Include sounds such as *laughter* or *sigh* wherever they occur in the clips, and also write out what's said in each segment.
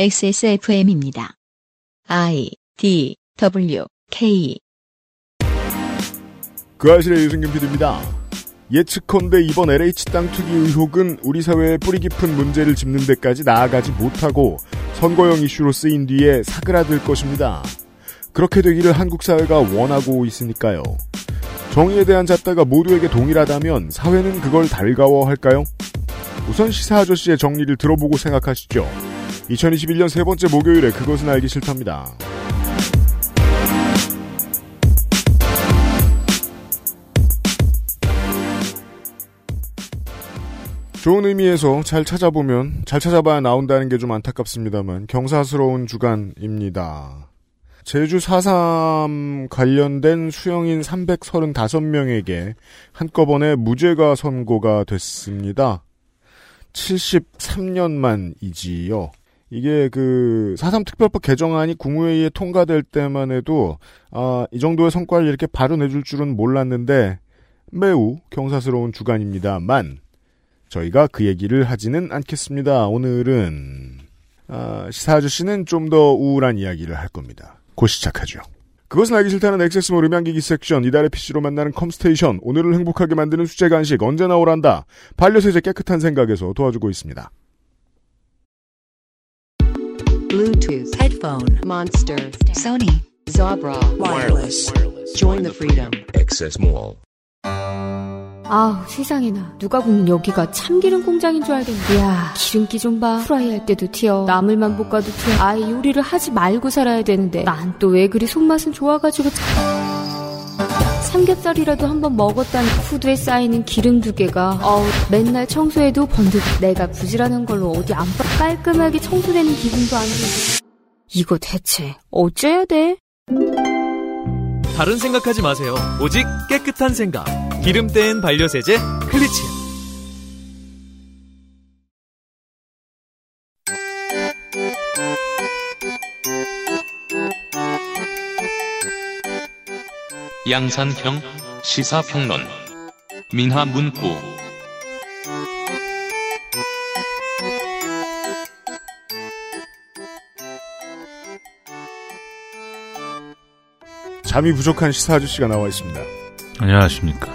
XSFM입니다. I D W K 그 아실의 유승균 PD입니다. 예측컨대 이번 LH 땅 투기 의혹은 우리 사회의 뿌리 깊은 문제를 짚는 데까지 나아가지 못하고 선거용 이슈로 쓰인 뒤에 사그라들 것입니다. 그렇게 되기를 한국 사회가 원하고 있으니까요. 정의에 대한 잣대가 모두에게 동일하다면 사회는 그걸 달가워할까요? 우선 시사 아저씨의 정리를 들어보고 생각하시죠. 2021년 세 번째 목요일에 그것은 알기 싫답니다. 좋은 의미에서 잘 찾아보면 잘 찾아봐야 나온다는 게 좀 안타깝습니다만 경사스러운 주간입니다. 제주 4.3 관련된 수영인 335명에게 한꺼번에 무죄가 선고가 됐습니다. 73년 만이지요. 이게 그, 4.3 특별법 개정안이 국무회의에 통과될 때만 해도, 아, 이 정도의 성과를 이렇게 바로 내줄 줄은 몰랐는데, 매우 경사스러운 주간입니다만, 저희가 그 얘기를 하지는 않겠습니다. 오늘은, 아, 시사 아저씨는 좀 더 우울한 이야기를 할 겁니다. 곧 시작하죠. 그것은 알기 싫다는 Access Mall 음향기기 섹션, 이달의 PC로 만나는 컴스테이션, 오늘을 행복하게 만드는 수제 간식, 언제나 오란다, 반려세제 깨끗한 생각에서 도와주고 있습니다. Bluetooth, headphone, Monster, Sony, Jabra, wireless. Join the freedom. Access Mall. 아우 세상에나. 누가 보면 여기가 참기름 공장인 줄 알겠네. 이야 기름기 좀봐. 프라이 할 때도 튀어. 나물만 볶아도 튀어. 아예 요리를 하지 말고 살아야 되는데. 난 또 왜 그리 손맛은 좋아가지고 삼겹살이라도 한번 먹었다는 후드에 쌓이는 기름 두 개가 어우 맨날 청소해도 번득 내가 부지런한 걸로 어디 안 빠 깔끔하게 청소되는 기분도 안 들고 이거 대체 어째야 돼? 다른 생각하지 마세요. 오직 깨끗한 생각. 기름 뗀 반려세제 클리치. 양산형 시사평론 민하문구 잠이 부족한 시사 아저씨가 나와 있습니다. 안녕하십니까.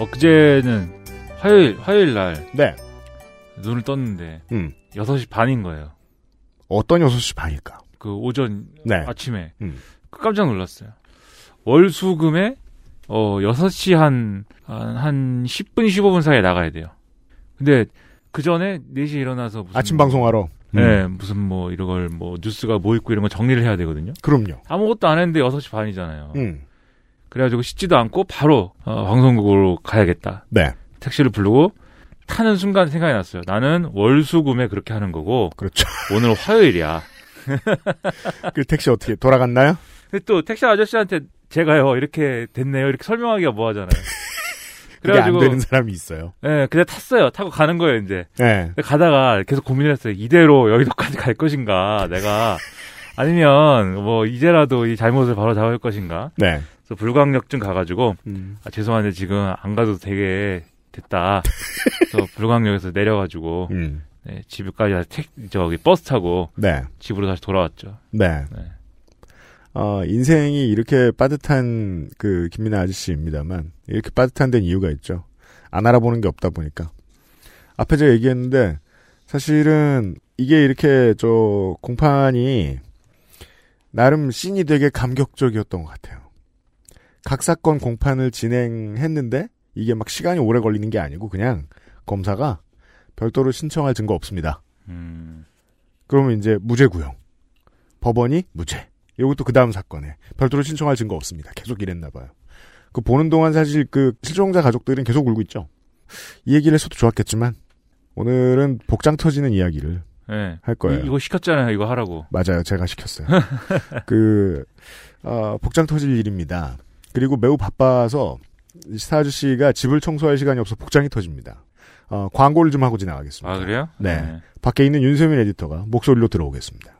엊그제는 화요일, 화요일 날 네. 눈을 떴는데 음. 6시 반인 거예요. 어떤 6시 반일까? 그 오전 네. 아침에. 음. 그 깜짝 놀랐어요. 월수금에 어 6시 한, 한, 한 10분, 15분 사이에 나가야 돼요. 근데 그 전에 4시에 일어나서 무슨 아침 방송하러. 네, 무슨 뭐 이런 걸 뭐 뉴스가 뭐 있고 이런 거 정리를 해야 되거든요. 그럼요. 아무것도 안 했는데 6시 반이잖아요. 음. 그래가지고 씻지도 않고 바로 어, 방송국으로 가야겠다. 네. 택시를 부르고 타는 순간 생각이 났어요. 나는 월수금에 그렇게 하는 거고 그렇죠. 오늘 화요일이야. *laughs* 그 택시 어떻게 돌아갔나요? 근데 또 택시 아저씨한테 제가요 이렇게 됐네요 이렇게 설명하기가 뭐하잖아요. *laughs* 그게 안 되는 사람이 있어요. 네, 그냥 탔어요. 타고 가는 거예요 이제. 네. 가다가 계속 고민을 했어요. 이대로 여의도까지 갈 것인가 내가 아니면 뭐 이제라도 이 잘못을 바로 잡을 것인가. 네. 그래서 불광역쯤 가가지고 음. 아, 죄송한데 지금 안 가도 되게 됐다. 그래서 *laughs* 불광역에서 내려가지고 음. 네, 집까지 택 저기 버스 타고 네. 집으로 다시 돌아왔죠. 네. 네. 어, 인생이 이렇게 빠듯한 그 김민아 아저씨입니다만 이렇게 빠듯한 데는 이유가 있죠. 안 알아보는 게 없다 보니까. 앞에 제가 얘기했는데 사실은 이게 이렇게 저 공판이 나름 씬이 되게 감격적이었던 것 같아요. 각 사건 공판을 진행했는데 이게 막 시간이 오래 걸리는 게 아니고 그냥 검사가 별도로 신청할 증거 없습니다. 음, 그러면 이제 무죄 구형. 법원이 무죄. 이것도 그 다음 사건에 별도로 신청할 증거 없습니다. 계속 이랬나 봐요. 그 보는 동안 사실 그 실종자 가족들은 계속 울고 있죠. 이 얘기를 했어도 좋았겠지만 오늘은 복장 터지는 이야기를 네. 할 거예요. 이, 이거 시켰잖아요. 이거 하라고. 맞아요. 제가 시켰어요. *laughs* 그 어, 복장 터질 일입니다. 그리고 매우 바빠서 스타 아저씨가 집을 청소할 시간이 없어 복장이 터집니다. 어, 광고를 좀 하고 지나가겠습니다. 아 그래요? 네. 밖에 있는 윤세민 에디터가 목소리로 들어오겠습니다.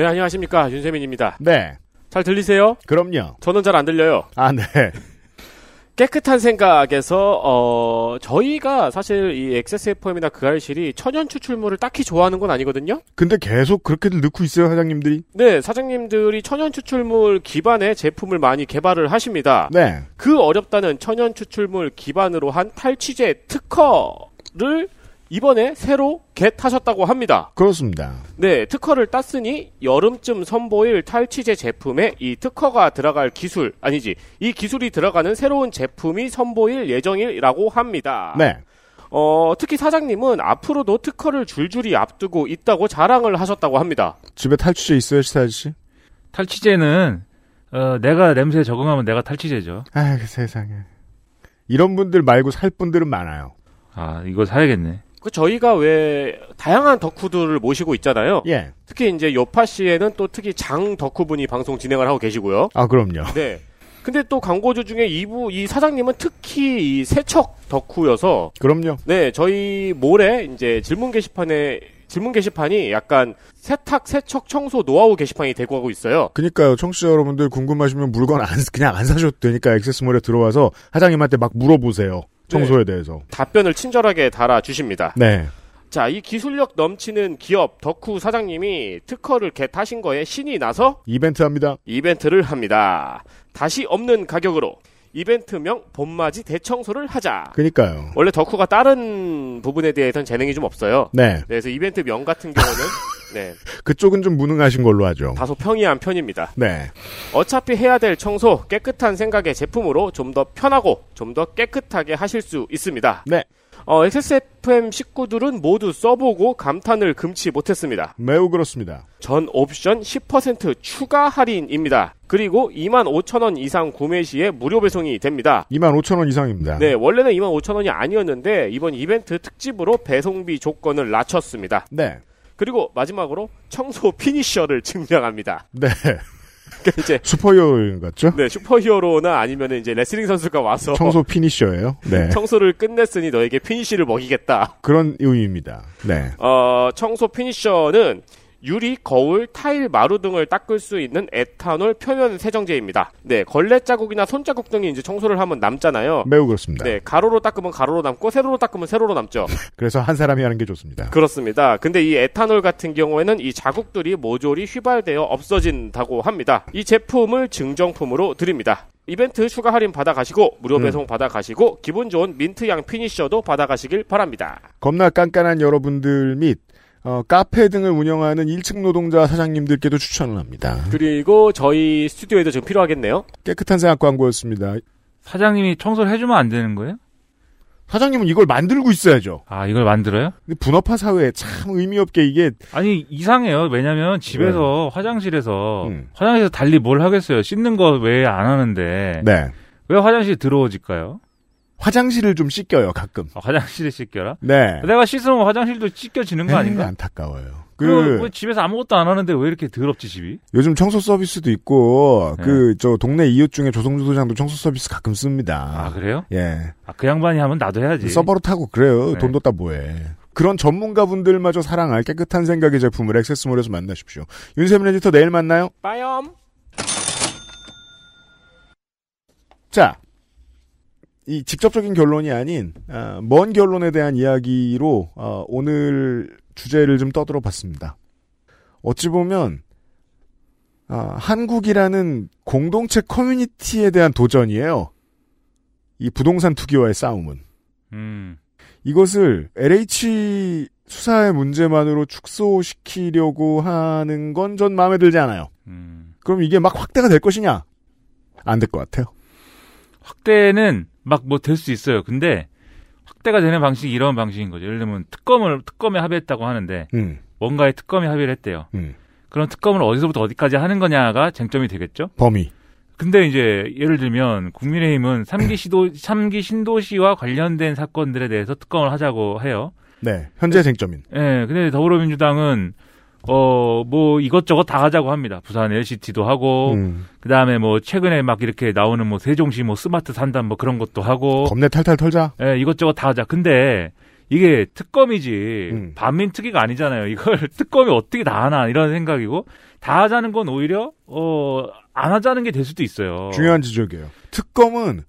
네, 안녕하십니까. 윤세민입니다. 네. 잘 들리세요? 그럼요. 저는 잘 안 들려요. 아, 네. *laughs* 깨끗한 생각에서 어 저희가 사실 이 XSFM이나 그 알실이 천연 추출물을 딱히 좋아하는 건 아니거든요. 근데 계속 그렇게들 넣고 있어요, 사장님들이. 네, 사장님들이 천연 추출물 기반의 제품을 많이 개발을 하십니다. 네. 그 어렵다는 천연 추출물 기반으로 한 탈취제 특허를 이번에 새로 겟하셨다고 합니다. 그렇습니다. 네, 특허를 땄으니 여름쯤 선보일 탈취제 제품에 이 특허가 들어갈 기술, 아니지, 이 기술이 들어가는 새로운 제품이 선보일 예정이라고 합니다. 네. 어, 특히 사장님은 앞으로도 특허를 줄줄이 앞두고 있다고 자랑을 하셨다고 합니다. 집에 탈취제 있어요, 시사 아저씨? 탈취제는 어, 내가 냄새에 적응하면 내가 탈취제죠. 아, 그 세상에. 이런 분들 말고 살 분들은 많아요. 아 이거 사야겠네. 그 저희가 왜 다양한 덕후들을 모시고 있잖아요. 예. 특히 이제 요파 씨에는 또 특히 장 덕후분이 방송 진행을 하고 계시고요. 아, 그럼요. 네. 근데 또 광고주 중에 이부 이 사장님은 특히 이 세척 덕후여서 그럼요. 네 저희 모레 이제 질문 게시판에 질문 게시판이 약간 세탁 세척 청소 노하우 게시판이 되고 하고 있어요. 그니까요, 청취자 여러분들 궁금하시면 물건 안, 그냥 안 사셔도 되니까 액세스몰에 들어와서 사장님한테 막 물어보세요. 청소에 대해서. 답변을 친절하게 달아 주십니다. 네. 자, 이 기술력 넘치는 기업 덕후 사장님이 특허를 개타신 거에 신이 나서 이벤트 합니다. 이벤트를 합니다. 다시 없는 가격으로 이벤트명 봄맞이 대청소를 하자. 그니까요. 원래 덕후가 다른 부분에 대해서는 재능이 좀 없어요. 네. 네, 그래서 이벤트 명 같은 경우는 *laughs* 네, 그쪽은 좀 무능하신 걸로 하죠. 다소 평이한 편입니다. 네. 어차피 해야 될 청소 깨끗한 생각의 제품으로 좀 더 편하고 좀 더 깨끗하게 하실 수 있습니다. 네. 어, XSFM 식구들은 모두 써보고 감탄을 금치 못했습니다. 매우 그렇습니다. 전 옵션 10% 추가 할인입니다. 그리고 25,000원 이상 구매 시에 무료 배송이 됩니다. 25,000원 이상입니다. 네, 원래는 25,000원이 아니었는데 이번 이벤트 특집으로 배송비 조건을 낮췄습니다. 네. 그리고 마지막으로 청소 finisher를 *laughs* 증명합니다. 네. 그러니까 이제 *laughs* 슈퍼히어로 같죠? 네, superhero나 아니면 이제 레슬링 선수가 와서 청소 finisher예요. 네. *laughs* 청소를 끝냈으니 너에게 finish를 먹이겠다. 그런 의미입니다. 네. 어, 청소 finisher는 유리, 거울, 타일, 마루 등을 닦을 수 있는 에탄올 표면 세정제입니다. 네, 걸레 자국이나 손 자국 등이 이제 청소를 하면 남잖아요. 매우 그렇습니다. 네, 가로로 닦으면 가로로 남고 세로로 닦으면 세로로 남죠. *laughs* 그래서 한 사람이 하는 게 좋습니다. 그렇습니다. 근데 이 에탄올 같은 경우에는 이 자국들이 모조리 휘발되어 없어진다고 합니다. 이 제품을 증정품으로 드립니다. 이벤트 추가 할인 받아가시고 무료 음. 배송 받아가시고 기분 좋은 민트향 피니셔도 받아가시길 바랍니다. 겁나 깐깐한 여러분들 및 어, 카페 등을 운영하는 1층 노동자 사장님들께도 추천을 합니다. 그리고 저희 스튜디오에도 좀 필요하겠네요. 깨끗한 생각 광고였습니다. 사장님이 청소를 해주면 안 되는 거예요? 사장님은 이걸 만들고 있어야죠. 아 이걸 만들어요? 근데 분업화 사회에 참 의미 없게 이게 아니 이상해요. 왜냐면 집에서 화장실에서 음. 화장실에서 달리 뭘 하겠어요. 씻는 거 외에 안 하는데 네 왜 화장실 들어오질까요? 화장실을 좀 씻겨요 가끔. 아, 화장실에 씻겨라? 네. 내가 씻으면 화장실도 씻겨지는 거 아닌가? 안타까워요. 그그왜 집에서 아무것도 안 하는데 왜 이렇게 더럽지 집이? 요즘 청소 서비스도 있고 네. 그저 동네 이웃 중에 조성주 소장도 청소 서비스 가끔 씁니다. 아 그래요? 예. 아, 그 양반이 하면 나도 해야지. 서버로 타고 그래요. 네. 돈 뒀다 뭐해. 그런 전문가분들마저 사랑할 깨끗한 생각의 제품을 액세스몰에서 만나십시오. 윤세민 에디터 내일 만나요. 빠염. 자, 이 직접적인 결론이 아닌 아, 먼 결론에 대한 이야기로 아, 오늘 주제를 좀 떠들어 봤습니다. 어찌 보면 아, 한국이라는 공동체 커뮤니티에 대한 도전이에요. 이 부동산 투기와의 싸움은. 음. 이것을 LH 수사의 문제만으로 축소시키려고 하는 건 전 마음에 들지 않아요. 음. 그럼 이게 막 확대가 될 것이냐? 안 될 것 같아요. 확대는 막 뭐 될 수 있어요. 근데 확대가 되는 방식이 이런 방식인 거죠. 예를 들면 특검을 특검에 합의했다고 하는데 음, 뭔가에 특검이 합의를 했대요. 음. 그럼 특검을 어디서부터 어디까지 하는 거냐가 쟁점이 되겠죠. 범위. 근데 이제 예를 들면 국민의힘은 3기 시도 *laughs* 3기 신도시와 관련된 사건들에 대해서 특검을 하자고 해요. 네, 현재 쟁점인. 예. 근데 더불어민주당은 어 뭐 이것저것 다 하자고 합니다. 부산 LCT도 하고 음, 그 다음에 뭐 최근에 막 이렇게 나오는 뭐 세종시 뭐 스마트 산단 뭐 그런 것도 하고 겁내 탈탈 털자. 예, 이것저것 다 하자. 근데 이게 특검이지 음. 반민특위가 아니잖아요. 이걸 *laughs* 특검이 어떻게 다 하나 이런 생각이고 다 하자는 건 오히려 어 안 하자는 게 될 수도 있어요. 중요한 지적이에요. 특검은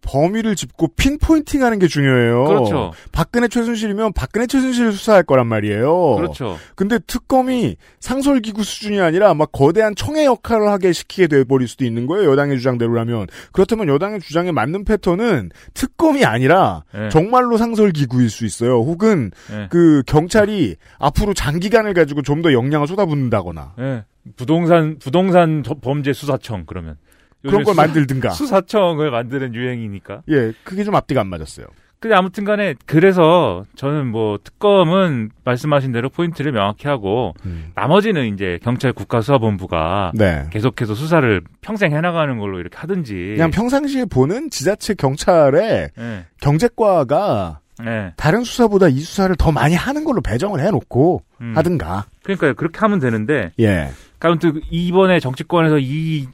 범위를 짚고 핀포인팅하는 게 중요해요. 그렇죠. 박근혜 최순실이면 박근혜 최순실을 수사할 거란 말이에요. 그렇죠. 근데 특검이 상설기구 수준이 아니라 막 거대한 청해 역할을 하게 시키게 돼버릴 수도 있는 거예요. 여당의 주장대로라면. 그렇다면 여당의 주장에 맞는 패턴은 특검이 아니라 예. 정말로 상설기구일 수 있어요. 혹은 예. 그 경찰이 앞으로 장기간을 가지고 좀 더 역량을 쏟아붓는다거나 예. 부동산 부동산 저- 범죄 수사청 그러면 그런 걸 요즘에 만들든가. 수, 수사청을 만드는 유행이니까. 예, 그게 좀 앞뒤가 안 맞았어요. 근데 아무튼 간에 그래서 저는 뭐 특검은 말씀하신 대로 포인트를 명확히 하고 나머지는 이제 경찰 국가수사본부가 네. 계속해서 수사를 평생 해나가는 걸로 이렇게 하든지. 그냥 평상시에 보는 지자체 경찰의 예. 경제과가 예. 다른 수사보다 이 수사를 더 많이 하는 걸로 배정을 해놓고 음. 하든가. 그러니까 그렇게 하면 되는데 예. 아무튼 이번에 정치권에서 이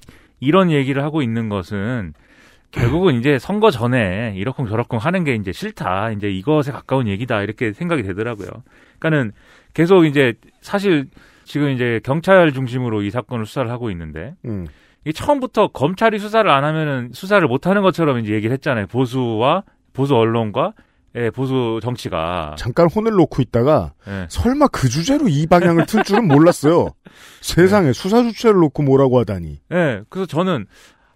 이런 얘기를 하고 있는 것은 결국은 이제 선거 전에 이러쿵 저러쿵 하는 게 이제 싫다. 이제 이것에 가까운 얘기다. 이렇게 생각이 되더라고요. 그러니까는 계속 이제 사실 지금 이제 경찰 중심으로 이 사건을 수사를 하고 있는데 음. 이게 처음부터 검찰이 수사를 안 하면은 수사를 못 하는 것처럼 이제 얘기를 했잖아요. 보수와 보수 언론과 예, 보수 정치가 잠깐 혼을 놓고 있다가 예. 설마 그 주제로 이 방향을 틀 줄은 몰랐어요. *laughs* 세상에 수사 주체를 놓고 뭐라고 하다니. 예, 그래서 저는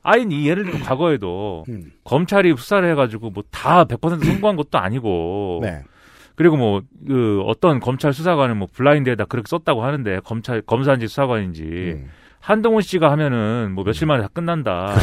아예 이 예를 들어 과거에도 음. 검찰이 수사를 해가지고 뭐 다 100% 성공한 것도 아니고 네. 그리고 뭐 그 어떤 검찰 수사관은 뭐 블라인드에다 그렇게 썼다고 하는데 검찰 검사인지 수사관인지 음. 한동훈 씨가 하면은 뭐 며칠 만에 다 끝난다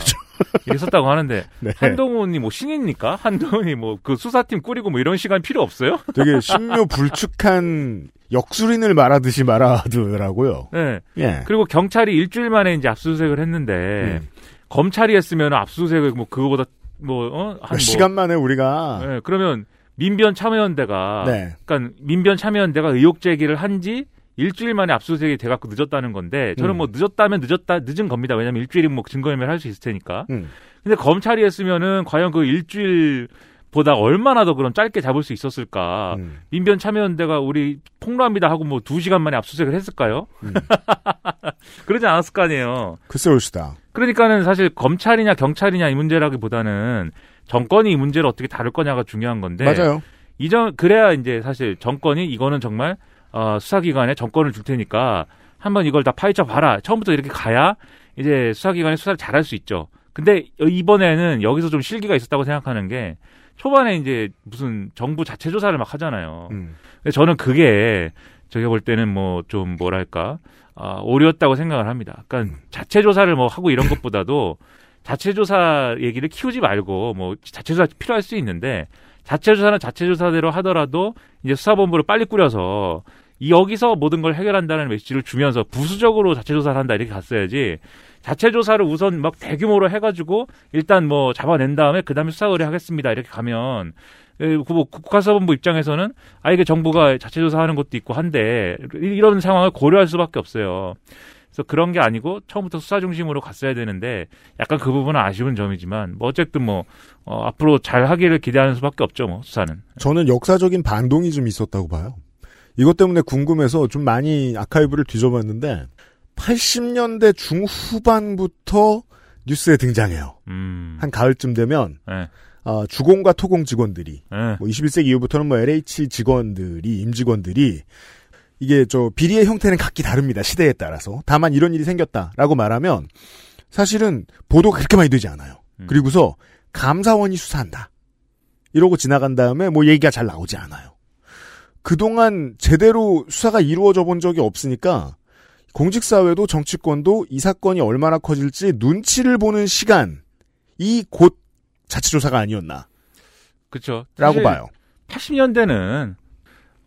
이렇게 썼다고 하는데 *laughs* 네. 한동훈이 뭐 신입니까? 한동훈이 뭐 그 수사팀 꾸리고 뭐 이런 시간 필요 없어요? 되게 신묘 불축한 역술인을 말하듯이 말하더라고요. 네. 예. 그리고 경찰이 일주일 만에 이제 압수수색을 했는데 음. 검찰이 했으면 압수수색을 뭐 그거보다 뭐 어한 몇 시간 만에 우리가 네, 그러면 민변 참여연대가 네. 그러니까 민변 참여연대가 의혹 제기를 한지 일주일 만에 압수수색이 돼갖고 늦었다는 건데 저는 음. 뭐 늦었다면 늦었다 늦은 겁니다. 왜냐면 일주일이면 뭐 증거인멸 할 수 있을 테니까. 음. 근데 검찰이 했으면은 과연 그 일주일 보다 얼마나 더 그럼 짧게 잡을 수 있었을까? 음. 민변 참여연대가 우리 폭로합니다 하고 뭐 두 시간 만에 압수수색을 했을까요? 음. *laughs* 그러지 않았을 거 아니에요. 글쎄 올시다. 그러니까는 사실 검찰이냐 경찰이냐 이 문제라기보다는 정권이 이 문제를 어떻게 다룰 거냐가 중요한 건데 맞아요. 이전 그래야 이제 사실 정권이 이거는 정말 어, 수사기관에 정권을 줄 테니까 한번 이걸 다 파헤쳐 봐라. 처음부터 이렇게 가야 이제 수사기관이 수사를 잘할 수 있죠. 근데 이번에는 여기서 좀 실기가 있었다고 생각하는 게 초반에 이제 무슨 정부 자체 조사를 막 하잖아요. 음. 근데 저는 그게 제가 볼 때는 뭐 좀 뭐랄까 아, 오류였다고 생각을 합니다. 그러니까 자체 조사를 뭐 하고 이런 것보다도 자체 조사 얘기를 키우지 말고 뭐 자체 조사 필요할 수 있는데 자체 조사는 자체 조사대로 하더라도 이제 수사본부를 빨리 꾸려서 이 여기서 모든 걸 해결한다는 메시지를 주면서 부수적으로 자체 조사를 한다 이렇게 갔어야지 자체 조사를 우선 막 대규모로 해가지고 일단 뭐 잡아낸 다음에 그 다음에 수사 의뢰하겠습니다 이렇게 가면 에, 그뭐 국가사본부 입장에서는 아 이게 정부가 자체 조사하는 것도 있고 한데 이- 이런 상황을 고려할 수밖에 없어요. 그래서 그런 게 아니고 처음부터 수사 중심으로 갔어야 되는데 약간 그 부분은 아쉬운 점이지만 뭐 어쨌든 뭐 어, 앞으로 잘 하기를 기대하는 수밖에 없죠 뭐 수사는. 저는 역사적인 반동이 좀 있었다고 봐요. 이것 때문에 궁금해서 좀 많이 아카이브를 뒤져봤는데 80년대 중후반부터 뉴스에 등장해요. 음. 한 가을쯤 되면 네. 어, 주공과 토공 직원들이 네. 뭐 21세기 이후부터는 뭐 LH 직원들이 임직원들이 이게 저 비리의 형태는 각기 다릅니다. 시대에 따라서. 다만 이런 일이 생겼다라고 말하면 사실은 보도가 그렇게 많이 되지 않아요. 음. 그리고서 감사원이 수사한다. 이러고 지나간 다음에 뭐 얘기가 잘 나오지 않아요. 그동안 제대로 수사가 이루어져 본 적이 없으니까 공직사회도 정치권도 이 사건이 얼마나 커질지 눈치를 보는 시간이 곧 자체조사가 아니었나. 그렇죠. 라고 봐요. 80년대는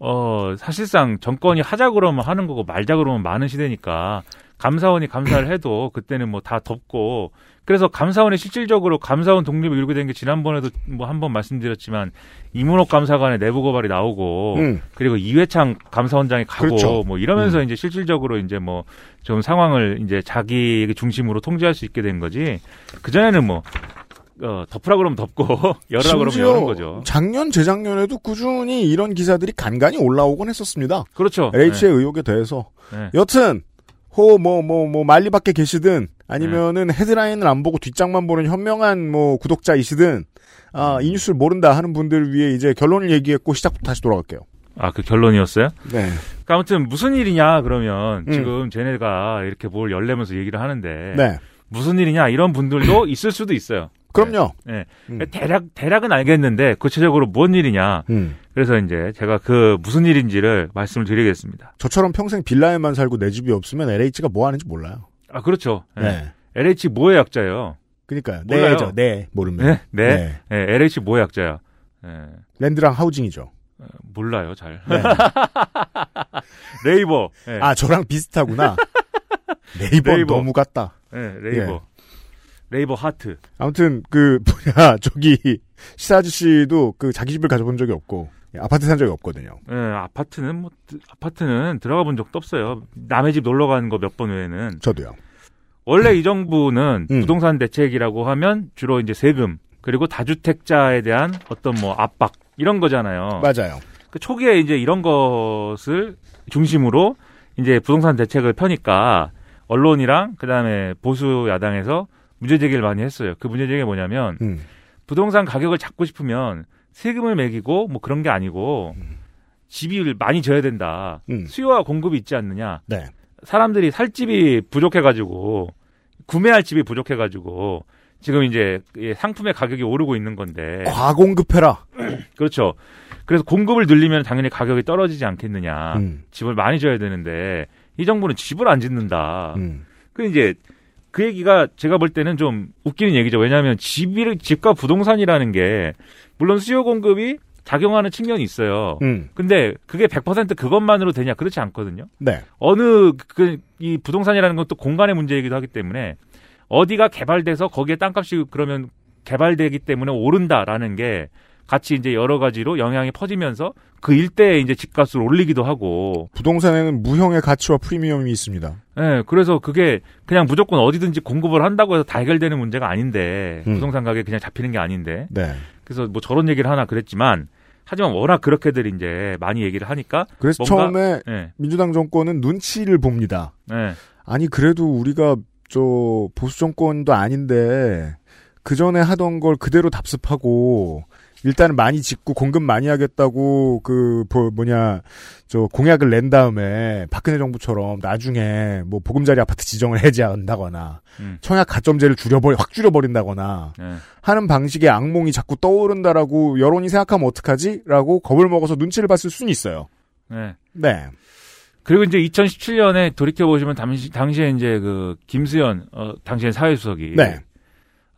어 사실상 정권이 하자 그러면 하는 거고 말자 그러면 많은 시대니까 감사원이 감사를 해도 그때는 뭐 다 덮고 그래서 감사원이 실질적으로 감사원 독립을 이루게 된 게 지난번에도 뭐 한 번 말씀드렸지만 이문옥 감사관의 내부 고발이 나오고 음. 그리고 이회창 감사원장이 가고 그렇죠. 뭐 이러면서 음. 이제 실질적으로 이제 뭐 좀 상황을 이제 자기 중심으로 통제할 수 있게 된 거지 그 전에는 뭐 어, 덮으라 그러면 덮고 *laughs* 열으라 그러면 여는 거죠. 작년, 재작년에도 꾸준히 이런 기사들이 간간히 올라오곤 했었습니다. 그렇죠. LH의 의혹에 대해서. 네. 여튼, 호, 뭐, 뭐, 뭐, 말리 밖에 계시든, 아니면은 헤드라인을 안 보고 뒷장만 보는 현명한 뭐 구독자이시든 아, 이 뉴스를 모른다 하는 분들 위해 이제 결론을 얘기했고 시작부터 다시 돌아갈게요. 아, 그 결론이었어요? 네. 그러니까 아무튼 무슨 일이냐 그러면 음. 지금 쟤네가 이렇게 뭘 열내면서 얘기를 하는데 네. 무슨 일이냐 이런 분들도 *clears throat* 있을 수도 있어요. 그럼요. 네. 음. 대략 대략은 알겠는데 구체적으로 뭔 일이냐. 음. 그래서 이제 제가 그 무슨 일인지를 말씀을 드리겠습니다. 저처럼 평생 빌라에만 살고 내 집이 없으면 LH가 뭐 하는지 몰라요. 아 그렇죠. 네. 네. LH 뭐의 약자예요? 그러니까요. 몰라요. 네죠. 네. 모르면. 네, 네, 네. LH 뭐의 약자야? 네. land랑 housing이죠. 어, 몰라요, 잘. 네. *laughs* labor. 네. 아, 저랑 비슷하구나. *laughs* 네이버 네이버. 너무 같다. 네, labor. 예. labor heart. 아무튼 그 *laughs* 뭐냐 저기 시사 아저씨도 그 자기 집을 가져본 적이 없고 예, 아파트 산 적이 없거든요. 네, 아파트는 뭐 드- 아파트는 들어가 본 적도 없어요. 남의 집 놀러 가는 거 몇 번 외에는. 저도요. 원래 이 정부는 음. 부동산 대책이라고 하면 주로 이제 세금 그리고 다주택자에 대한 어떤 뭐 압박 이런 거잖아요. 맞아요. 그 초기에 이제 이런 것을 중심으로 이제 부동산 대책을 펴니까 언론이랑 그다음에 보수 야당에서 문제 제기를 많이 했어요. 그 문제 제기가 뭐냐면 음. 부동산 가격을 잡고 싶으면 세금을 매기고 뭐 그런 게 아니고 집을 많이 져야 된다. 음. 수요와 공급이 있지 않느냐. 네. 사람들이 살 집이 부족해가지고 구매할 집이 부족해가지고 지금 이제 이 상품의 가격이 오르고 있는 건데 과공급해라. *clears throat* 그렇죠. 그래서 공급을 늘리면 당연히 가격이 떨어지지 않겠느냐. 음. 집을 많이 져야 되는데 이 정부는 집을 안 짓는다. 음. 그 이제 그 얘기가 제가 볼 때는 좀 웃기는 얘기죠. 왜냐하면 집이 집과 부동산이라는 게 물론 수요 공급이 작용하는 측면이 있어요. 음. 근데 그게 100% 그것만으로 되냐? 그렇지 않거든요. 네. 어느 그 이 부동산이라는 건또 공간의 문제이기도 하기 때문에 어디가 개발돼서 거기에 땅값이 그러면 개발되기 때문에 오른다라는 게 같이 이제 여러 가지로 영향이 퍼지면서 그 일대에 이제 집값을 올리기도 하고 부동산에는 무형의 가치와 프리미엄이 있습니다. 예, 그래서 그게 그냥 무조건 어디든지 공급을 한다고 해서 다 해결되는 문제가 아닌데 음. 부동산 가격이 그냥 잡히는 게 아닌데 네. 그래서 뭐 저런 얘기를 하나 그랬지만 하지만 워낙 그렇게들 이제 많이 얘기를 하니까 그래서 뭔가- 처음에 예, 민주당 정권은 눈치를 봅니다. 예, 아니 그래도 우리가 저 보수 정권도 아닌데 그 전에 하던 걸 그대로 답습하고 일단은 많이 짓고 공급 많이 하겠다고 그 뭐- 뭐냐 저 공약을 낸 다음에 박근혜 정부처럼 나중에 뭐 보금자리 아파트 지정을 해제한다거나 음. 청약 가점제를 줄여버리 확 줄여버린다거나 예. 하는 방식의 악몽이 자꾸 떠오른다라고 여론이 생각하면 어떡하지?라고 겁을 먹어서 눈치를 봤을 수는 있어요. 예. 네. 그리고 이제 2017년에 돌이켜 보시면 당시 당시에 이제 그 김수현 어 당시엔 사회수석이 네.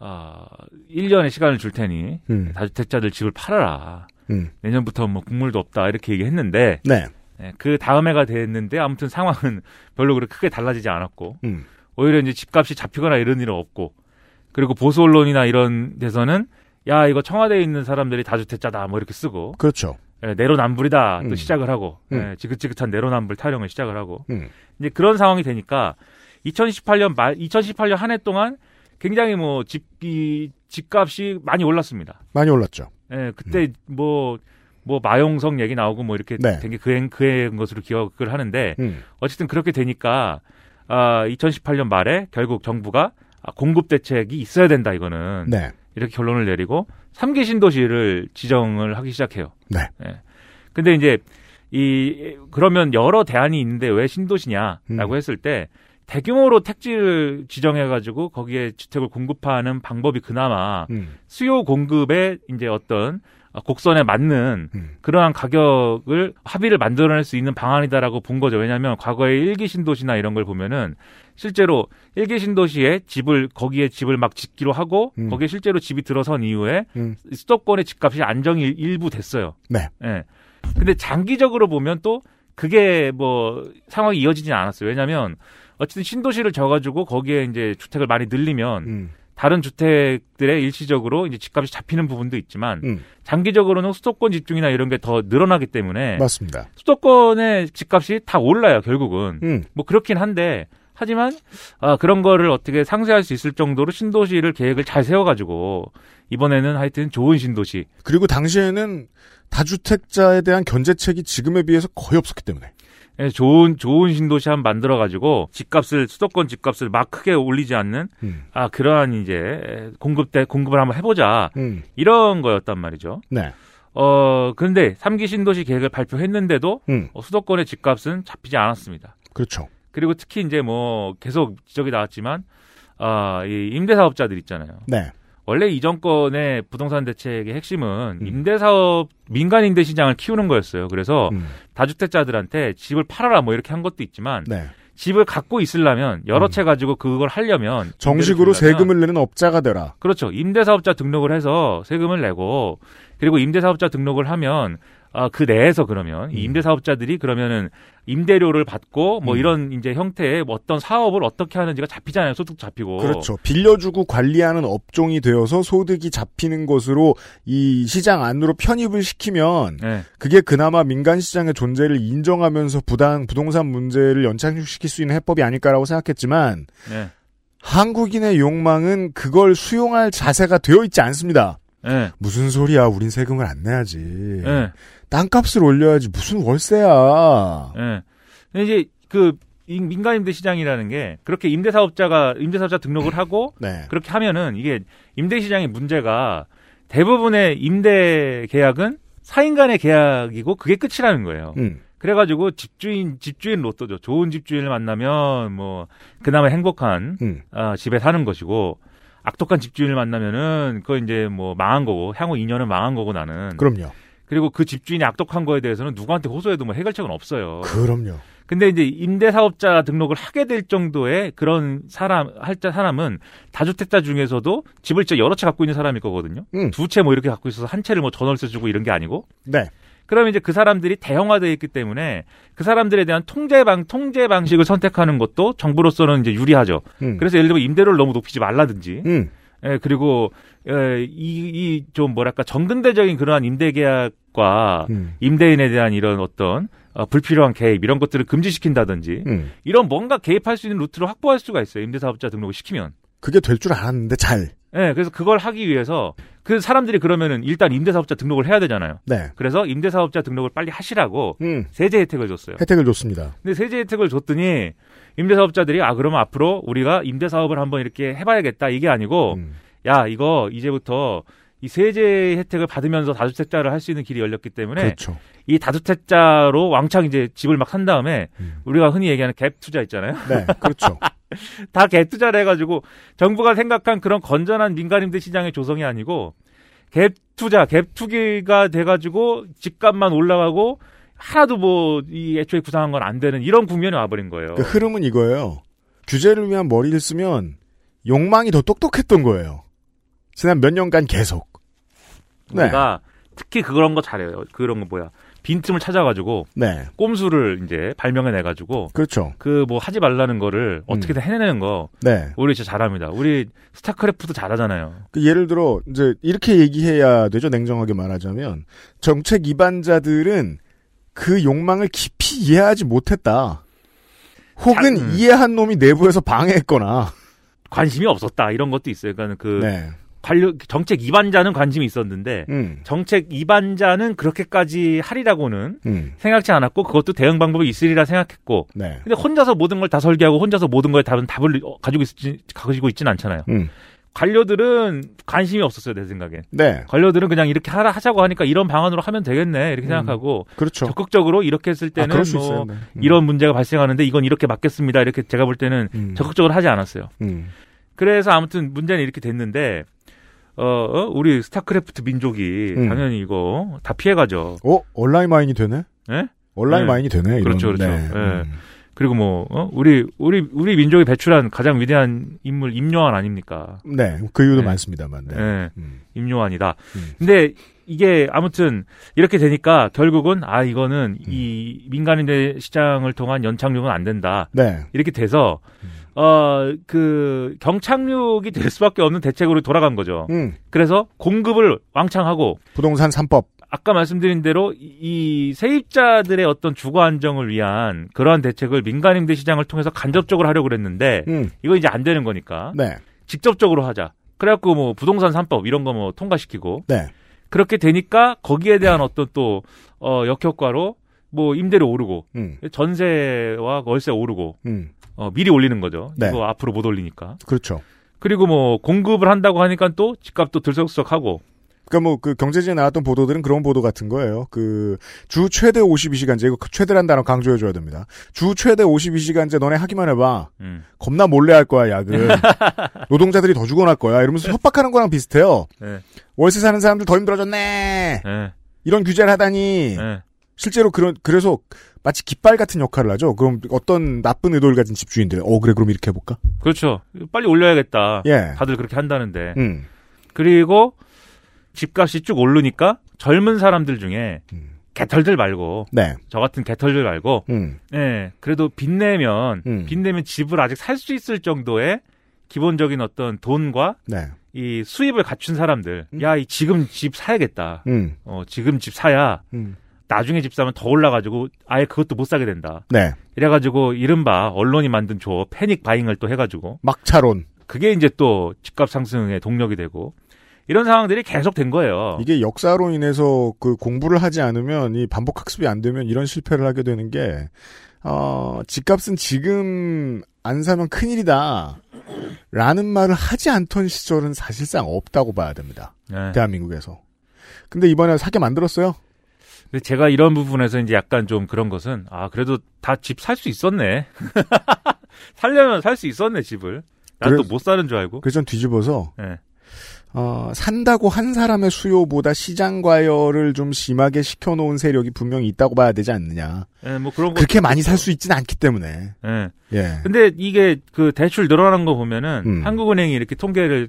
아 1년의 시간을 줄 테니 음. 다주택자들 집을 팔아라. 음. 내년부터 뭐 국물도 없다 이렇게 얘기했는데 네. 예, 그 다음 해가 됐는데 아무튼 상황은 *laughs* 별로 그렇게 크게 달라지지 않았고 음. 오히려 이제 집값이 잡히거나 이런 일은 없고 그리고 보수 언론이나 이런 데서는 야 이거 청와대에 있는 사람들이 다주택자다 뭐 이렇게 쓰고 그렇죠. 예, 내로남불이다 또 음. 시작을 하고 음. 예, 지긋지긋한 내로남불 타령을 시작을 하고 음. 이제 그런 상황이 되니까 2018년 말 2018년 한 해 동안 굉장히 뭐 집이 집값이 많이 올랐습니다. 많이 올랐죠. 예, 그때 뭐, 뭐, 마용성 얘기 나오고 뭐 이렇게 네. 된게 그해, 그해인 것으로 기억을 하는데, 음. 어쨌든 그렇게 되니까, 아, 2018년 말에 결국 정부가 아, 공급 대책이 있어야 된다, 이거는. 네. 이렇게 결론을 내리고, 3개 신도시를 지정을 하기 시작해요. 네. 예. 근데 이제, 이, 그러면 여러 대안이 있는데 왜 신도시냐라고 음. 했을 때, 대규모로 택지를 지정해가지고 거기에 주택을 공급하는 방법이 그나마 음. 수요 공급의 이제 어떤 곡선에 맞는 음. 그러한 가격을 합의를 만들어낼 수 있는 방안이다라고 본 거죠. 왜냐하면 과거에 일기 신도시나 이런 걸 보면은 실제로 일기 신도시에 집을 거기에 집을 막 짓기로 하고 음. 거기에 실제로 집이 들어선 이후에 음. 수도권의 집값이 안정이 일부 됐어요. 네. 예. 근데 장기적으로 보면 또 그게 뭐 상황이 이어지진 않았어요. 왜냐하면 어쨌든 신도시를 져가지고 거기에 이제 주택을 많이 늘리면 음. 다른 주택들의 일시적으로 이제 집값이 잡히는 부분도 있지만 음. 장기적으로는 수도권 집중이나 이런 게 더 늘어나기 때문에 맞습니다. 수도권의 집값이 다 올라요 결국은 음. 뭐 그렇긴 한데 하지만 아, 그런 거를 어떻게 상쇄할 수 있을 정도로 신도시를 계획을 잘 세워가지고 이번에는 하여튼 좋은 신도시 그리고 당시에는 다주택자에 대한 견제책이 지금에 비해서 거의 없었기 때문에. 예, 좋은 좋은 신도시 한번 만들어 가지고 집값을 수도권 집값을 막 크게 올리지 않는 음. 아 그러한 이제 공급 대 공급을 한번 해보자 음. 이런 거였단 말이죠. 네. 어 근데 3기 신도시 계획을 발표했는데도 음. 어, 수도권의 집값은 잡히지 않았습니다. 그렇죠. 그리고 특히 이제 뭐 계속 지적이 나왔지만 아이 임대사업자들 있잖아요. 네. 원래 이 정권의 부동산 대책의 핵심은 음. 임대사업 민간 임대 시장을 키우는 거였어요. 그래서 음. 다주택자들한테 집을 팔아라 뭐 이렇게 한 것도 있지만 네. 집을 갖고 있으려면 여러 음. 채 가지고 그걸 하려면 정식으로 세금을 내는 업자가 되라. 그렇죠. 임대사업자 등록을 해서 세금을 내고 그리고 임대사업자 등록을 하면 아, 그 내에서 그러면 이 음. 임대 사업자들이 그러면은 임대료를 받고 뭐 음. 이런 이제 형태의 뭐 어떤 사업을 어떻게 하는지가 잡히잖아요. 소득 잡히고. 그렇죠. 빌려주고 관리하는 업종이 되어서 소득이 잡히는 것으로 이 시장 안으로 편입을 시키면 네. 그게 그나마 민간 시장의 존재를 인정하면서 부당 부동산 문제를 연착륙시킬 수 있는 해법이 아닐까라고 생각했지만 네. 한국인의 욕망은 그걸 수용할 자세가 되어 있지 않습니다. 네. 무슨 소리야? 우린 세금을 안 내야지. 네. 땅값을 올려야지 무슨 월세야. 예. 근데 이제 그 이- 민간 임대 시장이라는 게 그렇게 임대 사업자가 임대 사업자 등록을 하고 *laughs* 네. 그렇게 하면은 이게 임대 시장의 문제가 대부분의 임대 계약은 사인 간의 계약이고 그게 끝이라는 거예요. 음. 그래가지고 집주인 집주인 로또죠. 좋은 집주인을 만나면 뭐 그나마 행복한 음. 아, 집에 사는 것이고 악독한 집주인을 만나면은 그거 이제 뭐 망한 거고 향후 2년은 망한 거고 나는 그럼요. 그리고 그 집주인이 악독한 거에 대해서는 누구한테 호소해도 뭐 해결책은 없어요. 그럼요. 근데 이제 임대사업자 등록을 하게 될 정도의 그런 사람, 할자 사람은 다주택자 중에서도 집을 진짜 여러 채 갖고 있는 사람일 거거든요. 음. 두채 뭐 이렇게 갖고 있어서 한 채를 뭐 전월세 주고 이런 게 아니고. 네. 그러면 이제 그 사람들이 대형화되어 있기 때문에 그 사람들에 대한 통제 방, 통제 방식을 선택하는 것도 정부로서는 이제 유리하죠. 음. 그래서 예를 들면 임대료를 너무 높이지 말라든지. 음. 예, 그리고, 예, 이, 이, 좀 뭐랄까, 정근대적인 그러한 임대계약과 음. 임대인에 대한 이런 어떤 어, 불필요한 개입 이런 것들을 금지시킨다든지 음. 이런 뭔가 개입할 수 있는 루트를 확보할 수가 있어요. 임대사업자 등록을 시키면. 그게 될 줄 알았는데 잘. 예, 그래서 그걸 하기 위해서 그 사람들이 그러면은 일단 임대사업자 등록을 해야 되잖아요. 네. 그래서 임대사업자 등록을 빨리 하시라고 음. 세제 혜택을 줬어요. 혜택을 줬습니다. 근데 세제 혜택을 줬더니 임대사업자들이 아 그러면 앞으로 우리가 임대사업을 한번 이렇게 해봐야겠다 이게 아니고 음. 야 이거 이제부터 이 세제 혜택을 받으면서 다주택자를 할 수 있는 길이 열렸기 때문에 그렇죠. 이 다주택자로 왕창 이제 집을 막 산 다음에 음. 우리가 흔히 얘기하는 갭 투자 있잖아요. 네, 그렇죠. *laughs* 다 갭 투자를 해가지고 정부가 생각한 그런 건전한 민간임대 시장의 조성이 아니고 갭 투자, 갭 투기가 돼가지고 집값만 올라가고 하나도 뭐 이 애초에 구상한 건 안 되는 이런 국면이 와버린 거예요. 그 흐름은 이거예요. 규제를 위한 머리를 쓰면 욕망이 더 똑똑했던 거예요. 지난 몇 년간 계속. 네. 우리가 특히 그런 거 잘해요. 그런 거 뭐야 빈틈을 찾아가지고 네. 꼼수를 이제 발명해내가지고 그렇죠. 그 뭐 하지 말라는 거를 어떻게든 해내는 거 네. 우리 진짜 잘합니다. 우리 스타크래프트 잘하잖아요. 그 예를 들어 이제 이렇게 얘기해야 되죠. 냉정하게 말하자면 정책 위반자들은 그 욕망을 깊이 이해하지 못했다. 혹은 자, 음. 이해한 놈이 내부에서 방해했거나. 관심이 없었다 이런 것도 있어요. 그러니까 그 네. 관련 정책 위반자는 관심이 있었는데 음. 정책 위반자는 그렇게까지 하리라고는 음. 생각지 않았고 그것도 대응 방법이 있으리라 생각했고 네. 근데 혼자서 모든 걸 다 설계하고 혼자서 모든 거에 다른 답을 어, 가지고 있지 가지고 있지는 않잖아요. 음. 관료들은 관심이 없었어요 내 생각엔. 네. 관료들은 그냥 이렇게 하라 하자고 하니까 이런 방안으로 하면 되겠네 이렇게 생각하고 그렇죠. 적극적으로 이렇게 했을 아, 때는 수 뭐. 네. 음. 이런 문제가 발생하는데 이건 이렇게 막겠습니다 이렇게 제가 볼 때는 음. 적극적으로 하지 않았어요. 음. 그래서 아무튼 문제는 이렇게 됐는데 어, 어? 우리 스타크래프트 민족이 음. 당연히 이거 다 피해가죠. 어 온라인 마인이 되네. 예? 온라인 네. 마인이 되네. 이런. 그렇죠, 그렇죠. 네. 예. 음. 그리고 뭐 어? 우리 우리 우리 민족이 배출한 가장 위대한 인물 임요한 아닙니까? 네. 그 이유도 네. 많습니다만. 네. 예, 음. 임요한이다. 음. 근데 이게 아무튼 이렇게 되니까 결국은 아 이거는 음. 이 민간임대 시장을 통한 연착륙은 안 된다. 네. 이렇게 돼서 어 그 경착륙이 될 수밖에 없는 대책으로 돌아간 거죠. 음. 그래서 공급을 왕창 하고 부동산 3법. 아까 말씀드린 대로 이- 이 세입자들의 어떤 주거 안정을 위한 그러한 대책을 민간 임대 시장을 통해서 간접적으로 하려고 그랬는데 음. 이거 이제 안 되는 거니까 네. 직접적으로 하자. 그래갖고 뭐 부동산 3법 이런 거 뭐 통과시키고 네. 그렇게 되니까 거기에 대한 어떤 또 어, 역효과로 뭐 임대료 오르고 음, 전세와 월세 오르고 음, 어, 미리 올리는 거죠. 네. 이거 앞으로 못 올리니까. 그렇죠. 그리고 뭐 공급을 한다고 하니까 또 집값도 들썩들썩하고 그러니까 뭐 그 경제지에 나왔던 보도들은 그런 보도 같은 거예요. 그 주 최대 52시간제 이거 최대란 단어 강조해 줘야 됩니다. 주 최대 52시간제 너네 하기만 해봐. 음. 겁나 몰래 할 거야 야근. *laughs* 노동자들이 더 죽어날 거야. 이러면서 협박하는 거랑 비슷해요. 네. 월세 사는 사람들 더 힘들어졌네. 예. 이런 규제를 하다니 예. 실제로 그런 그래서 마치 깃발 같은 역할을 하죠. 그럼 어떤 나쁜 의도를 가진 집주인들, 어 그래 그럼 이렇게 해볼까? 그렇죠. 빨리 올려야겠다. 예. 다들 그렇게 한다는데. 음. 그리고 집값이 쭉 오르니까 젊은 사람들 중에 음. 개털들 말고 네. 저 같은 개털들 말고 음. 예, 그래도 빚내면 음. 빚내면 집을 아직 살 수 있을 정도의 기본적인 어떤 돈과 네. 이 수입을 갖춘 사람들. 음. 야, 이 지금 집 사야겠다. 음. 어, 지금 집 사야 음. 나중에 집 사면 더 올라가지고 아예 그것도 못 사게 된다. 네. 이래가지고 이른바 언론이 만든 조 패닉 바잉을 또 해가지고 막차론. 그게 이제 또 집값 상승의 동력이 되고 이런 상황들이 계속 된 거예요. 이게 역사로 인해서 그 공부를 하지 않으면 이 반복 학습이 안 되면 이런 실패를 하게 되는 게 어, 집값은 지금 안 사면 큰일이다. 라는 말을 하지 않던 시절은 사실상 없다고 봐야 됩니다. 네. 대한민국에서. 근데 이번에 사게 만들었어요. 근데 제가 이런 부분에서 이제 약간 좀 그런 것은 아 그래도 다 집 살 수 있었네. *laughs* 살려면 살 수 있었네 집을. 난 또 못 사는 줄 알고. 그래서 전 뒤집어서 예. 어, 산다고 한 사람의 수요보다 시장 과열을 좀 심하게 시켜놓은 세력이 분명히 있다고 봐야 되지 않느냐. 예, 뭐 그런 거. 그렇게 많이 살 수 있지는 않기 때문에. 예. 예. 근데 이게 그 대출 늘어나는 거 보면은 음. 한국은행이 이렇게 통계를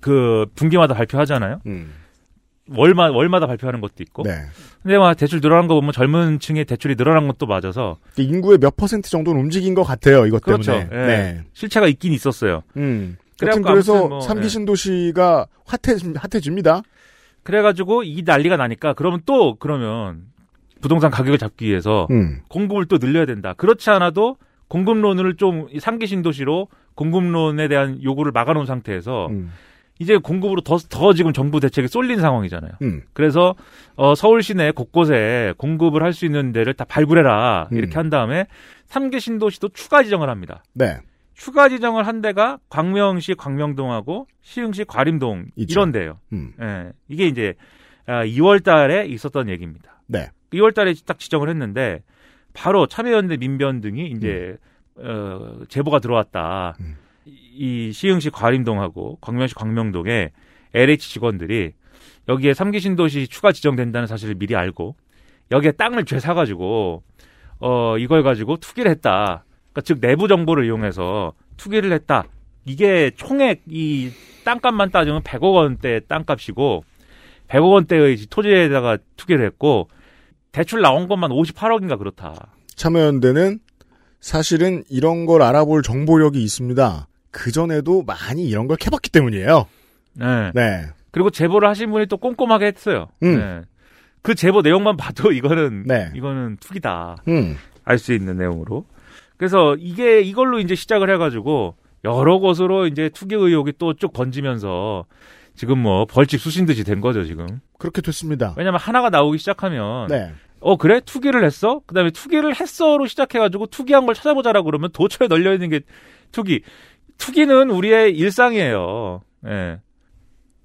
그 분기마다 발표하잖아요. 음. 월마 월마다 발표하는 것도 있고. 네. 근데 막 대출 늘어난 거 보면 젊은 층의 대출이 늘어난 것도 맞아서 인구의 몇 퍼센트 정도는 움직인 것 같아요. 이것 그렇죠. 때문에. 예. 네. 실체가 있긴 있었어요. 음. 그래서 뭐, 삼기 예. 신도시가 핫해 핫해집니다. 그래가지고 이 난리가 나니까 그러면 또 그러면 부동산 가격을 잡기 위해서 음. 공급을 또 늘려야 된다. 그렇지 않아도 공급론을 좀 상기 신도시로 공급론에 대한 요구를 막아놓은 상태에서 음. 이제 공급으로 더, 더 지금 정부 대책이 쏠린 상황이잖아요. 음. 그래서 어, 서울 시내 곳곳에 공급을 할 수 있는 데를 다 발굴해라 음. 이렇게 한 다음에 3개 신도시도 추가 지정을 합니다. 네. 추가 지정을 한 데가 광명시 광명동하고 시흥시 과림동 있죠. 이런 데예요. 음. 예, 이게 이제 2월 달에 있었던 얘기입니다. 네. 2월 달에 딱 지정을 했는데 바로 참여연대 민변 등이 이제 어, 제보가 들어왔다. 음. 이 시흥시 과림동하고 광명시 광명동에 LH 직원들이 여기에 3기 신도시 추가 지정된다는 사실을 미리 알고 여기에 땅을 죄 사가지고 어 이걸 가지고 투기를 했다. 그러니까 즉 내부 정보를 이용해서 투기를 했다. 이게 총액 이 땅값만 따지면 100억 원대 땅값이고 100억 원대의 토지에다가 투기를 했고 대출 나온 것만 58억인가 그렇다. 참여연대는 사실은 이런 걸 알아볼 정보력이 있습니다. 그 전에도 많이 이런 걸 캐봤기 때문이에요. 네. 네. 그리고 제보를 하신 분이 또 꼼꼼하게 했어요. 음. 네. 그 제보 내용만 봐도 이거는 네. 이거는 투기다. 음. 알수 있는 내용으로. 그래서 이게 이걸로 이제 시작을 해가지고 여러 곳으로 이제 투기 의혹이 또 쭉 번지면서 지금 뭐 벌집 수신 듯이 된 거죠 지금. 그렇게 됐습니다. 왜냐면 하나가 나오기 시작하면 네. 어 그래 투기를 했어? 그다음에 투기를 했어로 시작해가지고 투기한 걸 찾아보자라 그러면 도처에 널려 있는 게 투기. 투기는 우리의 일상이에요. 예.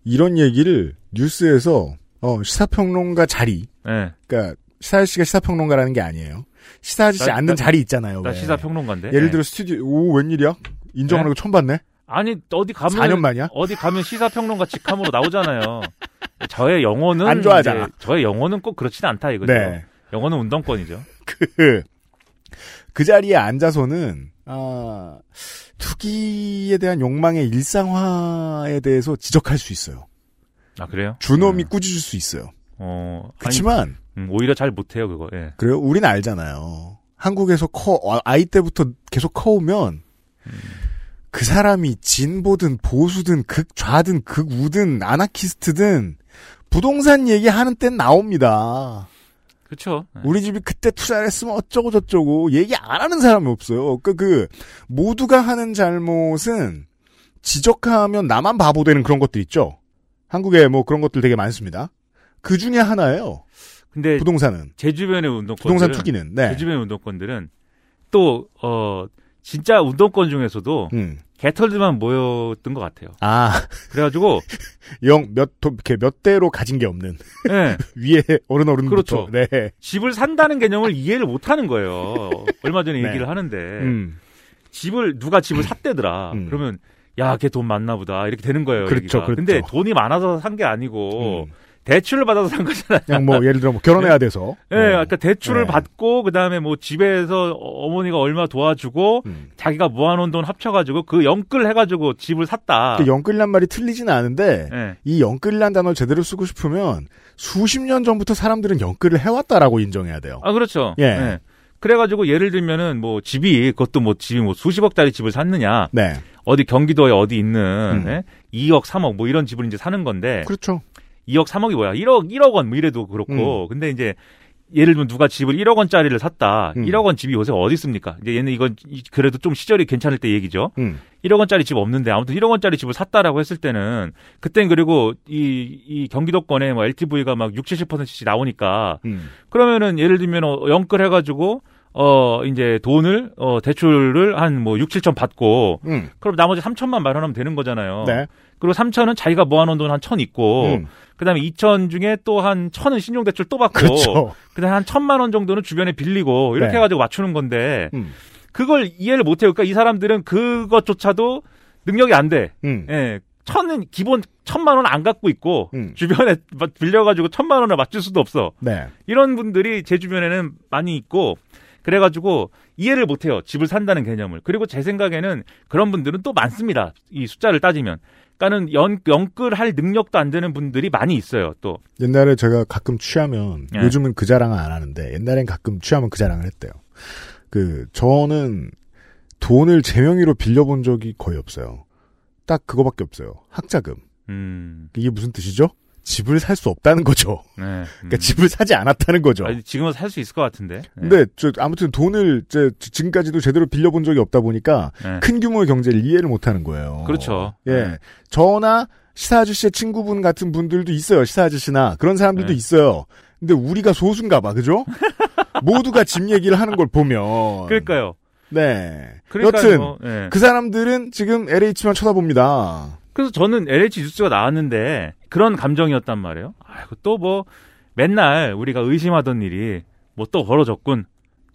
이런 얘기를 뉴스에서 어, 시사평론가 자리, 예. 그러니까 시사 씨가 시사평론가라는 게 아니에요. 시사하지 나- 않는 나- 자리 있잖아요. 나 왜. 시사 평론가인데. 예를 예. 들어 스튜디오 오 웬일이야? 인정하는 네? 거 처음 봤네. 아니 어디 가면 4년 만이야? 어디 가면 시사 평론가 직함으로 나오잖아요. *laughs* 저의 영혼은 안 좋아하잖아. 이제 저의 영혼은 꼭 그렇진 않다 이거죠. 네. 영혼은 운동권이죠. 그, 그 자리에 앉아서는, 아, 투기에 대한 욕망의 일상화에 대해서 지적할 수 있어요. 아 그래요? 준엄이 음. 꾸짖을 수 있어요. 어. 그렇지만, 음, 오히려 잘 못해요 그거. 예. 그래요? 우린 알잖아요. 한국에서 커, 어, 아이 때부터 계속 커오면, 그 사람이 진보든 보수든 극좌든 극우든 아나키스트든 부동산 얘기하는 땐 나옵니다. 그렇죠. 예. 우리 집이 그때 투자를 했으면 어쩌고 저쩌고 얘기 안 하는 사람이 없어요. 그, 그, 모두가 하는 잘못은 지적하면 나만 바보 되는 그런 것들 있죠. 한국에 뭐 그런 것들 되게 많습니다. 그 중에 하나예요. 근데 부동산은 제 주변의 운동권들은 부동산 투기는 네. 제 주변의 운동권들은 또 어 진짜 운동권 중에서도 음. 개털들만 모였던 것 같아요. 아, 그래가지고 *laughs* 영 몇 이렇게 몇 대로 가진 게 없는 예, *laughs* 위에 어른 어른부터 그렇죠. 네. 집을 산다는 개념을 이해를 못 하는 거예요. 얼마 전에 *laughs* 네. 얘기를 하는데 음. 집을 누가 집을 샀대더라. 음. 그러면 야, 걔 돈 많나 보다. 이렇게 되는 거예요. 그렇죠, 얘기가. 그렇죠. 근데 돈이 많아서 산 게 아니고 음. 대출을 받아서 산 거잖아요. 그냥 뭐 예를 들어 뭐 결혼해야 돼서 예, *laughs* 어. 그러니까 대출을 네. 받고 그다음에 뭐 집에서 어- 어머니가 얼마 도와주고 음. 자기가 모아놓은 돈 합쳐가지고 그 영끌 해가지고 집을 샀다. 그 영끌이란 말이 틀리지는 않은데 예. 이 영끌이란 단어 를 제대로 쓰고 싶으면 수십 년 전부터 사람들은 영끌을 해왔다라고 인정해야 돼요. 아 그렇죠. 예. 그래가지고 예를 들면은 뭐 집이 그것도 뭐 집이 뭐 수십억짜리 집을 샀느냐 네, 어디 경기도에 어디 있는 음. 예? 2억 3억 뭐 이런 집을 이제 사는 건데 그렇죠. 2억 3억이 뭐야 1억 1억 원 뭐 이래도 그렇고 근데 이제 예를 들면 누가 집을 1억 원짜리를 샀다 음. 1억 원 집이 요새 어디 있습니까 이제 얘는 이건 이- 그래도 좀 시절이 괜찮을 때 얘기죠 음. 1억 원짜리 집 없는데 아무튼 1억 원짜리 집을 샀다라고 했을 때는 그땐 그리고 이, 이 경기도권에 뭐 LTV가 막 6, 70%씩 나오니까 음. 그러면은 예를 들면 어, 영끌 해가지고 어 이제 돈을 어 대출을 한 뭐 6, 7천 받고 음. 그럼 나머지 3천만 마련하면 되는 거잖아요. 네. 그리고 3천은 자기가 모아놓은 돈 한 천 있고 음. 그다음에 2천 중에 또 한 천은 신용 대출 또 받고 그렇죠. 그다음에 한 천만 원 정도는 주변에 빌리고 이렇게 네. 해가지고 맞추는 건데 음. 그걸 이해를 못해요. 그러니까 이 사람들은 그것조차도 능력이 안 돼. 음. 예. 천은 기본 천만 원 안 갖고 있고 음. 주변에 막 빌려가지고 천만 원을 맞출 수도 없어. 네. 이런 분들이 제 주변에는 많이 있고 그래가지고 이해를 못해요. 집을 산다는 개념을. 그리고 제 생각에는 그런 분들은 또 많습니다. 이 숫자를 따지면. 그러니까는 연, 영끌할 능력도 안 되는 분들이 많이 있어요. 또. 옛날에 제가 가끔 취하면 예. 요즘은 그 자랑을 안 하는데 옛날엔 가끔 취하면 그 자랑을 했대요. 그 저는 돈을 제 명의로 빌려본 적이 거의 없어요. 딱 그거밖에 없어요. 학자금. 음. 이게 무슨 뜻이죠? 집을 살 수 없다는 거죠. 네. 그러니까 음. 집을 사지 않았다는 거죠. 아니, 지금은 살 수 있을 것 같은데. 네. 근데 저 아무튼 돈을 제 지금까지도 제대로 빌려본 적이 없다 보니까 네. 큰 규모의 경제를 이해를 못하는 거예요. 그렇죠. 예, 네. 저나 시사 아저씨의 친구분 같은 분들도 있어요. 시사 아저씨나 그런 사람들도 네. 있어요. 근데 우리가 소수인가 봐, 그죠? *laughs* 모두가 집 얘기를 하는 걸 보면. 그러니까요. 네. 그러니까 여튼 뭐, 예. 그 사람들은 지금 LH만 쳐다봅니다. 그래서 저는 LH 뉴스가 나왔는데 그런 감정이었단 말이에요. 아이고 또 뭐 맨날 우리가 의심하던 일이 뭐 또 벌어졌군.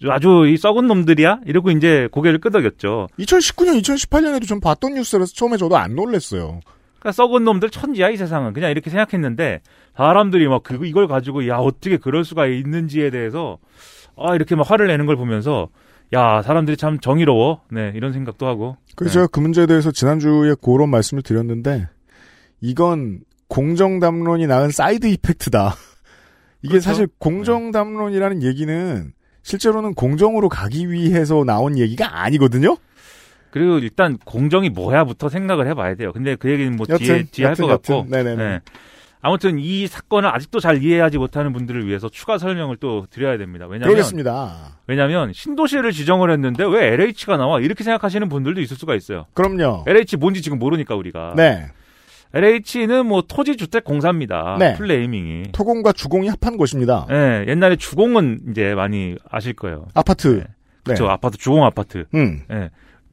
아주 이 썩은 놈들이야? 이러고 이제 고개를 끄덕였죠. 2019년, 2018년에도 전 봤던 뉴스라서 처음에 저도 안 놀랬어요. 그러니까 썩은 놈들 천지야 이 세상은 그냥 이렇게 생각했는데 사람들이 막 그, 이걸 가지고 야 어떻게 그럴 수가 있는지에 대해서 아 이렇게 막 화를 내는 걸 보면서 야 사람들이 참 정의로워 네 이런 생각도 하고 그래서 네. 제가 그 문제에 대해서 지난주에 그런 말씀을 드렸는데, 이건 공정담론이 낳은 side effect다. *laughs* 이게 그렇죠. 사실 공정담론이라는 얘기는 실제로는 공정으로 가기 위해서 나온 얘기가 아니거든요? 그리고 일단 공정이 뭐야부터 생각을 해봐야 돼요. 근데 그 얘기는 뭐 뒤에 여튼, 뒤에 할 것 같고. 네네네. 네. 아무튼 이 사건을 아직도 잘 이해하지 못하는 분들을 위해서 추가 설명을 또 드려야 됩니다. 왜냐하면 그러겠습니다. 왜냐하면 신도시를 지정을 했는데 왜 LH가 나와 이렇게 생각하시는 분들도 있을 수가 있어요. 그럼요. LH 뭔지 지금 모르니까 우리가. 네. LH는 뭐 토지주택공사입니다. 네. 플레이밍이. 토공과 주공이 합한 곳입니다. 네, 옛날에 주공은 이제 많이 아실 거예요. 아파트. 네. 그렇죠. 아파트 주공 아파트. 음, 예.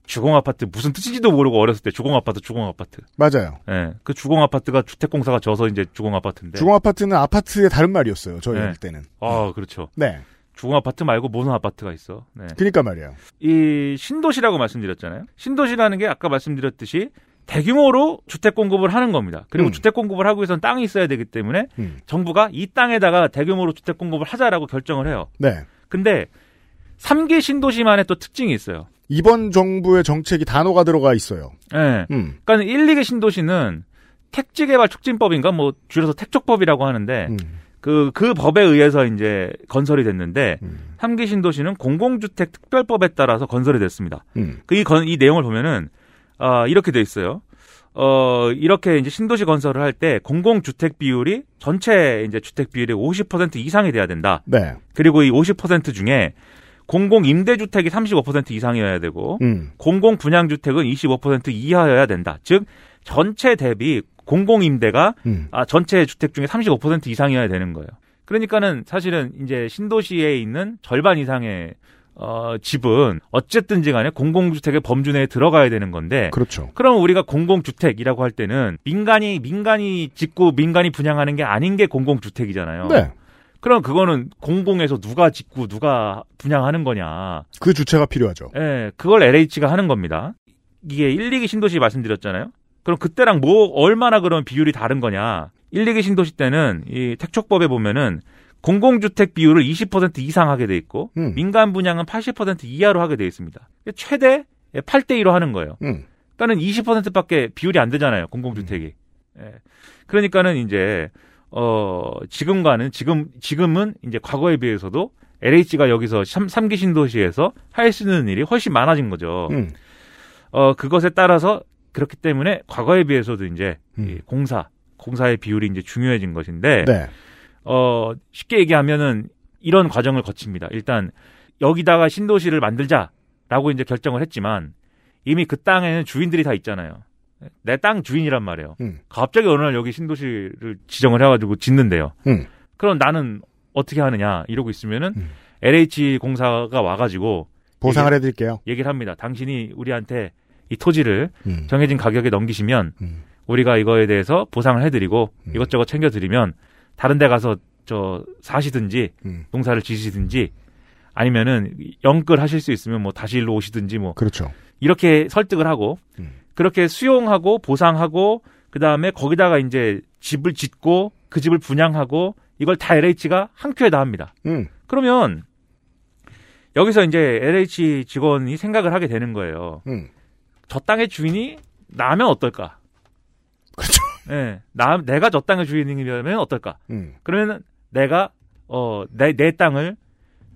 주공 아파트 무슨 뜻인지도 모르고 어렸을 때 주공 아파트 주공 아파트. 맞아요. 예. 그 주공 아파트가 주택 공사가 져서 이제 주공 아파트인데. 주공 아파트는 아파트의 다른 말이었어요. 저희 네. 때는. 아, 그렇죠. 네. 주공 아파트 말고 모노 아파트가 있어. 네. 그니까 말이에요. 이 신도시라고 말씀드렸잖아요. 신도시라는 게 아까 말씀드렸듯이 대규모로 주택 공급을 하는 겁니다. 그리고 음. 주택 공급을 하기 위해서는 땅이 있어야 되기 때문에 음. 정부가 이 땅에다가 대규모로 주택 공급을 하자라고 결정을 해요. 네. 근데 3개 신도시만의 또 특징이 있어요. 이번 정부의 정책이 단어가 들어가 있어요. 예. 음. 그러니까 1, 2개 신도시는 택지개발 촉진법인가 뭐 줄여서 택촉법이라고 하는데 음. 그, 그 법에 의해서 이제 건설이 됐는데 음. 3개 신도시는 공공주택 특별법에 따라서 건설이 됐습니다. 음. 그 이 건, 이 내용을 보면은, 아, 이렇게 돼 있어요. 어, 이렇게 이제 신도시 건설을 할 때 공공주택 비율이 전체 이제 주택 비율의 50% 이상이 돼야 된다. 네. 그리고 이 50% 중에 공공 임대주택이 35% 이상이어야 되고 음. 공공 분양주택은 25% 이하여야 된다. 즉 전체 대비 공공 임대가 음. 아, 전체 주택 중에 35% 이상이어야 되는 거예요. 그러니까는 사실은 이제 신도시에 있는 절반 이상의 어, 집은 어쨌든지 간에 공공주택의 범주 내에 들어가야 되는 건데 그렇죠. 그럼 우리가 공공주택이라고 할 때는 민간이 민간이 짓고 민간이 분양하는 게 아닌 게 공공주택이잖아요. 네. 그럼 그거는 공공에서 누가 짓고 누가 분양하는 거냐. 그 주체가 필요하죠. 예, 그걸 LH가 하는 겁니다. 이게 1, 2기 신도시 말씀드렸잖아요. 그럼 그때랑 뭐 얼마나 그런 비율이 다른 거냐. 1, 2기 신도시 때는 이 택촉법에 보면은 공공주택 비율을 20% 이상 하게 돼 있고 음. 민간 분양은 80% 이하로 하게 돼 있습니다. 최대 8대 1로 하는 거예요. 음. 그러니까는 20%밖에 비율이 안 되잖아요. 공공주택이. 예. 그러니까는 이제 어 지금과는 지금 지금은 이제 과거에 비해서도 LH가 여기서 3, 기 신도시에서 할 수 있는 일이 훨씬 많아진 거죠. 음. 어 그것에 따라서 그렇기 때문에 과거에 비해서도 이제 음. 이 공사 공사의 비율이 이제 중요해진 것인데 네. 어 쉽게 얘기하면은 이런 과정을 거칩니다. 일단 여기다가 신도시를 만들자라고 이제 결정을 했지만 이미 그 땅에는 주인들이 다 있잖아요. 내 땅 주인이란 말이에요. 음. 갑자기 어느 날 여기 신도시를 지정을 해가지고 짓는데요. 음. 그럼 나는 어떻게 하느냐 이러고 있으면은 음. LH 공사가 와가지고 보상을 해드릴게요. 얘기를 합니다. 당신이 우리한테 이 토지를 음. 정해진 가격에 넘기시면 음. 우리가 이거에 대해서 보상을 해드리고 음. 이것저것 챙겨드리면 다른 데 가서 저 사시든지 음. 농사를 지시든지 아니면은 영끌 하실 수 있으면 뭐 다시 일로 오시든지 뭐 그렇죠. 이렇게 설득을 하고 음. 그렇게 수용하고 보상하고 그 다음에 거기다가 이제 집을 짓고 그 집을 분양하고 이걸 다 LH가 한 큐에 다 합니다. 음. 그러면 여기서 이제 LH 직원이 생각을 하게 되는 거예요. 음. 저 땅의 주인이 나면 어떨까? 그렇죠. 예, 나 내가 저 땅의 주인이면 어떨까? 음. 그러면 내가 어내내 땅을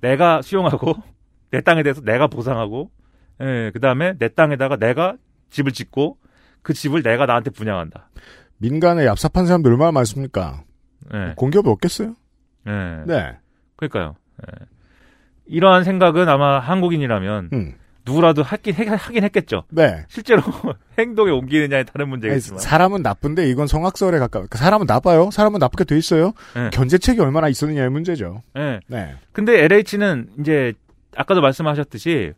내가 수용하고 *laughs* 내 땅에 대해서 내가 보상하고 예, 그다음에 내 땅에다가 내가 집을 짓고 그 집을 내가 나한테 분양한다. 민간에 얍삽한 사람들 얼마나 많습니까? 예. 공기업이 없겠어요? 예. 네. 그러니까요. 예. 이러한 생각은 아마 한국인이라면 음. 누구라도 하긴 해- 하긴 했겠죠. 네. 실제로 *laughs* 행동에 옮기느냐에 다른 문제겠지만. 사람은 나쁜데 이건 성악설에 가까워. 그 사람은 나빠요. 사람은 나쁘게 돼 있어요. 네. 견제책이 얼마나 있었느냐의 문제죠. 예. 네. 근데 LH는 이제 아까도 말씀하셨듯이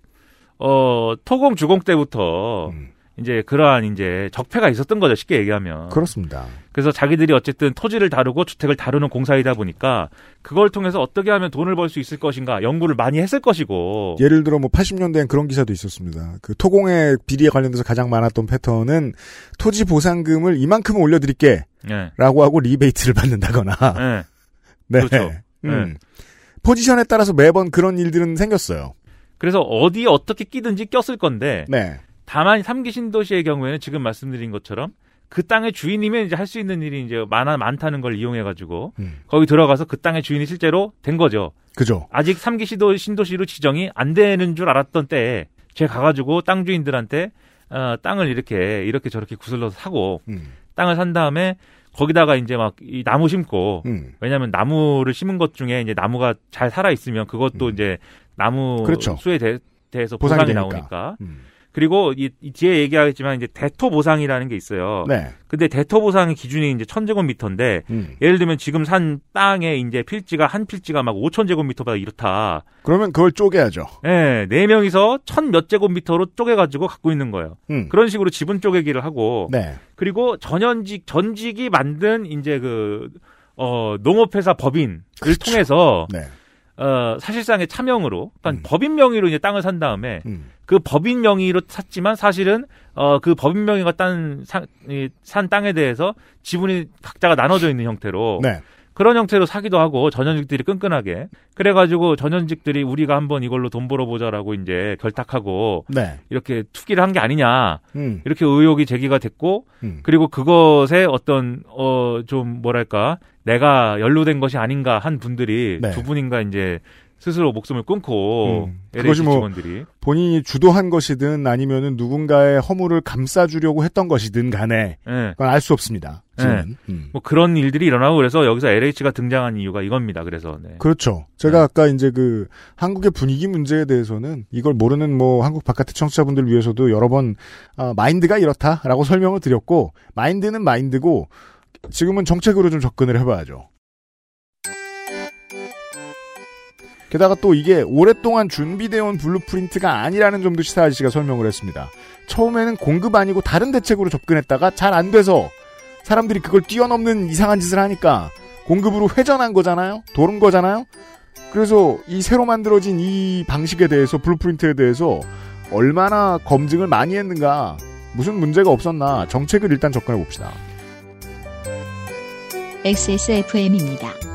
어 토공 주공 때부터 음. 이제 그러한 이제 적폐가 있었던 거죠 쉽게 얘기하면. 그렇습니다. 그래서 자기들이 어쨌든 토지를 다루고 주택을 다루는 공사이다 보니까 그걸 통해서 어떻게 하면 돈을 벌 수 있을 것인가 연구를 많이 했을 것이고. 예를 들어 뭐 80년대엔 그런 기사도 있었습니다. 그 토공의 비리에 관련돼서 가장 많았던 패턴은 토지 보상금을 이만큼 올려드릴게 예. 라고 하고 리베이트를 받는다거나. 예. *laughs* 네. 그렇죠. 음. 포지션에 따라서 매번 그런 일들은 생겼어요. 그래서 어디에 어떻게 끼든지 꼈을 건데 네. 다만 삼기 신도시의 경우에는 지금 말씀드린 것처럼 그 땅의 주인이면 이제 할 수 있는 일이 이제 많아 많다는 걸 이용해 가지고 음. 거기 들어가서 그 땅의 주인이 실제로 된 거죠. 그죠. 아직 삼기 시도 신도시로 지정이 안 되는 줄 알았던 때에 제가 가가지고 땅 주인들한테 어, 땅을 이렇게 이렇게 저렇게 구슬러서 사고 음. 땅을 산 다음에 거기다가 이제 막 이 나무 심고 음. 왜냐하면 나무를 심은 것 중에 이제 나무가 잘 살아 있으면 그것도 음. 이제 나무 그렇죠. 수에 대, 대해서 보상이 보상이. 나오니까 음. 그리고 이, 이 뒤에 얘기하겠지만 이제 대토 보상이라는 게 있어요. 네. 근데 대토 보상의 기준이 이제 천제곱미터인데 음. 예를 들면 지금 산 땅의 이제 필지가 한 필지가 막 5천 제곱미터보다 이렇다. 그러면 그걸 쪼개야죠. 예, 네 명이서 천 몇 제곱미터로 쪼개가지고 갖고 있는 거예요. 음. 그런 식으로 지분 쪼개기를 하고 네. 그리고 전현직 전직이 만든 이제 그 어, 농업회사 법인을 그렇죠. 통해서 네. 어, 사실상의 차명으로 그러니까 음. 법인 명의로 이제 땅을 산 다음에 음. 그 법인 명의로 샀지만 사실은 어, 그 법인 명의가 딴, 산, 이, 산 땅에 대해서 지분이 각자가 나눠져 있는 형태로 네. 그런 형태로 사기도 하고 전현직들이 끈끈하게 그래가지고 전현직들이 우리가 한번 이걸로 돈 벌어보자라고 이제 결탁하고 네. 이렇게 투기를 한 게 아니냐 음. 이렇게 의혹이 제기가 됐고 음. 그리고 그것에 어떤 어 좀 뭐랄까 내가 연루된 것이 아닌가 한 분들이 네. 두 분인가 이제 스스로 목숨을 끊고 음. 그것이 뭐 직원들이 본인이 주도한 것이든 아니면은 누군가의 허물을 감싸주려고 했던 것이든 간에 예. 그건 알 수 없습니다. 지금은. 음. 뭐 그런 일들이 일어나고 그래서 여기서 LH가 등장한 이유가 이겁니다. 그래서 네. 그렇죠. 제가 아까 이제 그 한국의 분위기 문제에 대해서는 이걸 모르는 뭐 한국 바깥의 청취자분들 위해서도 여러 번 아, 마인드가 이렇다라고 설명을 드렸고 마인드는 마인드고 지금은 정책으로 좀 접근을 해봐야죠. 게다가 또 이게 오랫동안 준비되어 온 blueprint가 아니라는 점도 시사 아저씨가 설명을 했습니다. 처음에는 공급 아니고 다른 대책으로 접근했다가 잘 안 돼서 사람들이 그걸 뛰어넘는 이상한 짓을 하니까 공급으로 회전한 거잖아요? 도른 거잖아요? 그래서 이 새로 만들어진 이 방식에 대해서 blueprint에 대해서 얼마나 검증을 많이 했는가 무슨 문제가 없었나 정책을 일단 접근해 봅시다. XSFM입니다.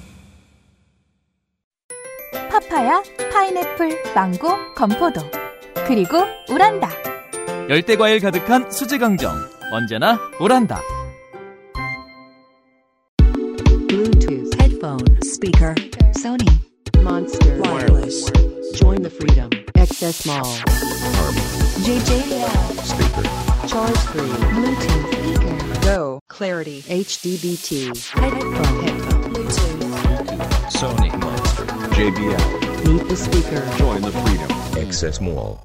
파파야, 파인애플, 망고, 건포도. 그리고 우란다. 열대 과일 가득한 수제 강정. 언제나 오란다. Bluetooth headphone speaker Sony Monster Wireless. Join the freedom. XS Mall. JJL speaker. Charge 3 Bluetooth speaker. Go Clarity HDBT headphone headphone Bluetooth Sony. JBL. Meet the speaker. Join the freedom. Access Mall.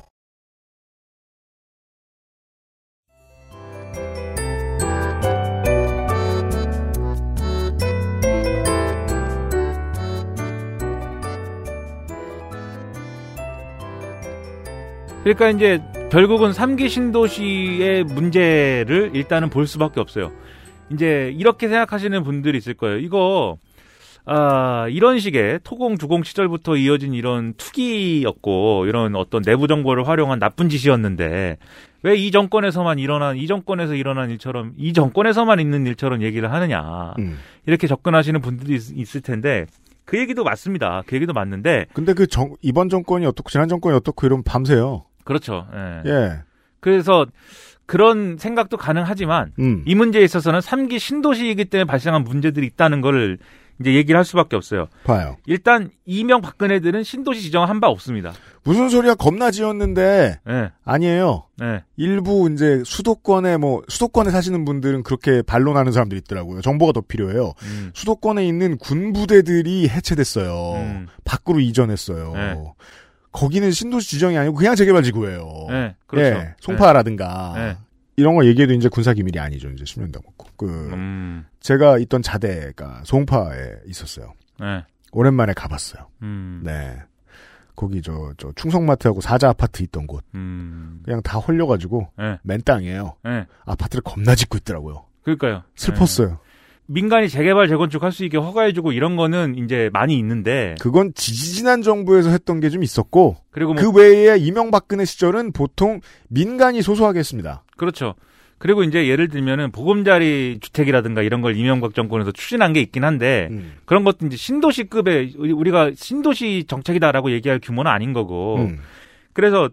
그러니까 이제 결국은 3기 신도시의 문제를 일단은 볼 수밖에 없어요. 이제 이렇게 생각하시는 분들이 있을 거예요. 이거 아, 이런 식의 토공 주공 시절부터 이어진 이런 투기였고 이런 어떤 내부 정보를 활용한 나쁜 짓이었는데 왜 이 정권에서만 일어난 이 정권에서 일어난 일처럼 이 정권에서만 있는 일처럼 얘기를 하느냐 음. 이렇게 접근하시는 분들이 있, 을 텐데 그 얘기도 맞습니다. 그 얘기도 맞는데 근데 그 정, 이번 정권이 어떻고 지난 정권이 어떻고 이러면 밤새요. 그렇죠. 예. 예. 그래서 그런 생각도 가능하지만 음. 이 문제에 있어서는 3기 신도시이기 때문에 발생한 문제들이 있다는 거를 이제 얘기를 할 수밖에 없어요. 봐요. 일단 이명 박근혜들은 신도시 지정한 바 없습니다. 무슨 소리야 겁나 지었는데 예. 아니에요. 예. 일부 이제 수도권에 뭐 수도권에 사시는 분들은 그렇게 반론하는 사람들이 있더라고요. 정보가 더 필요해요. 음. 수도권에 있는 군부대들이 해체됐어요. 음. 밖으로 이전했어요. 네. 거기는 신도시 지정이 아니고 그냥 재개발 지구예요. 예. 그렇죠. 예, 송파라든가 예. 이런 거 얘기해도 이제 군사 기밀이 아니죠. 이제 10년 넘었고. 그 음. 제가 있던 자대가 송파에 있었어요. 예. 오랜만에 가봤어요. 음. 네. 거기 저, 저 충성마트하고 사자 아파트 있던 곳. 음. 그냥 다 헐려가지고 예. 맨 땅이에요. 예. 아파트를 겁나 짓고 있더라고요. 그러니까요. 슬펐어요. 예. 민간이 재개발 재건축 할 수 있게 허가해주고 이런 거는 이제 많이 있는데 그건 지지난 정부에서 했던 게 좀 있었고 그리고 뭐 그 외에 이명박근혜 시절은 보통 민간이 소소하게 했습니다. 그렇죠. 그리고 이제 예를 들면은 보금자리 주택이라든가 이런 걸 이명박 정권에서 추진한 게 있긴 한데 음. 그런 것도 이제 신도시급의 우리- 우리가 신도시 정책이다라고 얘기할 규모는 아닌 거고 음. 그래서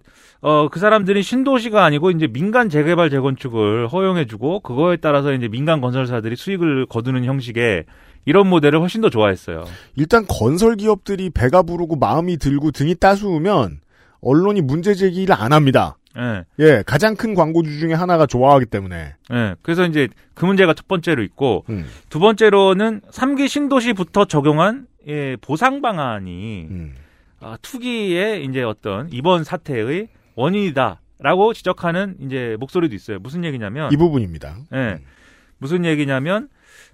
어 그 사람들이 신도시가 아니고 이제 민간 재개발 재건축을 허용해주고 그거에 따라서 이제 민간 건설사들이 수익을 거두는 형식의 이런 모델을 훨씬 더 좋아했어요. 일단 건설 기업들이 배가 부르고 마음이 들고 등이 따스우면 언론이 문제 제기를 안 합니다. 예, 예, 가장 큰 광고주 중에 하나가 좋아하기 때문에. 예. 그래서 이제 그 문제가 첫 번째로 있고 음, 두 번째로는 3기 신도시부터 적용한 예, 보상 방안이 음. 아, 투기의 이제 어떤 이번 사태의 원인이다라고 지적하는 이제 목소리도 있어요. 무슨 얘기냐면 이 부분입니다. 예. 무슨 얘기냐면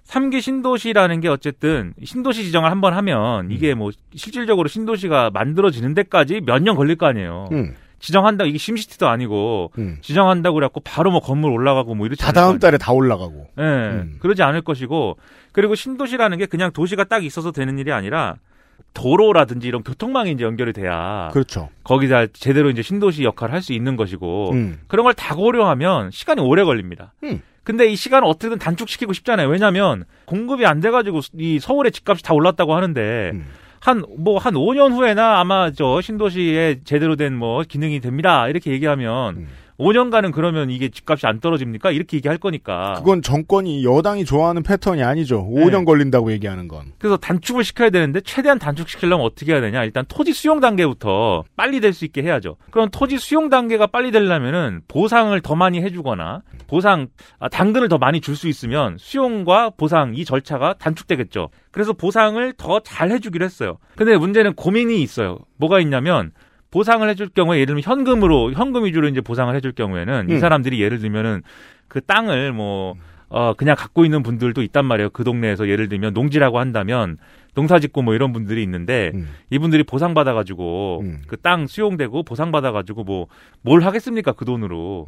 3기 신도시라는 게 어쨌든 신도시 지정을 한번 하면 이게 뭐 실질적으로 신도시가 만들어지는 데까지 몇 년 걸릴 거 아니에요. 음, 지정한다 이게 심시티도 아니고 음. 지정한다고 그래갖고 바로 뭐 건물 올라가고 뭐 이렇지 다 않을 거 다음. 달에 다 올라가고. 예, 음. 그러지 않을 것이고 그리고 신도시라는 게 그냥 도시가 딱 있어서 되는 일이 아니라 도로라든지 이런 교통망이 이제 연결이 돼야 그렇죠. 거기다 제대로 이제 신도시 역할을 할 수 있는 것이고 음. 그런 걸 다 고려하면 시간이 오래 걸립니다. 음. 근데 이 시간을 어떻게든 단축시키고 싶잖아요. 왜냐하면 공급이 안 돼가지고 이 서울의 집값이 다 올랐다고 하는데 음. 한 뭐 한 5년 후에나 아마 저 신도시에 제대로 된 뭐 기능이 됩니다. 이렇게 얘기하면 음. 5년간은 그러면 이게 집값이 안 떨어집니까? 이렇게 얘기할 거니까. 그건 정권이 여당이 좋아하는 패턴이 아니죠. 네. 5년 걸린다고 얘기하는 건. 그래서 단축을 시켜야 되는데 최대한 단축시키려면 어떻게 해야 되냐? 일단 토지 수용 단계부터 빨리 될 수 있게 해야죠. 그럼 토지 수용 단계가 빨리 되려면은 보상을 더 많이 해주거나 보상 아, 당근을 더 많이 줄 수 있으면 수용과 보상 이 절차가 단축되겠죠. 그래서 보상을 더 잘 해주기로 했어요. 근데 문제는 고민이 있어요. 뭐가 있냐면 보상을 해줄 경우에 예를 들면 현금으로 현금 위주로 이제 보상을 해줄 경우에는 이 음. 사람들이 예를 들면은 그 땅을 뭐 어, 그냥 갖고 있는 분들도 있단 말이에요. 그 동네에서 예를 들면 농지라고 한다면 농사 짓고 뭐 이런 분들이 있는데 음. 이분들이 보상받아가지고 그땅 수용되고 보상받아가지고 뭐 뭘 하겠습니까 그 돈으로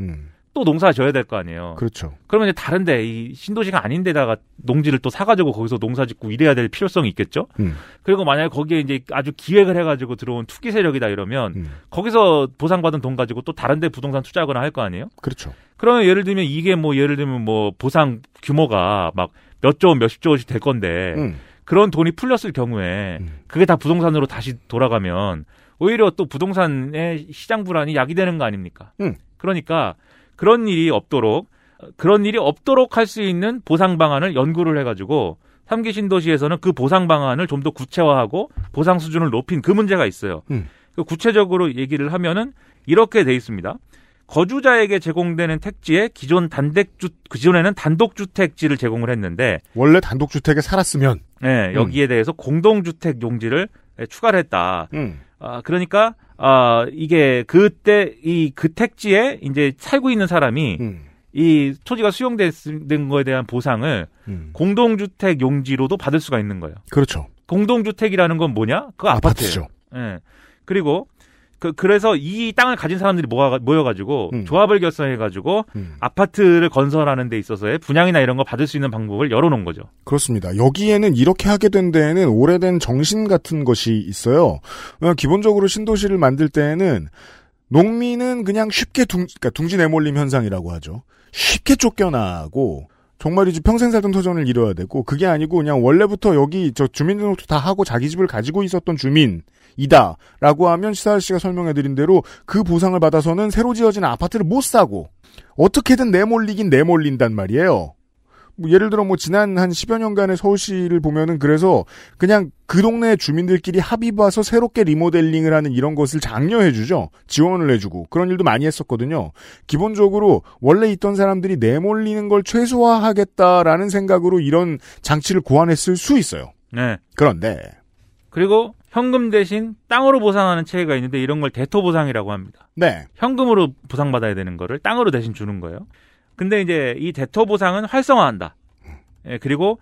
또 농사 져야 될 거 아니에요. 음. 그렇죠. 그러면 이제 다른데 이 신도시가 아닌데다가 농지를 또 사가지고 거기서 농사 짓고 이래야 될 필요성이 있겠죠. 음. 그리고 만약에 거기에 이제 아주 기획을 해가지고 들어온 투기 세력이다 이러면 음. 거기서 보상받은 돈 가지고 또 다른데 부동산 투자하거나 할 거 아니에요. 그렇죠. 그러면 예를 들면 이게 뭐 예를 들면 뭐 보상 규모가 막 몇조 원, 몇십 조 원씩 될 건데 음. 그런 돈이 풀렸을 경우에 그게 다 부동산으로 다시 돌아가면 오히려 또 부동산의 시장 불안이 야기되는 거 아닙니까? 음. 그러니까 그런 일이 없도록 그런 일이 없도록 할 수 있는 보상 방안을 연구를 해가지고 삼기 신도시에서는 그 보상 방안을 좀 더 구체화하고 보상 수준을 높인 그 문제가 있어요. 음. 그 구체적으로 얘기를 하면은 이렇게 돼 있습니다. 거주자에게 제공되는 택지에 기존 단독주 기존에는 단독주택지를 제공을 했는데 원래 단독주택에 살았으면 네, 여기에 대해서 공동주택 용지를 추가를 했다. 음. 아, 그러니까 아, 이게 그때 이 그 택지에 이제 살고 있는 사람이 음. 이 토지가 수용된 거에 대한 보상을 공동주택 용지로도 받을 수가 있는 거예요. 그렇죠. 공동주택이라는 건 뭐냐? 그거 아파트예요. 아파트죠. 예. 그리고 그 그래서 이 땅을 가진 사람들이 모아 모여가지고 음. 조합을 결성해가지고 아파트를 건설하는 데 있어서의 분양이나 이런 거 받을 수 있는 방법을 열어놓은 거죠. 그렇습니다. 여기에는 이렇게 하게 된 데에는 오래된 정신 같은 것이 있어요. 어, 기본적으로 신도시를 만들 때에는 농민은 그냥 쉽게 둥, 그러니까 둥지 내몰림 현상이라고 하죠. 쉽게 쫓겨나고 정말이지 평생 살던 터전을 잃어야 되고 그게 아니고 그냥 원래부터 여기 저 주민등록도 다 하고 자기 집을 가지고 있었던 주민이다라고 하면 시사 씨가 설명해드린 대로 그 보상을 받아서는 새로 지어진 아파트를 못 사고 어떻게든 내몰리긴 내몰린단 말이에요. 뭐 예를 들어 뭐 지난 한 10여 년간의 서울시를 보면은 그래서 그냥 그 동네 주민들끼리 합의 봐서 새롭게 리모델링을 하는 이런 것을 장려해 주죠. 지원을 해 주고 그런 일도 많이 했었거든요. 기본적으로 원래 있던 사람들이 내몰리는 걸 최소화하겠다라는 생각으로 이런 장치를 고안했을 수 있어요. 네. 그런데 그리고 현금 대신 땅으로 보상하는 체계가 있는데 이런 걸 대토 보상이라고 합니다. 네. 현금으로 보상받아야 되는 거를 땅으로 대신 주는 거예요. 근데 이제 이 대토 보상은 활성화한다. 예, 그리고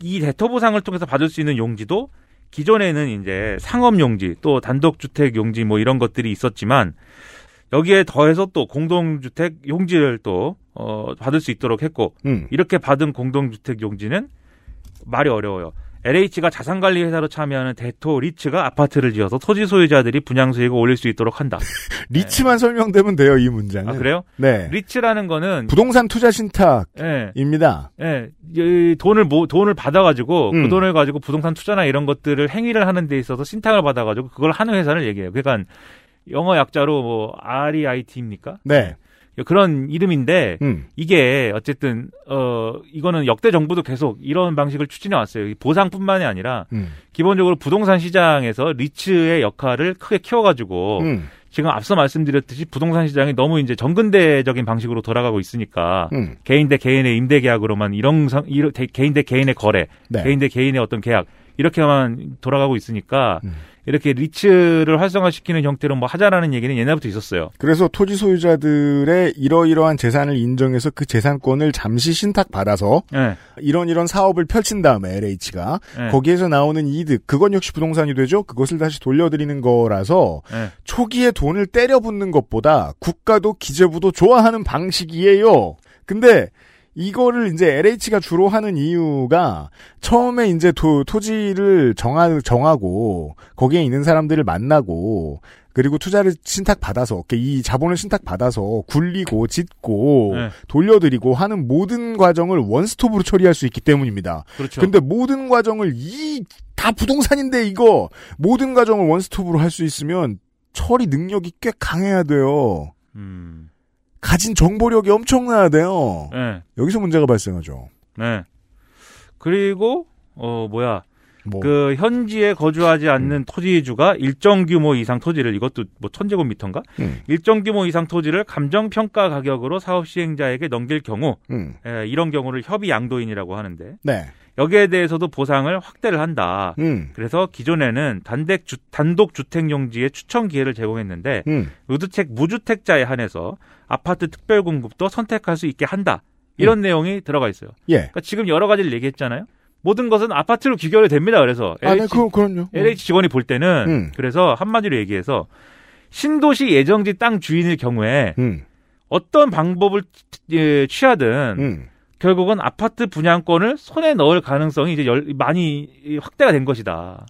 이 대토 보상을 통해서 받을 수 있는 용지도 기존에는 이제 상업 용지 또 단독주택 용지 뭐 이런 것들이 있었지만 여기에 더해서 또 공동주택 용지를 또 어, 받을 수 있도록 했고 음. 이렇게 받은 공동주택 용지는 말이 어려워요. LH가 자산관리 회사로 참여하는 대토 리츠가 아파트를 지어서 토지 소유자들이 분양 수익을 올릴 수 있도록 한다. *laughs* 리츠만 설명되면 돼요, 이 문장은. 아 그래요? 네. 리츠라는 거는 부동산 투자 예. 신탁입니다. 예, 이 돈을 뭐 돈을 받아 가지고 음. 그 돈을 가지고 부동산 투자나 이런 것들을 행위를 하는 데 있어서 신탁을 받아 가지고 그걸 하는 회사를 얘기해요. 그러니까 영어 약자로 뭐 REIT입니까? 네. 그런 이름인데 음. 이게 어쨌든 어 이거는 역대 정부도 계속 이런 방식을 추진해 왔어요. 이 보상뿐만이 아니라 음. 기본적으로 부동산 시장에서 리츠의 역할을 크게 키워가지고 음. 지금 앞서 말씀드렸듯이 부동산 시장이 너무 이제 정근대적인 방식으로 돌아가고 있으니까 음. 개인 대 개인의 임대 계약으로만 이런 상, 개인 대 개인의 거래, 네. 개인 대 개인의 어떤 계약 이렇게만 돌아가고 있으니까 음. 이렇게 리츠를 활성화시키는 형태로 뭐 하자라는 얘기는 옛날부터 있었어요. 그래서 토지 소유자들의 이러이러한 재산을 인정해서 그 재산권을 잠시 신탁 받아서 네. 이런 이런 사업을 펼친 다음에 LH가 네. 거기에서 나오는 이득 그건 역시 부동산이 되죠. 그것을 다시 돌려드리는 거라서 네. 초기에 돈을 때려 붓는 것보다 국가도 기재부도 좋아하는 방식이에요. 근데 이거를 이제 LH가 주로 하는 이유가 처음에 이제 토, 토지를 정하, 정하고 거기에 있는 사람들을 만나고 그리고 투자를 신탁 받아서 이 자본을 신탁 받아서 굴리고 짓고 네. 돌려드리고 하는 모든 과정을 원스톱으로 처리할 수 있기 때문입니다. 그렇죠. 근데 모든 과정을 이 다 부동산인데 이거 모든 과정을 원스톱으로 할 수 있으면 처리 능력이 꽤 강해야 돼요. 음. 가진 정보력이 엄청나야 돼요. 네. 여기서 문제가 발생하죠. 네. 그리고 어 뭐야 뭐 그 현지에 거주하지 않는 토지주가 일정 규모 이상 토지를 이것도 뭐 천제곱미터인가 음, 일정 규모 이상 토지를 감정 평가 가격으로 사업 시행자에게 넘길 경우 음, 에, 이런 경우를 협의 양도인이라고 하는데 네, 여기에 대해서도 보상을 확대를 한다. 음, 그래서 기존에는 단독, 주, 단독 주택 용지의 추천 기회를 제공했는데 음, 무주택 무주택자에 한해서 아파트 특별 공급도 선택할 수 있게 한다. 이런 내용이 들어가 있어요. 예. 그러니까 지금 여러 가지를 얘기했잖아요. 모든 것은 아파트로 귀결이 됩니다. 그래서 아, 네, LH, 그, 그럼요. LH 직원이 볼 때는 음. 그래서 한마디로 얘기해서 신도시 예정지 땅 주인일 경우에 음, 어떤 방법을 예, 취하든 음, 결국은 아파트 분양권을 손에 넣을 가능성이 이제 열- 많이 확대가 된 것이다.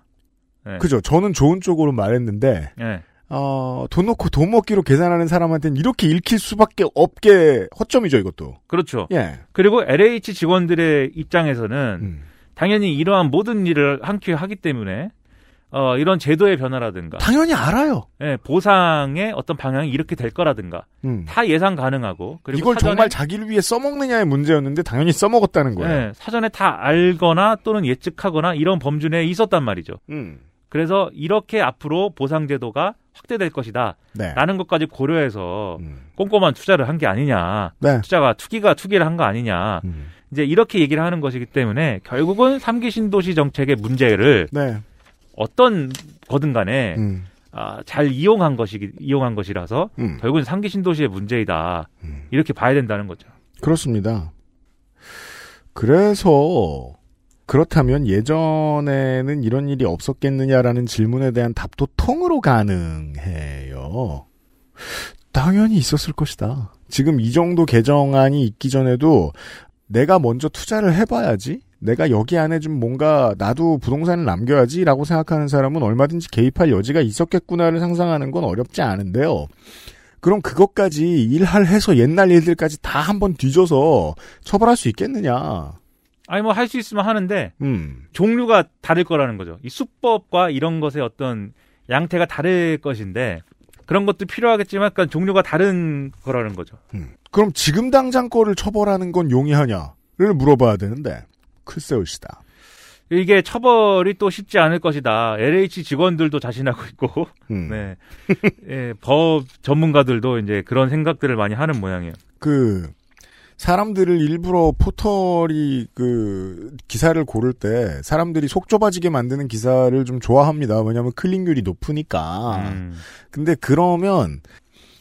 네. 그죠. 저는 좋은 쪽으로 말했는데, 예. 어, 돈 넣고 돈 먹기로 계산하는 사람한테는 이렇게 읽힐 수밖에 없게 허점이죠, 이것도. 그렇죠. 예. 그리고 LH 직원들의 입장에서는 음. 당연히 이러한 모든 일을 한 큐에 하기 때문에 어, 이런 제도의 변화라든가 당연히 알아요. 예, 보상의 어떤 방향이 이렇게 될 거라든가 음. 다 예상 가능하고 그리고 이걸 사전에- 정말 자기를 위해 써먹느냐의 문제였는데 당연히 써먹었다는 거예요. 예, 사전에 다 알거나 또는 예측하거나 이런 범주 내에 있었단 말이죠. 음. 그래서 이렇게 앞으로 보상 제도가 확대될 것이다. 네. 라는 것까지 고려해서 음. 꼼꼼한 투자를 한 게 아니냐. 네. 투자가 투기가 투기를 한 거 아니냐. 음. 이제 이렇게 얘기를 하는 것이기 때문에 결국은 삼기 신도시 정책의 문제를 네. 어떤 거든 간에 음. 아, 잘 이용한 것이 이용한 것이라서 음. 결국은 삼기 신도시의 문제이다. 이렇게 봐야 된다는 거죠. 그렇습니다. 그래서 그렇다면 예전에는 이런 일이 없었겠느냐라는 질문에 대한 답도 통으로 가능해요. 당연히 있었을 것이다. 지금 이 정도 개정안이 있기 전에도 내가 먼저 투자를 해봐야지. 내가 여기 안에 좀 뭔가 나도 부동산을 남겨야지라고 생각하는 사람은 얼마든지 개입할 여지가 있었겠구나를 상상하는 건 어렵지 않은데요. 그럼 그것까지 일할 해서 옛날 일들까지 다 한번 뒤져서 처벌할 수 있겠느냐? 아니 뭐 할 수 있으면 하는데 음, 종류가 다를 거라는 거죠. 이 수법과 이런 것의 어떤 양태가 다를 것인데 그런 것도 필요하겠지만 약간 종류가 다른 거라는 거죠. 음. 그럼 지금 당장 거를 처벌하는 건 용이하냐를 물어봐야 되는데 글쎄올시다. 이게 처벌이 또 쉽지 않을 것이다. LH 직원들도 자신하고 있고, 음. 네. 예, 법 전문가들도 이제 그런 생각들을 많이 하는 모양이에요. 그 사람들을 일부러 포털이 그 기사를 고를 때 사람들이 속 좁아지게 만드는 기사를 좀 좋아합니다. 왜냐하면 클릭률이 높으니까. 음. 근데 그러면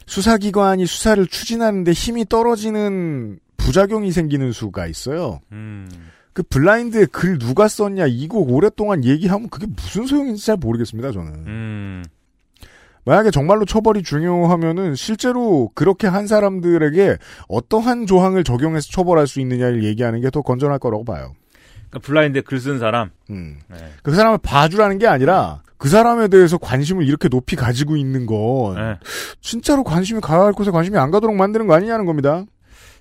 수사기관이 수사를 추진하는데 힘이 떨어지는 부작용이 생기는 수가 있어요. 음. 그 블라인드에 글 누가 썼냐 이거 오랫동안 얘기하면 그게 무슨 소용인지 잘 모르겠습니다 저는. 음. 만약에 정말로 처벌이 중요하면은 실제로 그렇게 한 사람들에게 어떠한 조항을 적용해서 처벌할 수 있느냐를 얘기하는 게 더 건전할 거라고 봐요. 그러니까 블라인드에 글쓴 사람. 음. 네. 그 사람을 봐주라는 게 아니라 그 사람에 대해서 관심을 이렇게 높이 가지고 있는 건 네. 진짜로 관심이 가야 할 곳에 관심이 안 가도록 만드는 거 아니냐는 겁니다.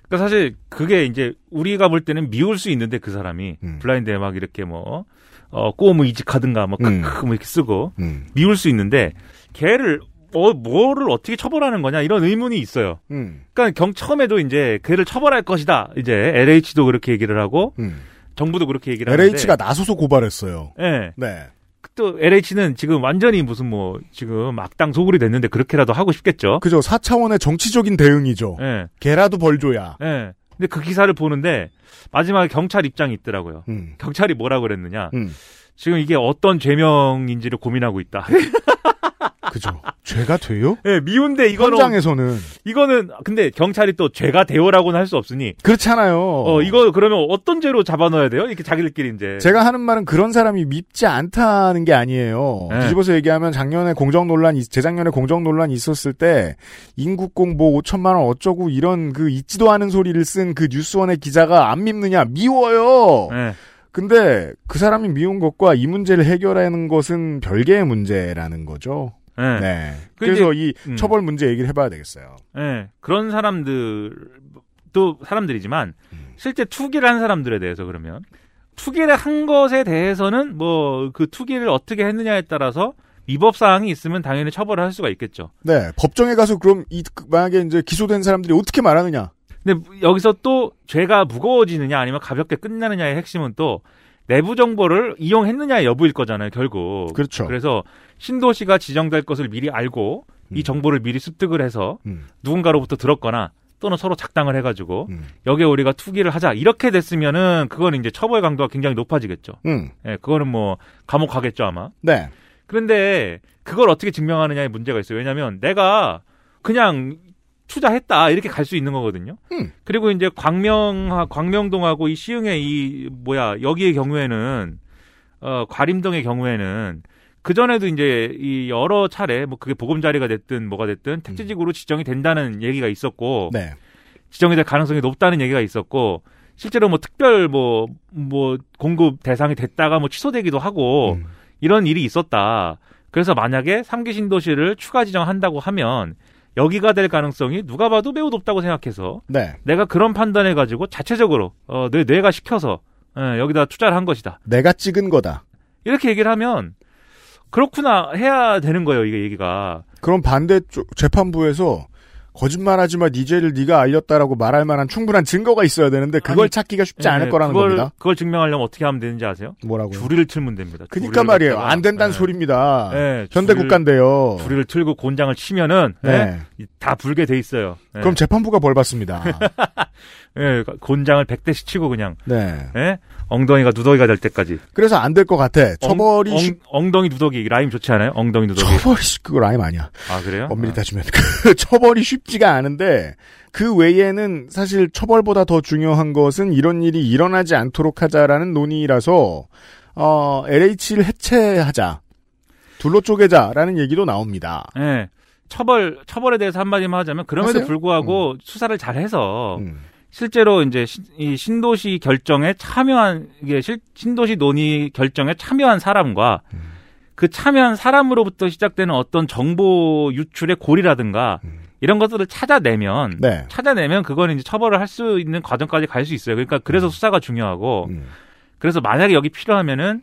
그러니까 사실 그게 이제 우리가 볼 때는 미울 수 있는데 그 사람이 음. 블라인드에 막 이렇게 뭐, 어, 꼬무 이직하든가 뭐, 음. 크크 뭐 이렇게 쓰고 음. 미울 수 있는데 걔를 어, 뭐를 어떻게 처벌하는 거냐 이런 의문이 있어요. 음. 그러니까 경 처음에도 이제 걔를 처벌할 것이다. 이제 LH도 그렇게 얘기를 하고 음. 정부도 그렇게 얘기를 하는데 LH가 나서서 고발했어요. 예. 네. 또 LH는 지금 완전히 무슨 뭐 지금 악당 소굴이 됐는데 그렇게라도 하고 싶겠죠. 그죠. 4차원의 정치적인 대응이죠. 예. 걔라도 벌 줘야. 예. 근데 그 기사를 보는데 마지막에 경찰 입장이 있더라고요. 음. 경찰이 뭐라 그랬느냐. 음. 지금 이게 어떤 죄명인지를 고민하고 있다. *laughs* 그죠. 죄가 돼요? 예, 미운데 이거는 현장에서는 이거는 근데 경찰이 또 죄가 되어라고는 할 수 없으니 그렇잖아요. 어 이거 그러면 어떤 죄로 잡아넣어야 돼요? 이렇게 자기들끼리 이제 제가 하는 말은 그런 사람이 밉지 않다는 게 아니에요. 네. 뒤집어서 얘기하면 작년에 공정 논란, 재작년에 공정 논란 있었을 때 인국공 뭐 5천만 원 어쩌고 이런 그 있지도 않은 소리를 쓴 그 뉴스원의 기자가 안 밉느냐? 미워요. 예. 근데 그 사람이 미운 것과 이 문제를 해결하는 것은 별개의 문제라는 거죠. 예. 네. 근데 그래서 이 음. 처벌 문제 얘기를 해봐야 되겠어요. 예. 그런 사람들도 사람들이지만 실제 투기를 한 사람들에 대해서 그러면 투기를 한 것에 대해서는 뭐 그 투기를 어떻게 했느냐에 따라서 위법 사항이 있으면 당연히 처벌을 할 수가 있겠죠. 네, 법정에 가서 그럼 이 그, 만약에 이제 기소된 사람들이 어떻게 말하느냐? 근데 여기서 또 죄가 무거워지느냐 아니면 가볍게 끝나느냐의 핵심은 또 내부 정보를 이용했느냐의 여부일 거잖아요, 결국. 그렇죠. 그래서 신도시가 지정될 것을 미리 알고 이 정보를 미리 습득을 해서 음. 누군가로부터 들었거나 또는 서로 작당을 해가지고 음. 여기에 우리가 투기를 하자 이렇게 됐으면은 그거는 이제 처벌 강도가 굉장히 높아지겠죠. 음. 예, 그거는 뭐 감옥 가겠죠 아마. 네. 그런데 그걸 어떻게 증명하느냐에 문제가 있어요. 왜냐하면 내가 그냥 투자했다 이렇게 갈 수 있는 거거든요. 음. 그리고 이제 광명 광명동하고 이 시흥의 이 뭐야 여기의 경우에는 어 과림동의 경우에는 그 전에도 이제 이 여러 차례 뭐 그게 보금자리가 됐든 뭐가 됐든 택지지구로 지정이 된다는 얘기가 있었고 네. 지정이 될 가능성이 높다는 얘기가 있었고 실제로 뭐 특별 뭐뭐 공급 대상이 됐다가 뭐 취소되기도 하고 이런 일이 있었다. 그래서 만약에 삼기 신도시를 추가 지정한다고 하면 여기가 될 가능성이 누가 봐도 매우 높다고 생각해서 네. 내가 그런 판단해 가지고 자체적으로 어, 내 뇌가 시켜서 어, 여기다 투자를 한 것이다. 내가 찍은 거다. 이렇게 얘기를 하면 그렇구나 해야 되는 거예요. 이게 얘기가. 그럼 반대쪽 재판부에서 거짓말하지만 니 죄를 네가 알렸다라고 말할 만한 충분한 증거가 있어야 되는데 그걸 아니, 찾기가 쉽지 예, 않을 거라는 그걸, 겁니다. 그걸 증명하려면 어떻게 하면 되는지 아세요? 뭐라고요? 줄이를 틀면 됩니다. 그니까 말이에요. 갖다가, 안 된다는 예. 소리입니다. 예, 현대 줄을- 국가인데요. 줄이를 틀고 곤장을 치면은 예, 네. 이- 다 불게 돼 있어요. 예. 그럼 재판부가 벌 받습니다. *laughs* 예, 곤장을 100대씩 치고 그냥 네. 예? 엉덩이가 누더기가 될 때까지. 그래서 안 될 것 같아. 처벌이 엉, 쉽- 엉, 덩이 누더기 라임 좋지 않아요? 엉덩이 누더기. 처벌이 쉽- 그거 라임 아니야. 아 그래요? 엄밀히 따지면 *laughs* 그 처벌이 쉽지가 않은데 그 외에는 사실 처벌보다 더 중요한 것은 이런 일이 일어나지 않도록 하자라는 논의라서 어, LH를 해체하자. 둘로 쪼개자라는 얘기도 나옵니다. 예. 처벌 처벌에 대해서 한마디만 하자면 그럼에도 하세요? 음. 불구하고 수사를 잘 해서 실제로 이제 신, 이 신도시 결정에 참여한 이게 실- 신도시 논의 결정에 참여한 사람과 음. 그 참여한 사람으로부터 시작되는 어떤 정보 유출의 고리라든가 이런 것들을 찾아내면 음. 네. 찾아내면 그거는 이제 처벌을 할 수 있는 과정까지 갈 수 있어요. 그러니까 그래서 수사가 중요하고 그래서 만약에 여기 필요하면은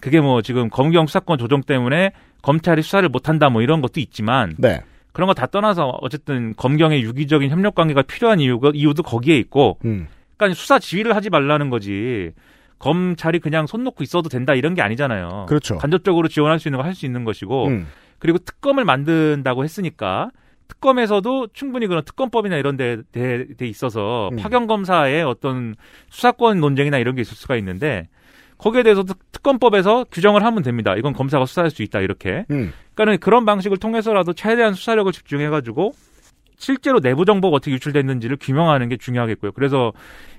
그게 뭐 지금 검경 수사권 조정 때문에 검찰이 수사를 못한다 뭐 이런 것도 있지만 네. 그런 거 다 떠나서 어쨌든 검경의 유기적인 협력 관계가 필요한 이유가 이유도 거기에 있고 음. 그러니까 수사 지휘를 하지 말라는 거지 검찰이 그냥 손 놓고 있어도 된다 이런 게 아니잖아요. 그렇죠. 간접적으로 지원할 수 있는 거 할 수 있는 것이고 음. 그리고 특검을 만든다고 했으니까 특검에서도 충분히 그런 특검법이나 이런 데, 데, 데 있어서 음. 파견 검사의 어떤 수사권 논쟁이나 이런 게 있을 수가 있는데 거기에 대해서도 특검법에서 규정을 하면 됩니다. 이건 검사가 수사할 수 있다 이렇게. 음. 그러니까는 그런 방식을 통해서라도 최대한 수사력을 집중해가지고 실제로 내부 정보가 어떻게 유출됐는지를 규명하는 게 중요하겠고요. 그래서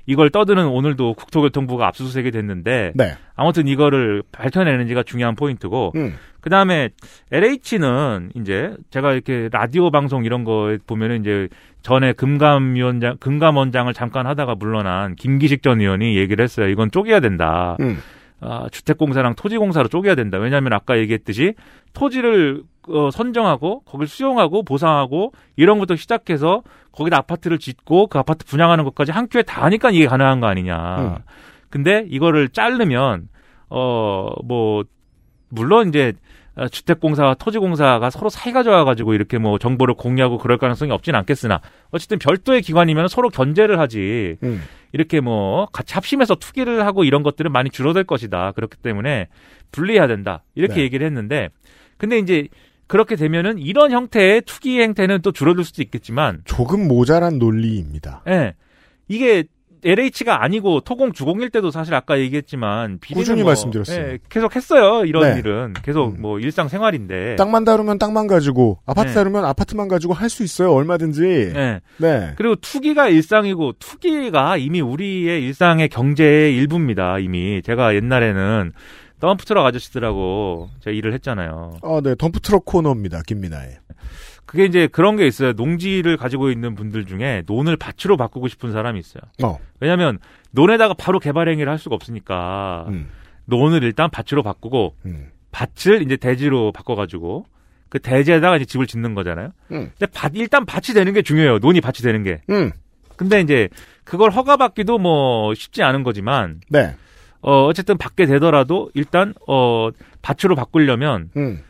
이걸 떠드는 오늘도 국토교통부가 압수수색이 됐는데 네. 아무튼 이거를 밝혀내는지가 중요한 포인트고 음. 그 다음에 LH는 이제 제가 이렇게 라디오 방송 이런 거에 보면은 이제 전에 금감위원장, 금감원장을 잠깐 하다가 물러난 김기식 전 의원이 얘기를 했어요. 이건 쪼개야 된다. 음. 아, 주택공사랑 토지공사로 쪼개야 된다. 왜냐하면 아까 얘기했듯이 토지를 어, 선정하고 거길 수용하고 보상하고 이런 것부터 시작해서 거기다 아파트를 짓고 그 아파트 분양하는 것까지 한 큐에 다 하니까 이게 가능한 거 아니냐. 음. 근데 이거를 자르면 어 뭐 물론 이제 어, 주택공사와 토지공사가 서로 사이가 좋아가지고 이렇게 뭐 정보를 공유하고 그럴 가능성이 없진 않겠으나 어쨌든 별도의 기관이면 서로 견제를 하지 음. 이렇게 뭐 같이 합심해서 투기를 하고 이런 것들은 많이 줄어들 것이다 그렇기 때문에 분리해야 된다 이렇게 네. 얘기를 했는데 근데 이제 그렇게 되면은 이런 형태의 투기 행태는 또 줄어들 수도 있겠지만 조금 모자란 논리입니다. 예 이게 LH가 아니고 토공 주공일 때도 사실 아까 얘기했지만 꾸준히 뭐, 말씀드렸어요. 예, 계속 했어요 이런 네. 일은 계속 뭐 일상 생활인데 땅만 다루면 땅만 가지고 아파트 네. 다루면 아파트만 가지고 할 수 있어요. 얼마든지. 네. 네. 그리고 투기가 일상이고 투기가 이미 우리의 일상의 경제의 일부입니다. 이미 제가 옛날에는 덤프트럭 아저씨들하고 제가 일을 했잖아요. 아, 네. 덤프트럭 코너입니다. 김민아의. 그게 이제 그런 게 있어요. 농지를 가지고 있는 분들 중에 논을 밭으로 바꾸고 싶은 사람이 있어요. 어. 왜냐하면 논에다가 바로 개발 행위를 할 수가 없으니까 음. 논을 일단 밭으로 바꾸고 밭을 이제 대지로 바꿔가지고 그 대지에다가 이제 집을 짓는 거잖아요. 음. 근데 밭 일단 밭이 되는 게 중요해요. 논이 밭이 되는 게. 음. 근데 이제 그걸 허가받기도 뭐 쉽지 않은 거지만 네. 어 어쨌든 받게 되더라도 일단 어 밭으로 바꾸려면 음.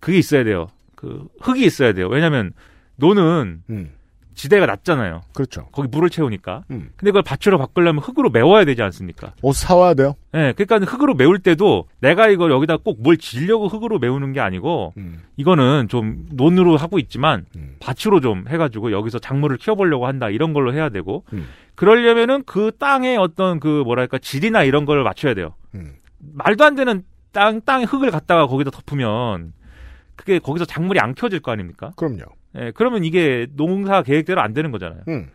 그게 있어야 돼요. 그 흙이 있어야 돼요. 왜냐면 노는 음. 지대가 낮잖아요. 그렇죠. 거기 물을 채우니까. 음. 근데 그걸 밭으로 바꾸려면 흙으로 메워야 되지 않습니까? 옷 사와야 돼요. 예, 그러니까 흙으로 메울 때도 내가 이걸 여기다 꼭 뭘 지려고 흙으로 메우는 게 아니고 음. 이거는 좀 논으로 하고 있지만 밭으로 좀 해가지고 여기서 작물을 키워보려고 한다 이런 걸로 해야 되고 음. 그러려면은 그 땅의 어떤 그 뭐랄까 질이나 이런 걸 맞춰야 돼요. 음. 말도 안 되는 땅 땅에 흙을 갖다가 거기다 덮으면 그게 거기서 작물이 안 키워질 거 아닙니까? 그럼요. 예, 그러면 이게 농사 계획대로 안 되는 거잖아요. 음.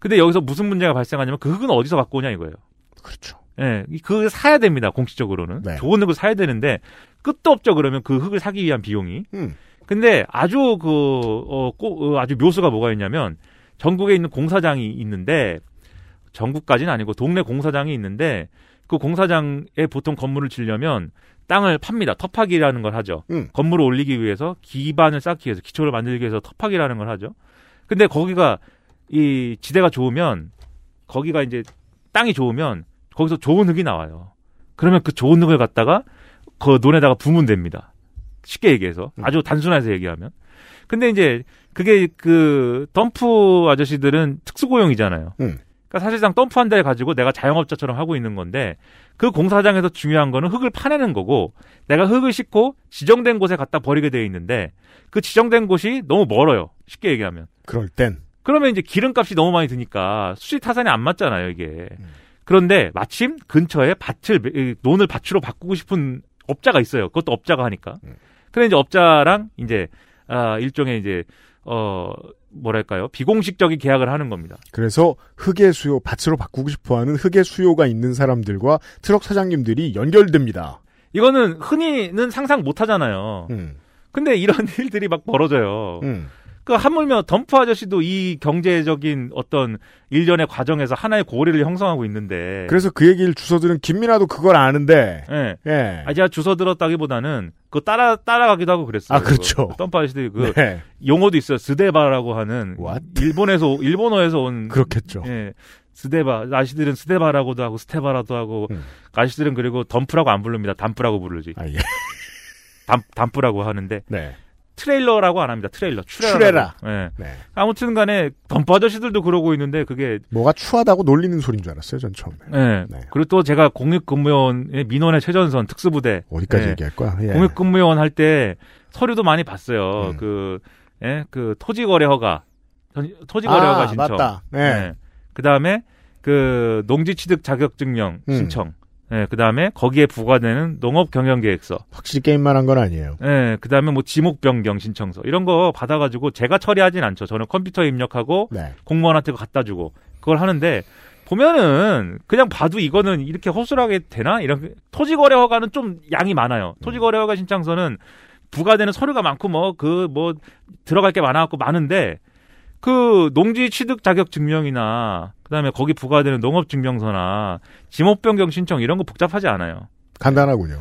근데 여기서 무슨 문제가 발생하냐면 그 흙은 어디서 갖고 오냐 이거예요. 그렇죠. 예, 이- 그거 사야 됩니다. 공식적으로는 네. 좋은 흙을 사야 되는데 끝도 없죠. 그러면 그 흙을 사기 위한 비용이. 음. 근데 아주 그 어, 꼭, 어, 아주 묘수가 뭐가 있냐면 전국에 있는 공사장이 있는데 전국까지는 아니고 동네 공사장이 있는데 그 공사장에 보통 건물을 지려면 땅을 팝니다. 터파기라는 걸 하죠. 음. 건물을 올리기 위해서 기반을 쌓기 위해서 기초를 만들기 위해서 터파기라는 걸 하죠. 근데 거기가 이 지대가 좋으면 거기가 이제 땅이 좋으면 거기서 좋은 흙이 나와요. 그러면 그 좋은 흙을 갖다가 그 논에다가 부으면 됩니다. 쉽게 얘기해서 아주 단순해서 얘기하면. 근데 이제 그게 그 덤프 아저씨들은 특수고용이잖아요. 음. 그러니까 사실상 덤프 한 대 가지고 내가 자영업자처럼 하고 있는 건데 그 공사장에서 중요한 거는 흙을 파내는 거고 내가 흙을 싣고 지정된 곳에 갖다 버리게 돼 있는데 그 지정된 곳이 너무 멀어요. 쉽게 얘기하면. 그럴 땐 그러면 이제 기름값이 너무 많이 드니까 수지 타산이 안 맞잖아요, 이게. 그런데 마침 근처에 밭을 이 논을 밭으로 바꾸고 싶은 업자가 있어요. 그것도 업자가 하니까. 그래 이제 업자랑 이제 아 일종의 이제 어 뭐랄까요? 비공식적인 계약을 하는 겁니다. 그래서 흙의 수요 밭으로 바꾸고 싶어하는 흙의 수요가 있는 사람들과 트럭 사장님들이 연결됩니다. 이거는 흔히는 상상 못 하잖아요. 음. 근데 이런 *laughs* 일들이 막 벌어져요. 음. 그 하물며 덤프 아저씨도 이 경제적인 어떤 일련의 과정에서 하나의 고리를 형성하고 있는데. 그래서 그 얘기를 주워들은 김민아도 그걸 아는데. 예. 예. 아, 제가 주워 들었다기보다는 그 따라 따라가기도 하고 그랬어요. 아, 그렇죠. 그 덤프 아저씨들이 그 네. 용어도 있어요. 스데바라고 하는 일본에서 일본어에서 온 그렇겠죠. 예. 스데바 아저씨들은 스데바라고도 하고 스테바라도 하고 음. 아저씨들은 그리고 덤프라고 안 부릅니다. 담프라고 부르지. 아, 예. 담 담프라고 하는데 네. 트레일러라고 안 합니다. 트레일러. 추레라. 추레라. 예. 네. 아무튼 간에 덤프 아저씨들도 그러고 있는데 그게 뭐가 추하다고 놀리는 소린 줄 알았어요, 전 처음에. 예. 그리고 또 제가 공익근무원의 민원의 최전선 특수부대 어디까지 예. 얘기할 거야? 예. 음. 공익근무원 할 때 서류도 많이 봤어요. 그, 예, 그 토지거래 허가, 전- 토지거래 아, 허가 신청. 맞다. 네. 그 다음에 그 농지취득 자격증명 음. 신청. 예, 그 다음에 거기에 부과되는 농업 경영 계획서. 확실히 게임만 한 건 아니에요. 예, 그 다음에 뭐 지목 변경 신청서 이런 거 받아가지고 제가 처리하진 않죠. 저는 컴퓨터에 입력하고 네. 공무원한테 갖다 주고 그걸 하는데 보면은 그냥 봐도 이거는 이렇게 허술하게 되나 이런 토지거래 허가는 좀 양이 많아요. 토지거래 허가 신청서는 부과되는 서류가 많고 뭐 그뭐 들어갈 게 많아갖고 많은데 그 농지 취득 자격 증명이나 그다음에 거기 부과되는 농업 증명서나 지목 변경 신청 이런 거 복잡하지 않아요. 간단하군요.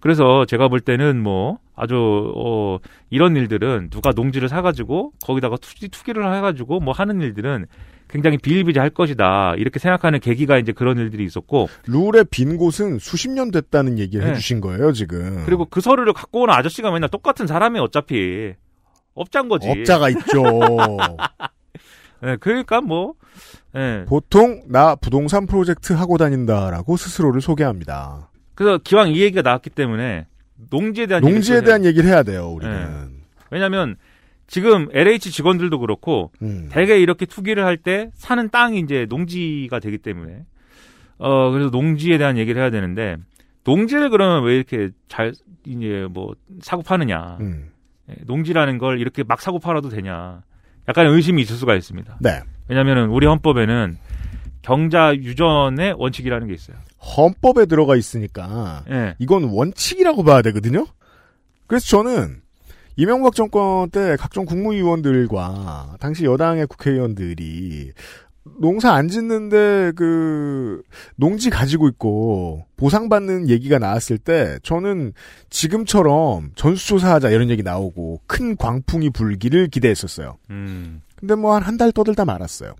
그래서 제가 볼 때는 뭐 아주 어 이런 일들은 누가 농지를 사가지고 거기다가 투기 투기를 해가지고 뭐 하는 일들은 굉장히 비일비재할 것이다 이렇게 생각하는 계기가 이제 그런 일들이 있었고 룰의 빈 곳은 수십 년 됐다는 얘기를 네. 해주신 거예요, 지금. 그리고 그 서류를 갖고 오는 아저씨가 맨날 똑같은 사람이 어차피 업자인 거지. 업자가 있죠. 예, *laughs* 그러니까 뭐 예. 보통 나 부동산 프로젝트 하고 다닌다라고 스스로를 소개합니다. 그래서 기왕 이 얘기가 나왔기 때문에 농지에 대한 농지에 얘기를 대한 얘기를 해야 돼요, 우리는. 예. 왜냐하면 지금 LH 직원들도 그렇고 음. 대개 이렇게 투기를 할 때 사는 땅이 이제 농지가 되기 때문에 어 그래서 농지에 대한 얘기를 해야 되는데 농지를 그러면 왜 이렇게 잘 이제 뭐 사고 파느냐 음. 예, 농지라는 걸 이렇게 막 사고 팔아도 되냐 약간 의심이 있을 수가 있습니다. 네. 왜냐하면 우리 헌법에는 경자 유전의 원칙이라는 게 있어요. 헌법에 들어가 있으니까 예. 이건 원칙이라고 봐야 되거든요. 그래서 저는 이명박 정권 때 각종 국무위원들과 당시 여당의 국회의원들이 농사 안 짓는데 그 농지 가지고 있고 보상받는 얘기가 나왔을 때 저는 지금처럼 전수조사하자 이런 얘기 나오고 큰 광풍이 불기를 기대했었어요. 음. 근데 뭐 한 한 달 떠들다 말았어요.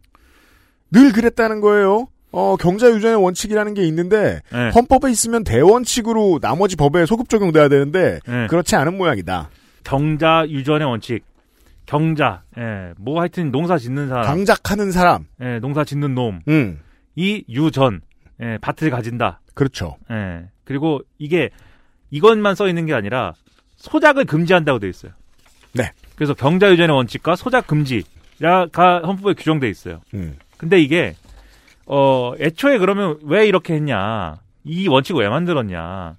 늘 그랬다는 거예요. 어, 경자 유전의 원칙이라는 게 있는데 네. 헌법에 있으면 대원칙으로 나머지 법에 소급 적용돼야 되는데 네. 그렇지 않은 모양이다. 경자 유전의 원칙, 경자, 예, 뭐 하여튼 농사 짓는 사람, 강작하는 사람. 예, 농사 짓는 놈, 음. 이 유전, 예, 밭을 가진다. 그렇죠. 예, 그리고 이게 이것만 써 있는 게 아니라 소작을 금지한다고 돼 있어요. 네. 그래서 경자 유전의 원칙과 소작 금지가 헌법에 규정돼 있어요. 음. 근데 이게 어 애초에 그러면 왜 이렇게 했냐? 이 원칙을 왜 만들었냐?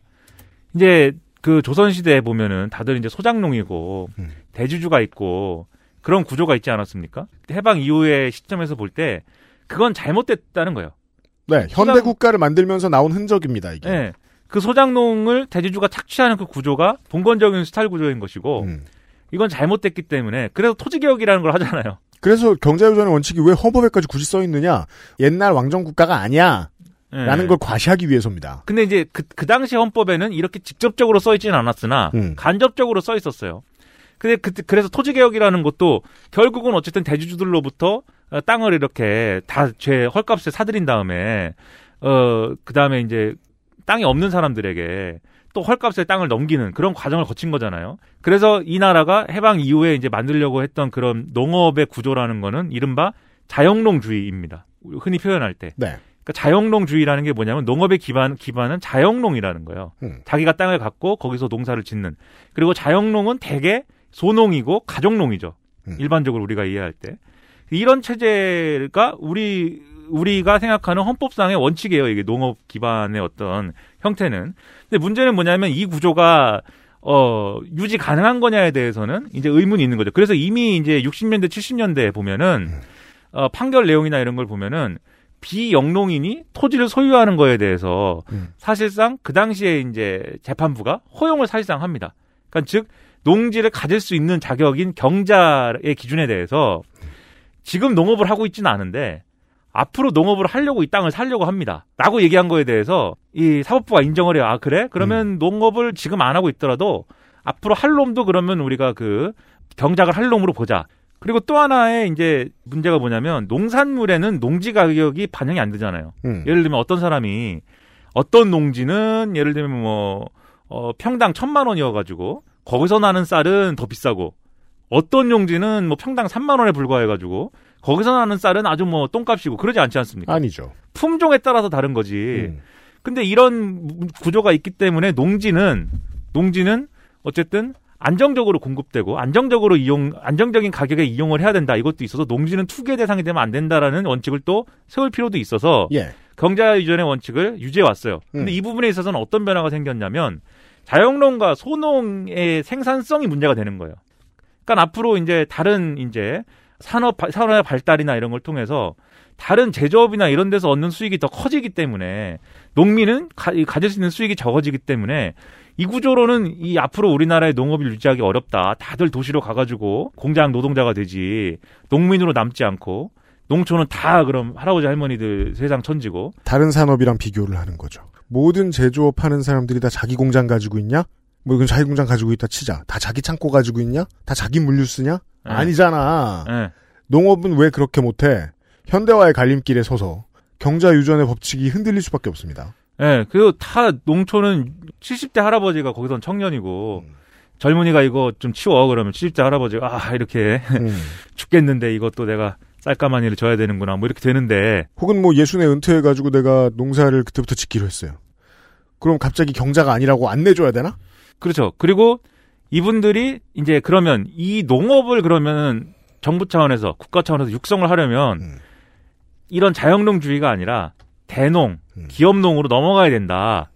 이제 그 조선 시대에 보면은 다들 이제 소작농이고 음. 대주주가 있고 그런 구조가 있지 않았습니까? 해방 이후의 시점에서 볼 때 그건 잘못됐다는 거예요. 네, 현대 국가를 만들면서 나온 흔적입니다, 이게. 예. 그 소작농을 대주주가 착취하는 그 구조가 봉건적인 스타일 구조인 것이고 음. 이건 잘못됐기 때문에 그래서 토지 개혁이라는 걸 하잖아요. 그래서 경자유전의 원칙이 왜 헌법에까지 굳이 써 있느냐? 옛날 왕정 국가가 아니야. 예. 라는 걸 과시하기 위해서입니다. 근데 이제 그, 그 당시 헌법에는 이렇게 직접적으로 써 있지는 않았으나 음. 간접적으로 써 있었어요. 근데 그, 그래서 토지 개혁이라는 것도 결국은 어쨌든 대주주들로부터 어, 땅을 이렇게 다제 헐값에 사들인 다음에 어 그다음에 이제 땅이 없는 사람들에게 또 헐값에 땅을 넘기는 그런 과정을 거친 거잖아요. 그래서 이 나라가 해방 이후에 이제 만들려고 했던 그런 농업의 구조라는 거는 이른바 자영농주의입니다. 흔히 표현할 때. 네. 그러니까 자영농주의라는 게 뭐냐면 농업의 기반 기반은 자영농이라는 거예요. 음. 자기가 땅을 갖고 거기서 농사를 짓는. 그리고 자영농은 대개 소농이고 가족농이죠. 음. 일반적으로 우리가 이해할 때. 이런 체제가 우리 우리가 생각하는 헌법상의 원칙이에요. 이게 농업 기반의 어떤 형태는. 근데 문제는 뭐냐면 이 구조가 어 유지 가능한 거냐에 대해서는 이제 의문이 있는 거죠. 그래서 이미 이제 60년대 70년대에 보면은 어 판결 내용이나 이런 걸 보면은 비영농인이 토지를 소유하는 거에 대해서 음. 사실상 그 당시에 이제 재판부가 허용을 사실상 합니다. 그러니까 즉 농지를 가질 수 있는 자격인 경자의 기준에 대해서 지금 농업을 하고 있지는 않은데 앞으로 농업을 하려고 이 땅을 살려고 합니다. 라고 얘기한 거에 대해서 이 사법부가 인정을 해요. 아, 그래? 그러면 농업을 지금 안 하고 있더라도 앞으로 할 놈도 그러면 우리가 그 경작을 할 놈으로 보자. 그리고 또 하나의 이제 문제가 뭐냐면 농산물에는 농지 가격이 반영이 안 되잖아요. 음. 예를 들면 어떤 사람이 어떤 농지는 예를 들면 뭐 어, 평당 천만 원이어가지고 거기서 나는 쌀은 더 비싸고 어떤 용지는 뭐 평당 3만 원에 불과해가지고 거기서 나는 쌀은 아주 뭐 똥값이고 그러지 않지 않습니까? 아니죠. 품종에 따라서 다른 거지. 음. 근데 이런 구조가 있기 때문에 농지는 농지는 어쨌든 안정적으로 공급되고 안정적으로 이용 안정적인 가격에 이용을 해야 된다. 이것도 있어서 농지는 투기 대상이 되면 안 된다라는 원칙을 또 세울 필요도 있어서 예. 경자 유전의 원칙을 유지해 왔어요. 근데 음. 이 부분에 있어서는 어떤 변화가 생겼냐면 자영농과 소농의 생산성이 문제가 되는 거예요. 그러니까 앞으로 이제 다른 이제 산업 발- 산업의 발달이나 이런 걸 통해서 다른 제조업이나 이런 데서 얻는 수익이 더 커지기 때문에 농민은 가, 가질 수 있는 수익이 적어지기 때문에 이 구조로는 이 앞으로 우리나라의 농업을 유지하기 어렵다. 다들 도시로 가가지고 공장 노동자가 되지 농민으로 남지 않고 농촌은 다 그럼 할아버지 할머니들 세상 천지고 다른 산업이랑 비교를 하는 거죠. 모든 제조업 하는 사람들이 다 자기 공장 가지고 있냐? 뭐 이건 자기 공장 가지고 있다 치자. 다 자기 창고 가지고 있냐? 다 자기 물류 쓰냐? 네. 아니잖아. 예. 농업은 왜 그렇게 못해? 현대화의 갈림길에 서서 경자 유전의 법칙이 흔들릴 수밖에 없습니다. 예, 그리고 다 농촌은 70대 할아버지가 거기선 청년이고 젊은이가 이거 좀 치워 그러면 70대 할아버지가 아 이렇게 음. *laughs* 죽겠는데 이것도 내가 쌀가마니를 져야 되는구나 뭐 이렇게 되는데 혹은 뭐 예순에 은퇴해가지고 내가 농사를 그때부터 짓기로 했어요. 그럼 갑자기 경자가 아니라고 안 내줘야 되나? 그렇죠. 그리고 이분들이 이제 그러면 이 농업을 그러면 정부 차원에서 국가 차원에서 육성을 하려면 음. 이런 자영농주의가 아니라 대농, 음. 기업농으로 넘어가야 된다.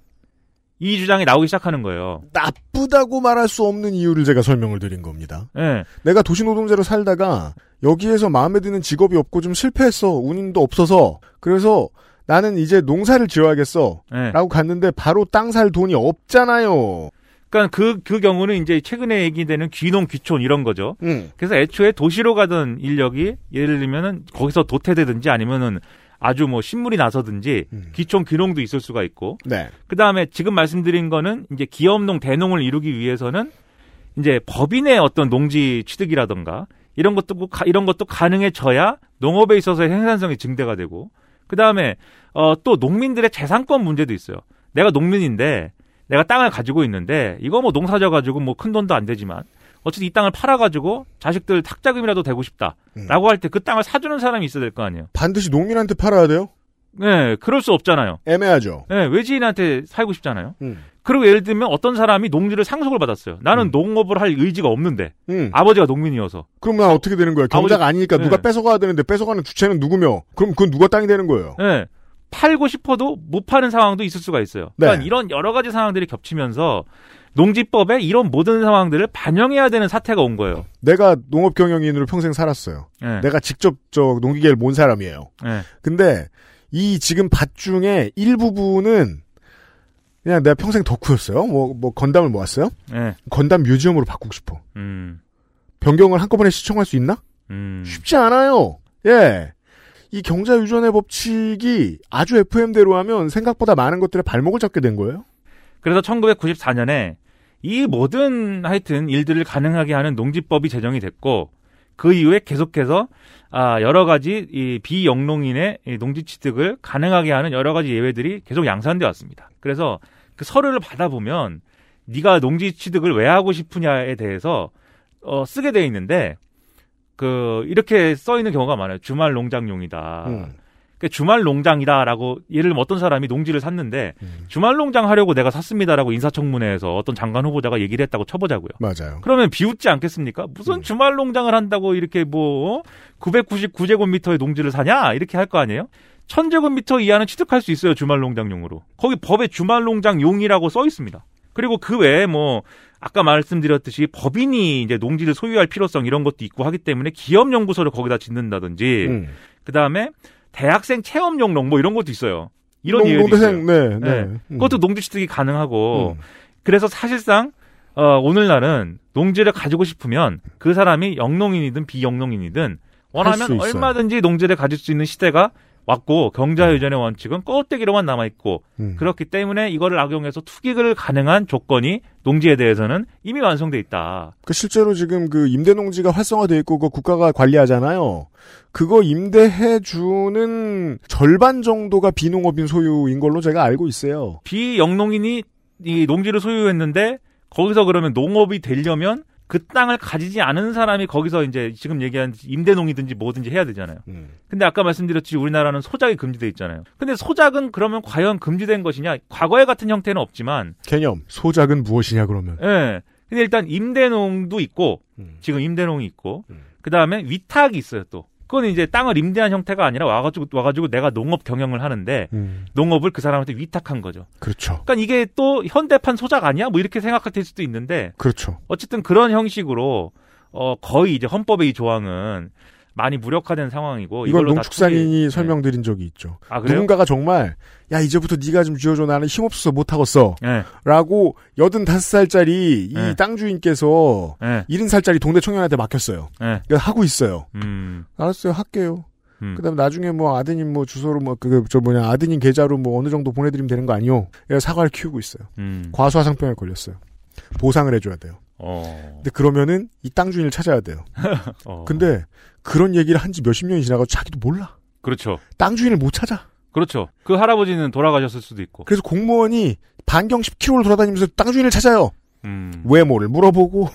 이 주장이 나오기 시작하는 거예요. 나쁘다고 말할 수 없는 이유를 제가 설명을 드린 겁니다. 예. 내가 도시 노동자로 살다가 여기에서 마음에 드는 직업이 없고 좀 실패했어. 운임도 없어서. 그래서 나는 이제 농사를 지어야겠어. 예. 라고 갔는데 바로 땅 살 돈이 없잖아요. 그러니까 그, 그 경우는 이제 최근에 얘기되는 귀농, 귀촌 이런 거죠. 음. 그래서 애초에 도시로 가던 인력이 예를 들면은 거기서 도태되든지 아니면은 아주 뭐 신물이 나서든지 음. 귀촌, 귀농도 있을 수가 있고 네. 그 다음에 지금 말씀드린 거는 이제 기업농, 대농을 이루기 위해서는 이제 법인의 어떤 농지 취득이라던가 이런 것도 꼭 가- 이런 것도 가능해져야 농업에 있어서의 생산성이 증대가 되고 그 다음에 어, 또 농민들의 재산권 문제도 있어요. 내가 농민인데 내가 땅을 가지고 있는데 이거 뭐 농사져 가지고 뭐 큰 돈도 안 되지만 어쨌든 이 땅을 팔아 가지고 자식들 탁자금이라도 되고 싶다라고 할때 그 땅을 사주는 사람이 있어야 될 거 아니에요. 반드시 농민한테 팔아야 돼요? 네, 그럴 수 없잖아요. 애매하죠. 네, 외지인한테 살고 싶잖아요. 음. 그리고 예를 들면 어떤 사람이 농지를 상속을 받았어요. 나는 농업을 할 의지가 없는데 음. 아버지가 농민이어서 그러면 어떻게 되는 거예요? 경자가 아버지- 아니니까 누가 네. 뺏어가야 되는데 뺏어가는 주체는 누구며? 그럼 그건 누가 땅이 되는 거예요? 네, 팔고 싶어도 못 파는 상황도 있을 수가 있어요. 그러니까 네. 이런 여러 가지 상황들이 겹치면서 농지법에 이런 모든 상황들을 반영해야 되는 사태가 온 거예요. 내가 농업 경영인으로 평생 살았어요. 네. 내가 직접 저 농기계를 몬 사람이에요. 네. 근데 이 지금 밭 중에 일부분은 그냥 내가 평생 덕후였어요. 뭐, 뭐, 건담을 모았어요? 네. 건담 뮤지엄으로 바꾸고 싶어. 음, 변경을 한꺼번에 시청할 수 있나? 음. 쉽지 않아요. 예. 이 경자 유전의 법칙이 아주 FM대로 하면 생각보다 많은 것들의 발목을 잡게 된 거예요. 그래서 1994년에 이 모든 하여튼 일들을 가능하게 하는 농지법이 제정이 됐고 그 이후에 계속해서 아 여러 가지 이 비영농인의 이 농지 취득을 가능하게 하는 여러 가지 예외들이 계속 양산돼 왔습니다. 그래서 그 서류를 받아보면 네가 농지 취득을 왜 하고 싶으냐에 대해서 어 쓰게 돼 있는데 그 이렇게 써 있는 경우가 많아요. 주말 농장용이다. 음. 그 주말 농장이다라고 예를 들면 어떤 사람이 농지를 샀는데 주말 농장 하려고 내가 샀습니다라고 인사청문회에서 어떤 장관 후보자가 얘기를 했다고 쳐보자고요. 맞아요. 그러면 비웃지 않겠습니까? 무슨 주말 농장을 한다고 이렇게 뭐 999제곱미터의 농지를 사냐 이렇게 할 거 아니에요? 1000제곱미터 이하는 취득할 수 있어요 주말 농장용으로. 거기 법에 주말 농장용이라고 써 있습니다. 그리고 그 외에 뭐 아까 말씀드렸듯이 법인이 이제 농지를 소유할 필요성 이런 것도 있고 하기 때문에 기업 연구소를 거기다 짓는다든지 음. 그 다음에 대학생 체험 용 농 뭐 이런 것도 있어요. 이런 농대생, 있어요. 네, 네. 음. 그것도 농지 취득이 가능하고 음. 그래서 사실상 어, 오늘날은 농지를 가지고 싶으면 그 사람이 영농인이든 비영농인이든 수 원하면. 얼마든지 농지를 가질 수 있는 시대가 왔고 경자유전의 원칙은 껍데기로만 남아 있고 음. 그렇기 때문에 이거를 악용해서 투기를 가능한 조건이 농지에 대해서는 이미 완성돼 있다. 그 실제로 지금 그 임대 농지가 활성화돼 있고 그 국가가 관리하잖아요. 그거 임대해 주는 절반 정도가 비농업인 소유인 걸로 제가 알고 있어요. 비영농인이 이 농지를 소유했는데 거기서 그러면 농업이 되려면 그 땅을 가지지 않은 사람이 거기서 이제 지금 얘기한 임대농이든지 뭐든지 해야 되잖아요. 음. 근데 아까 말씀드렸듯이 우리나라는 소작이 금지돼 있잖아요. 근데 소작은 그러면 과연 금지된 것이냐? 과거의 같은 형태는 없지만 개념 소작은 무엇이냐 그러면. 예. 근데 일단 임대농도 있고 음. 지금 임대농이 있고 그다음에 위탁이 있어요 또. 그건 이제 땅을 임대한 형태가 아니라 와가지고 와가지고 내가 농업 경영을 하는데 음. 농업을 그 사람한테 위탁한 거죠. 그렇죠. 그러니까 이게 또 현대판 소작 아니야? 뭐 이렇게 생각할 수도 있는데 그렇죠. 어쨌든 그런 형식으로 어 거의 이제 헌법의 이 조항은 많이 무력화된 상황이고 이걸 농축산인이 투기- 설명드린 적이 있죠. 아, 그래요? 누군가가 정말 야 이제부터 네가 좀 쥐어줘 나는 힘없어서 못하겠어. 네. 라고 85살짜리 네. 이땅 주인께서 네. 70살짜리 동네 청년한테 맡겼어요. 네. 그러니까 하고 있어요. 음. 알았어요, 할게요. 음. 그다음 에 나중에 뭐 아드님 뭐 주소로 뭐 그 저 뭐냐 아드님 계좌로 뭐 어느 정도 보내드리면 되는 거 아니요? 사과를 키우고 있어요. 음. 과수화상병에 걸렸어요. 보상을 해줘야 돼요. 어. 근데 그러면은 이 땅 주인을 찾아야 돼요. *laughs* 어. 근데 그런 얘기를 한 지 몇십 년이 지나가도 자기도 몰라. 그렇죠. 땅 주인을 못 찾아. 그렇죠. 그 할아버지는 돌아가셨을 수도 있고. 그래서 공무원이 반경 10km를 돌아다니면서 땅 주인을 찾아요. 음. 외모를 물어보고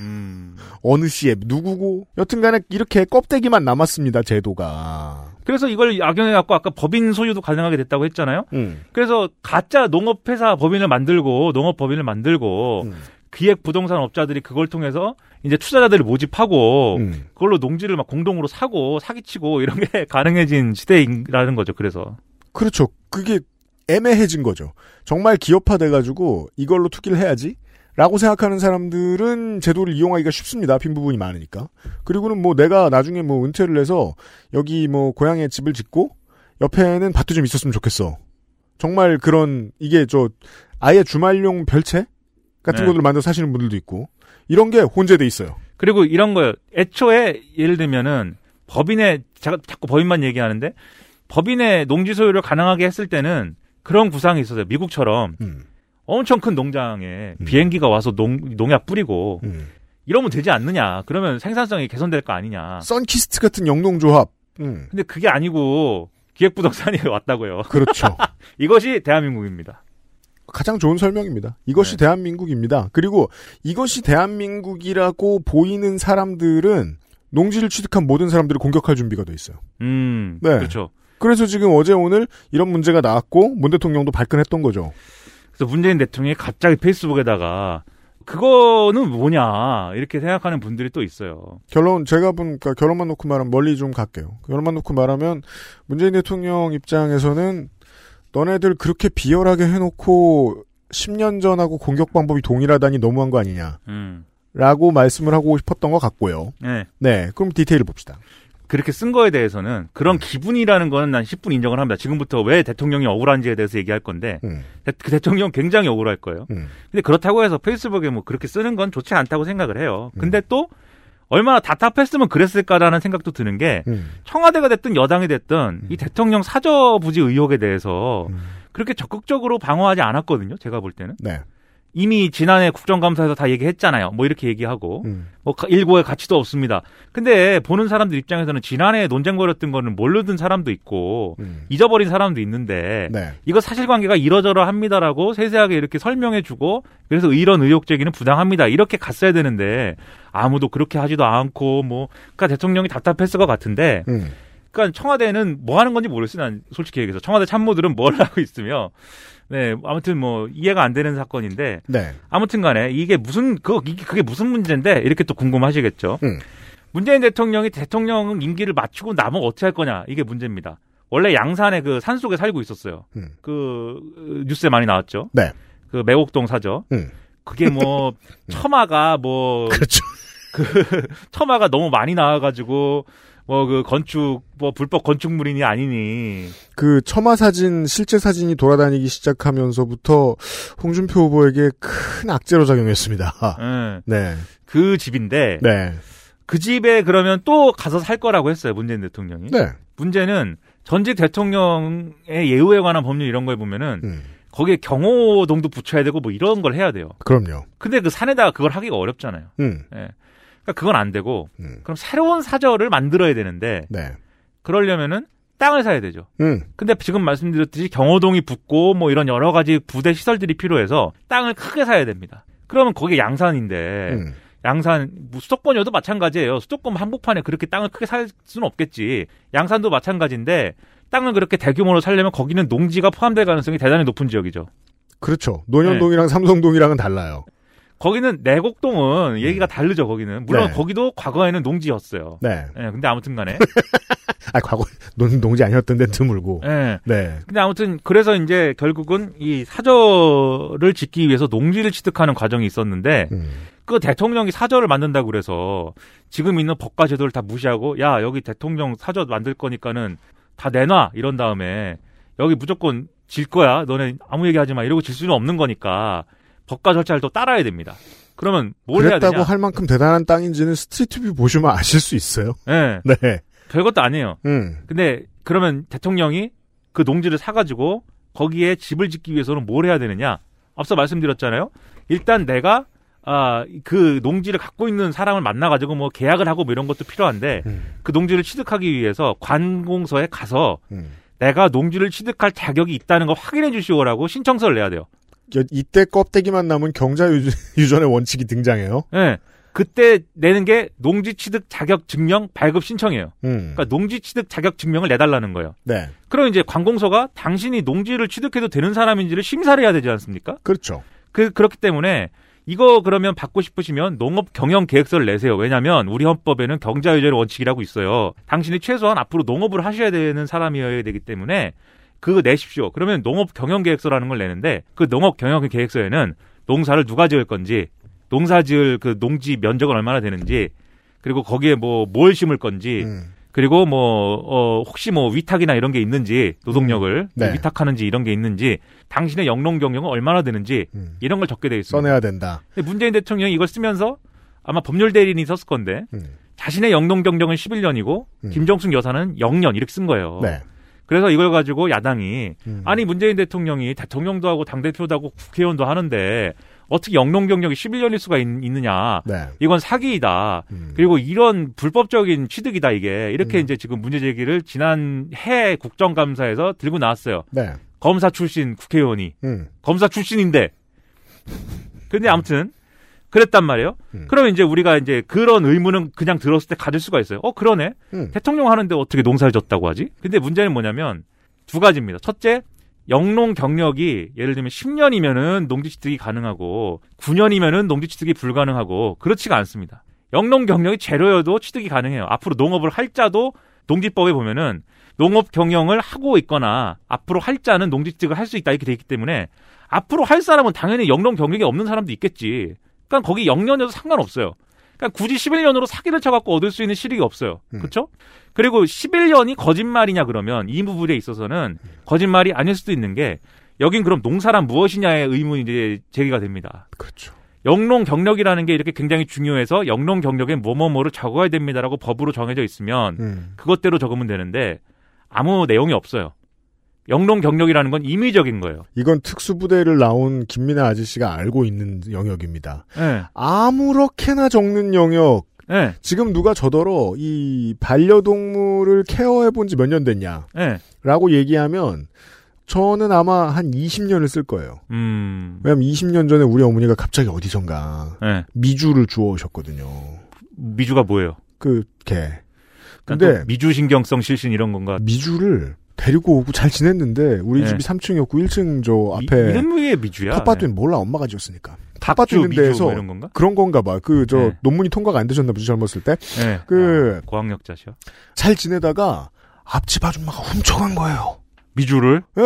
음. 어느 시에 누구고 여튼간에 이렇게 껍데기만 남았습니다 제도가. 그래서 이걸 악용해 갖고 아까 법인 소유도 가능하게 됐다고 했잖아요. 음. 그래서 가짜 농업회사 법인을 만들고 농업 법인을 만들고 음. 기획 부동산 업자들이 그걸 통해서 이제 투자자들을 모집하고 음. 그걸로 농지를 막 공동으로 사고 사기치고 이런 게 *laughs* 가능해진 시대라는 거죠. 그래서 그렇죠. 그게 애매해진 거죠. 정말 기업화 돼가지고 이걸로 투기를 해야지. 라고 생각하는 사람들은 제도를 이용하기가 쉽습니다. 빈 부분이 많으니까. 그리고는 뭐 내가 나중에 뭐 은퇴를 해서 여기 뭐 고향에 집을 짓고 옆에는 밭도 좀 있었으면 좋겠어. 정말 그런 이게 저 아예 주말용 별채 같은 네. 것들을 만들어 사시는 분들도 있고 이런 게 혼재돼 있어요. 그리고 이런 거요. 애초에 예를 들면은 법인의 제가 자꾸 법인만 얘기하는데 법인의 농지 소유를 가능하게 했을 때는 그런 구상이 있었어요. 미국처럼 음. 엄청 큰 농장에 비행기가 와서 농, 농약 뿌리고 음. 이러면 되지 않느냐. 그러면 생산성이 개선될 거 아니냐. 썬키스트 같은 영농조합. 음. 근데 그게 아니고 기획부동산이 *laughs* 왔다고요. 그렇죠. *laughs* 이것이 대한민국입니다. 가장 좋은 설명입니다. 이것이 네. 대한민국입니다. 그리고 이것이 대한민국이라고 보이는 사람들은 농지를 취득한 모든 사람들을 공격할 준비가 돼 있어요. 음, 네. 그렇죠. 그래서 지금 어제 오늘 이런 문제가 나왔고 문 대통령도 발끈했던 거죠. 그래서 문재인 대통령이 갑자기 페이스북에다가 그거는 뭐냐 이렇게 생각하는 분들이 또 있어요. 결론 제가 본 그러니까 결론만 놓고 말하면 멀리 좀 갈게요. 결론만 놓고 말하면 문재인 대통령 입장에서는 너네들 그렇게 비열하게 해놓고 10년 전하고 공격 방법이 동일하다니 너무한 거 아니냐. 음. 라고 말씀을 하고 싶었던 것 같고요. 네. 네, 그럼 디테일을 봅시다. 그렇게 쓴 거에 대해서는 그런 기분이라는 거는 난 10분 인정을 합니다. 지금부터 왜 대통령이 억울한지에 대해서 얘기할 건데 음, 대, 그 대통령 굉장히 억울할 거예요. 음, 근데 그렇다고 해서 페이스북에 뭐 그렇게 쓰는 건 좋지 않다고 생각을 해요. 음. 근데 또 얼마나 답답했으면 그랬을까라는 생각도 드는 게 음, 청와대가 됐든 여당이 됐든 이 대통령 사저부지 의혹에 대해서 음. 그렇게 적극적으로 방어하지 않았거든요. 제가 볼 때는 네. 이미 지난해 국정감사에서 다 얘기했잖아요. 뭐 이렇게 얘기하고 음, 뭐 가- 일고의 가치도 없습니다. 근데 보는 사람들 입장에서는 지난해 논쟁거렸던 거는 모르던 사람도 있고 음. 잊어버린 사람도 있는데 네. 이거 사실관계가 이러저러 합니다라고 세세하게 이렇게 설명해주고 그래서 이런 의혹 제기는 부당합니다 이렇게 갔어야 되는데 아무도 그렇게 하지도 않고 뭐 그러니까 대통령이 답답했을 것 같은데 음, 그러니까 청와대는 뭐 하는 건지 모르겠어요. 난 솔직히 얘기해서 청와대 참모들은 뭘 하고 있으며 네 아무튼 뭐 이해가 안 되는 사건인데 네. 아무튼간에 이게 무슨 그 그게 무슨 문제인데 이렇게 또 궁금하시겠죠. 음. 문재인 대통령이 대통령 임기를 마치고 나면 어떻게 할 거냐 이게 문제입니다. 원래 양산에 그 산 속에 살고 있었어요. 음. 그 어, 뉴스에 많이 나왔죠. 네. 그 매곡동 사저. 음. 그게 뭐 *laughs* 처마가 뭐 그렇죠. *laughs* 처마가 너무 많이 나와가지고 뭐 그 건축 뭐 불법 건축물이니 아니니 그 처마 사진 실제 사진이 돌아다니기 시작하면서부터 홍준표 후보에게 큰 악재로 작용했습니다. 예. 네. 그 집인데 네. 그 집에 그러면 또 가서 살 거라고 했어요 문재인 대통령이. 네. 문제는 전직 대통령의 예우에 관한 법률 이런 걸 보면은 음. 거기에 경호동도 붙여야 되고 뭐 이런 걸 해야 돼요. 그럼요. 근데 그 산에다가 그걸 하기가 어렵잖아요. 음. 예. 그러니까 그건 안 되고 음. 그럼 새로운 사저를 만들어야 되는데 네. 그러려면은 땅을 사야 되죠. 음. 근데 지금 말씀드렸듯이 경호동이 붙고 뭐 이런 여러 가지 부대 시설들이 필요해서 땅을 크게 사야 됩니다. 그러면 거기 양산인데 음. 양산 뭐 수도권이어도 마찬가지예요. 수도권 한복판에 그렇게 땅을 크게 살 수는 없겠지. 양산도 마찬가지인데 땅을 그렇게 대규모로 살려면 거기는 농지가 포함될 가능성이 대단히 높은 지역이죠. 그렇죠. 네. 논현동이랑 삼성동이랑은 달라요. 거기는 내곡동은 얘기가 다르죠. 거기는 물론 네. 거기도 과거에는 농지였어요. 네. 예, 근데 아무튼간에 *laughs* 아, 과거 논 농지 아니었던데 드물고. 예. 네. 근데 아무튼 그래서 이제 결국은 이 사저를 짓기 위해서 농지를 취득하는 과정이 있었는데 음. 그 대통령이 사저를 만든다고 그래서 지금 있는 법과 제도를 다 무시하고 야 여기 대통령 사저 만들 거니까는 다 내놔 이런 다음에 여기 무조건 질 거야 너네 아무 얘기하지 마 이러고 질 수는 없는 거니까 법과 절차를 또 따라야 됩니다. 그러면 뭘 해야 그랬다고 되냐? 할 만큼 대단한 땅인지는 스트리트뷰 보시면 아실 수 있어요. 예, *laughs* 네. 별것도 아니에요. 음. 근데 그러면 대통령이 그 농지를 사가지고 거기에 집을 짓기 위해서는 뭘 해야 되느냐? 앞서 말씀드렸잖아요. 일단 내가 아 그 농지를 갖고 있는 사람을 만나가지고 뭐 계약을 하고 뭐 이런 것도 필요한데 음. 그 농지를 취득하기 위해서 관공서에 가서 음. 내가 농지를 취득할 자격이 있다는 걸 확인해 주시오라고 신청서를 내야 돼요. 여- 이때 껍데기만 남은 경자 유전- *laughs* 유전의 원칙이 등장해요. 예. 그때 내는 게 농지 취득 자격 증명 발급 신청이에요. 음. 그러니까 농지 취득 자격 증명을 내달라는 거예요. 네. 그럼 이제 관공서가 당신이 농지를 취득해도 되는 사람인지를 심사를 해야 되지 않습니까? 그렇죠. 그, 그렇기 때문에 이거 그러면 받고 싶으시면 농업 경영 계획서를 내세요. 왜냐하면 우리 헌법에는 경자유전의 원칙이라고 있어요. 당신이 최소한 앞으로 농업을 하셔야 되는 사람이어야 되기 때문에 그거 내십시오. 그러면 농업 경영 계획서라는 걸 내는데 그 농업 경영 계획서에는 농사를 누가 지을 건지 농사 지을 그 농지 면적은 얼마나 되는지 그리고 거기에 뭐 뭘 심을 건지 음. 그리고 뭐, 어, 혹시 뭐 위탁이나 이런 게 있는지, 노동력을 네. 위탁하는지 이런 게 있는지, 당신의 영농 경영은 얼마나 되는지, 음. 이런 걸 적게 돼 있습니다. 써내야 된다. 근데 문재인 대통령이 이걸 쓰면서 아마 법률 대리인이 썼을 건데, 음. 자신의 영농 경영은 11년이고, 음. 김정숙 여사는 0년 이렇게 쓴 거예요. 네. 그래서 이걸 가지고 야당이, 음. 아니, 문재인 대통령이 대통령도 하고 당 대표도 하고 국회의원도 하는데, 어떻게 영농 경력이 11년일 수가 있, 느냐 네. 이건 사기이다. 음. 그리고 이런 불법적인 취득이다 이게 이렇게 음. 이제 지금 문제 제기를 지난 해 국정감사에서 들고 나왔어요. 네. 검사 출신 국회의원이 음. 검사 출신인데 근데 아무튼 그랬단 말이에요. 음. 그러면 이제 우리가 이제 그런 의문은 그냥 들었을 때 가질 수가 있어요. 어 그러네. 음. 대통령 하는데 어떻게 농사를 졌다고 하지? 근데 문제는 뭐냐면 두 가지입니다. 첫째, 영농 경력이 예를 들면 10년이면은 농지 취득이 가능하고 9년이면은 농지 취득이 불가능하고 그렇지가 않습니다. 영농 경력이 제로여도 취득이 가능해요. 앞으로 농업을 할 자도 농지법에 보면은 농업 경영을 하고 있거나 앞으로 할 자는 농지 취득을 할 수 있다 이렇게 돼 있기 때문에 앞으로 할 사람은 당연히 영농 경력이 없는 사람도 있겠지. 그러니까 거기 영년여도 상관없어요. 그러니까 굳이 11년으로 사기를 쳐갖고 얻을 수 있는 실익이 없어요. 그렇죠? 그리고 11년이 거짓말이냐 그러면 이 부분에 있어서는 거짓말이 아닐 수도 있는 게 여긴 그럼 농사란 무엇이냐의 의문이 이제 제기가 됩니다. 그렇죠. 영농 경력이라는 게 이렇게 굉장히 중요해서 영농 경력에 뭐뭐뭐를 적어야 됩니다라고 법으로 정해져 있으면 음. 그것대로 적으면 되는데 아무 내용이 없어요. 영농 경력이라는 건 임의적인 거예요. 이건 특수부대를 나온 김민아 아저씨가 알고 있는 영역입니다. 네. 아무렇게나 적는 영역. 네. 지금 누가 저더러 이 반려동물을 케어해 본 지 몇 년 됐냐. 네. 라고 얘기하면 저는 아마 한 20년을 쓸 거예요. 음. 왜냐면 20년 전에 우리 어머니가 갑자기 어디선가 네. 미주를 주워 오셨거든요. 미주가 뭐예요? 그 개. 근데 근데 미주 신경성 실신 이런 건가? 미주를 데리고 오고 잘 지냈는데 우리 네. 집이 3층이었고 1층 저 미- 앞에 이름이 왜 미주야? 텃밭은 몰라 엄마가 지었으니까. 텃밭 있는 데에서 뭐? 그런 건가 봐. 그저 네. 논문이 통과가 안 되셨나 보지 젊었을 때. 네. 그 아, 고학력자셔. 잘 지내다가 앞집 아줌마가 훔쳐간 거예요. 미주를? 예.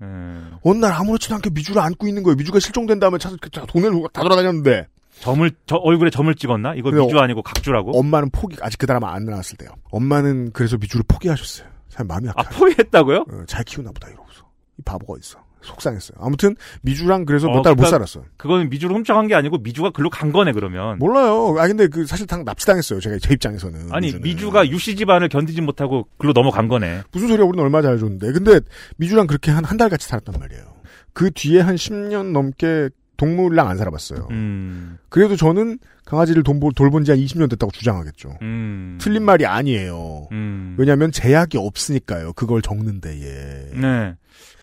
음. 어느 날 아무렇지도 않게 미주를 안고 있는 거예요. 미주가 실종된 다음에 찾아 그 돈을 다 돌아다녔는데 점을 저 얼굴에 점을 찍었나? 이거 미주 아니고 각주라고? 엄마는 포기 아직 그 드라마 안 나왔을 때요. 엄마는 그래서 미주를 포기하셨어요. 참 마음이 아 아파요. 포기했다고요? 어, 잘 키우나 보다 이러고서 이 바보가 있어. 속상했어요. 아무튼 미주랑 그래서 어, 몇달못 그러니까 살았어요. 그거는 미주를 훔쳐간 게 아니고 미주가 글로 간 거네 그러면. 몰라요. 아 근데 그 사실 당 납치당했어요. 제가 제 입장에서는. 아니 미주는. 미주가 유씨 집안을 견디지 못하고 글로 넘어간 거네. 무슨 소리야? 우리는 얼마 잘 줬는데. 근데 미주랑 그렇게 한 한 달 같이 살았단 말이에요. 그 뒤에 한 10년 넘게 동물랑 안 살아봤어요. 음. 그래도 저는 강아지를 돌본, 돌본 지 한 20년 됐다고 주장하겠죠. 음. 틀린 말이 아니에요. 음. 왜냐하면 제약이 없으니까요. 그걸 적는데 예. 네.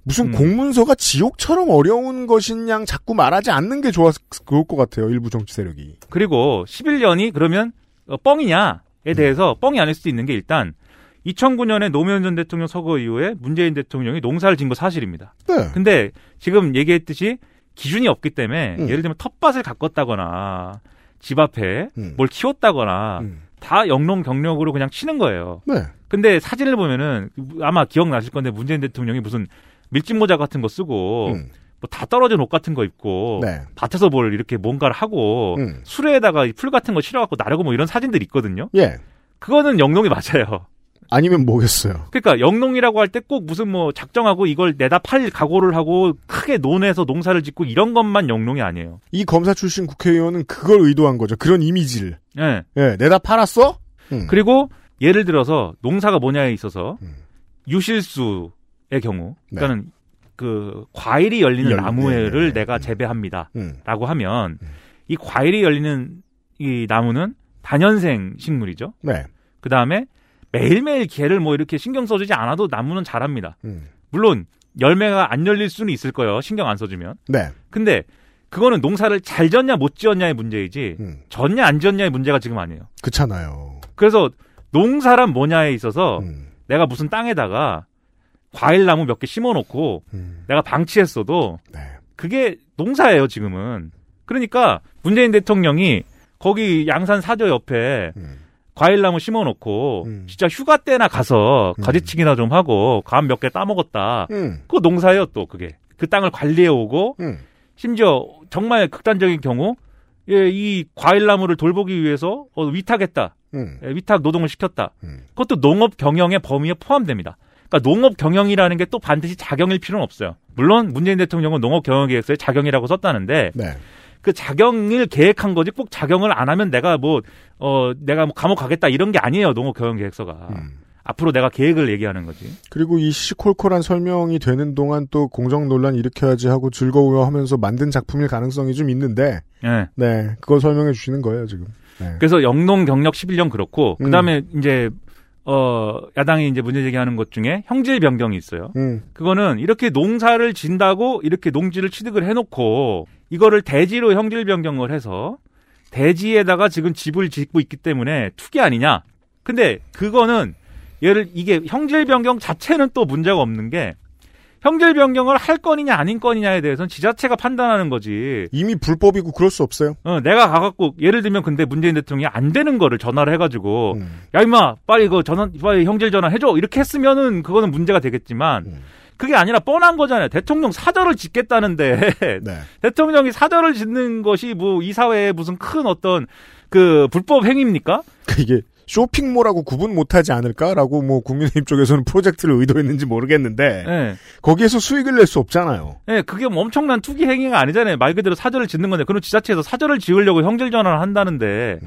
무슨 음. 공문서가 지옥처럼 어려운 것인 양 자꾸 말하지 않는 게 그럴 것 같아요. 일부 정치 세력이. 그리고 11년이 그러면 어, 뻥이냐에 대해서 뻥이 아닐 수도 있는 게 일단 2009년에 노무현 전 대통령 서거 이후에 문재인 대통령이 농사를 진 거 사실입니다. 네. 근데 지금 얘기했듯이 기준이 없기 때문에 음. 예를 들면 텃밭을 가꿨다거나 집 앞에 음. 뭘 키웠다거나 음. 다 영농 경력으로 그냥 치는 거예요. 네. 근데 사진을 보면은 아마 기억나실 건데 문재인 대통령이 무슨 밀짚 모자 같은 거 쓰고 음. 뭐다 떨어진 옷 같은 거 입고 네. 밭에서 뭘 이렇게 뭔가를 하고 음. 수레에다가 풀 같은 거 실어갖고 나르고 뭐 이런 사진들이 있거든요. 예. 그거는 영농이 맞아요. 아니면 뭐겠어요. 그러니까 영농이라고 할 때 꼭 무슨 뭐 작정하고 이걸 내다 팔 각오를 하고 크게 논해서 농사를 짓고 이런 것만 영농이 아니에요. 이 검사 출신 국회의원은 그걸 의도한 거죠. 그런 이미지를. 예. 예, 내다 팔았어? 음. 그리고 예를 들어서 농사가 뭐냐에 있어서 음. 유실수의 경우, 네. 그러니까는 그 과일이 열리는 열리- 나무를 네, 네, 네. 내가 음. 재배합니다라고 음. 하면 이 과일이 열리는 이 나무는 단연생 식물이죠. 네. 그 다음에 매일매일 개를 뭐 이렇게 신경 써주지 않아도 나무는 자랍니다. 음. 물론 열매가 안 열릴 수는 있을 거예요. 신경 안 써주면. 네. 근데 그거는 농사를 잘 졌냐 못 지었냐의 문제이지 음. 졌냐 안 졌냐의 문제가 지금 아니에요. 그렇잖아요. 그래서 농사란 뭐냐에 있어서 음. 내가 무슨 땅에다가 과일 나무 몇 개 심어놓고 음. 내가 방치했어도 네. 그게 농사예요 지금은. 그러니까 문재인 대통령이 거기 양산 사저 옆에 음. 과일나무 심어놓고 음. 진짜 휴가 때나 가서 음. 가지치기나 좀 하고 감 몇 개 따먹었다. 음. 그거 농사예요 또 그게. 그 땅을 관리해오고 음. 심지어 정말 극단적인 경우 예, 이 과일나무를 돌보기 위해서 어, 위탁했다. 음. 예, 위탁 노동을 시켰다. 음. 그것도 농업 경영의 범위에 포함됩니다. 그러니까 농업 경영이라는 게 또 반드시 자경일 필요는 없어요. 물론 문재인 대통령은 농업 경영 계획서에 자경이라고 썼다는데 네. 그 자경을 계획한 거지 꼭 자경을 안 하면 내가 뭐 어 내가 뭐 감옥 가겠다 이런 게 아니에요. 농업 경영 계획서가. 음. 앞으로 내가 계획을 얘기하는 거지. 그리고 이 시콜콜한 설명이 되는 동안 또 공정 논란 일으켜야지 하고 즐거워하면서 만든 작품일 가능성이 좀 있는데, 예. 네, 그걸 설명해 주시는 거예요 지금. 네. 그래서 영농 경력 11년 그렇고 음. 그다음에 이제 어, 야당이 이제 문제 제기하는 것 중에 형질 변경이 있어요. 음. 그거는 이렇게 농사를 진다고 이렇게 농지를 취득을 해놓고 이거를 대지로 형질 변경을 해서 대지에다가 지금 집을 짓고 있기 때문에 투기 아니냐. 근데 그거는 얘를 이게 형질 변경 자체는 또 문제가 없는 게 형질 변경을 할 거니냐 아닌 거니냐에 대해서는 지자체가 판단하는 거지. 이미 불법이고 그럴 수 없어요. 어, 내가 가갖고 예를 들면 근데 문재인 대통령이 안 되는 거를 전화를 해가지고 음. 야 임마 빨리 그 전화 빨리 형질 전화 해줘 이렇게 했으면은 그거는 문제가 되겠지만 음. 그게 아니라 뻔한 거잖아요. 대통령 사절을 짓겠다는데 *laughs* 네. 대통령이 사절을 짓는 것이 뭐 이 사회에 무슨 큰 어떤 그 불법 행위입니까? 이게 쇼핑몰하고 구분 못하지 않을까라고 뭐 국민의힘 쪽에서는 프로젝트를 의도했는지 모르겠는데 예. 거기에서 수익을 낼 수 없잖아요. 예, 그게 뭐 엄청난 투기 행위가 아니잖아요. 말 그대로 사절을 짓는 건데, 그럼 지자체에서 사절을 지으려고 형질 전환을 한다는데,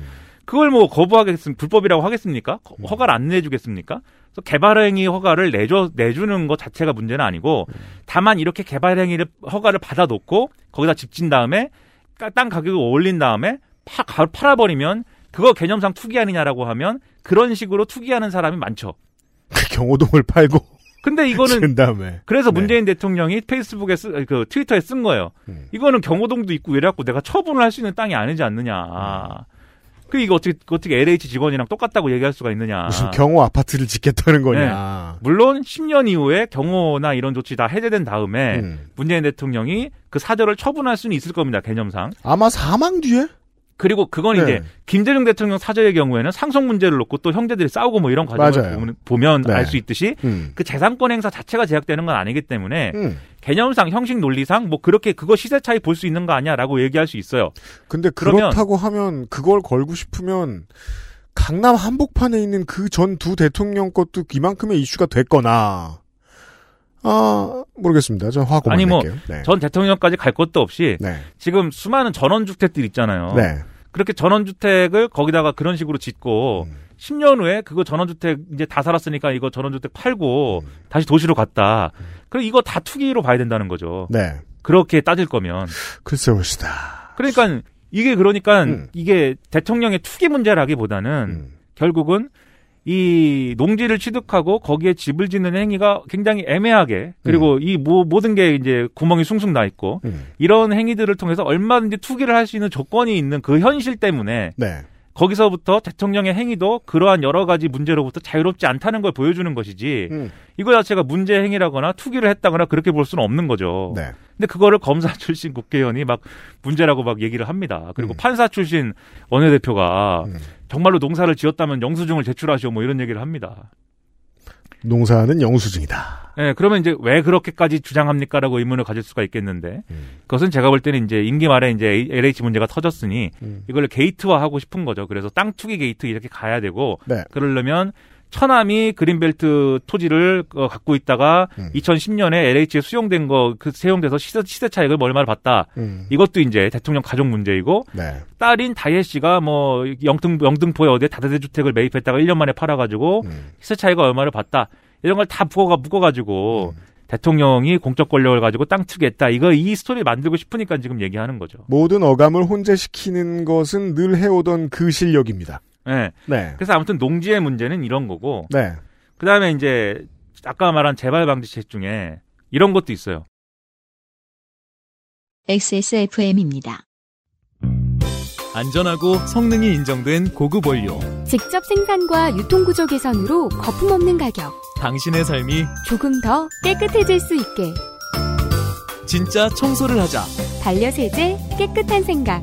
그걸 뭐 거부하겠습니까? 불법이라고 하겠습니까? 거- 허가를 안 내주겠습니까? 그래서 개발행위 허가를 내줘, 내주는 것 자체가 문제는 아니고, 다만 이렇게 개발행위를 허가를 받아놓고, 거기다 집진 다음에, 까- 땅 가격을 올린 다음에, 파, 가- 팔아버리면, 그거 개념상 투기 아니냐라고 하면, 그런 식으로 투기하는 사람이 많죠. *laughs* 그 경호동을 팔고 근데 *laughs* 이거는 다음에 그래서 네. 문재인 대통령이 페이스북에 쓰, 그 트위터에 쓴 거예요. 음. 이거는 경호동도 있고 이래갖고 내가 처분을 할 수 있는 땅이 아니지 않느냐. 그 이거 어떻게 어떻게 LH 직원이랑 똑같다고 얘기할 수가 있느냐. 무슨 경호 아파트를 짓겠다는 거냐. 물론 10년 이후에 경호나 이런 조치 다 해제된 다음에 음. 문재인 대통령이 그 사절을 처분할 수는 있을 겁니다. 개념상. 아마 사망 뒤에 그리고 그건 네. 이제 김대중 대통령 사절의 경우에는 상속 문제를 놓고 또 형제들이 싸우고 뭐 이런 과정을 맞아요. 보면, 보면 네. 알수 있듯이 음. 그 재산권 행사 자체가 제약되는 건 아니기 때문에 음. 개념상 형식 논리상 뭐 그렇게 그거 시세 차이 볼 수 있는 거 아니야라고 얘기할 수 있어요. 근데 그렇다고 하면 그걸 걸고 싶으면 강남 한복판에 있는 그 전 두 대통령 것도 이만큼의 이슈가 됐거나 아 모르겠습니다. 전 화고 아니 뭐 낼게요. 네. 전 대통령까지 갈 것도 없이 네. 지금 수많은 전원주택들 있잖아요. 네. 그렇게 전원주택을 거기다가 그런 식으로 짓고 음. 10년 후에 그거 전원주택 이제 다 살았으니까 이거 전원주택 팔고 음. 다시 도시로 갔다. 그럼 이거 다 투기로 봐야 된다는 거죠. 네. 그렇게 따질 거면. 글쎄 봅시다. 그러니까 이게 그러니까 음. 이게 대통령의 투기 문제라기보다는 음. 결국은 이 농지를 취득하고 거기에 집을 짓는 행위가 굉장히 애매하게 그리고 이 모, 모든 게 이제 구멍이 숭숭 나 있고 음. 이런 행위들을 통해서 얼마든지 투기를 할 수 있는 조건이 있는 그 현실 때문에 네. 거기서부터 대통령의 행위도 그러한 여러 가지 문제로부터 자유롭지 않다는 걸 보여주는 것이지 음. 이거 자체가 문제 행위라거나 투기를 했다거나 그렇게 볼 수는 없는 거죠. 네. 근데 그거를 검사 출신 국회의원이 막 문제라고 막 얘기를 합니다. 그리고 음. 판사 출신 원내대표가 음. 정말로 농사를 지었다면 영수증을 제출하시오 뭐 이런 얘기를 합니다. 농사는 영수증이다. 예, 그러면 이제 왜 그렇게까지 주장합니까라고 의문을 가질 수가 있겠는데 음. 그것은 제가 볼 때는 이제 임기 말에 이제 LH 문제가 터졌으니 음. 이걸 게이트화하고 싶은 거죠. 그래서 땅 투기 게이트 이렇게 가야 되고 네. 그러려면 처남이 그린벨트 토지를 어, 갖고 있다가 음. 2010년에 LH에 수용된 거그 사용돼서 시세, 시세 차익을 뭐 얼마를 봤다. 음. 이것도 이제 대통령 가족 문제이고 네. 딸인 다혜 씨가 뭐 영등 영등포에 어디에 다세대 주택을 매입했다가 1년 만에 팔아가지고 음. 시세 차익가 얼마를 봤다. 이런 걸다 묶어가 묶어가지고 대통령이 공적 권력을 가지고 땅 투기했다. 이거 이 스토리 만들고 싶으니까 지금 얘기하는 거죠. 모든 어감을 혼재시키는 것은 늘 해오던 그 실력입니다. 예. 네. 그래서 아무튼 농지의 문제는 이런 거고 네. 그 다음에 이제 아까 말한 재발 방지책 중에 이런 것도 있어요. XSFM입니다. 안전하고 성능이 인정된 고급 원료. 직접 생산과 유통구조 개선으로 거품 없는 가격. 당신의 삶이 조금 더 깨끗해질 수 있게. 진짜 청소를 하자. 반려세제 깨끗한 생각.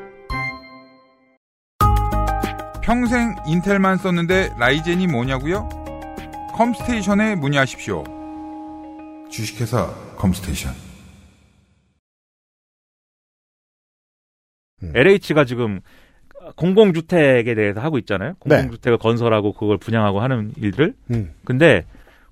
평생 인텔만 썼는데 라이젠이 뭐냐고요? 컴스테이션에 문의하십시오. 주식회사 컴스테이션. LH가 지금 공공주택에 대해서 하고 있잖아요. 공공주택을 건설하고 그걸 분양하고 하는 일들. 음. 근데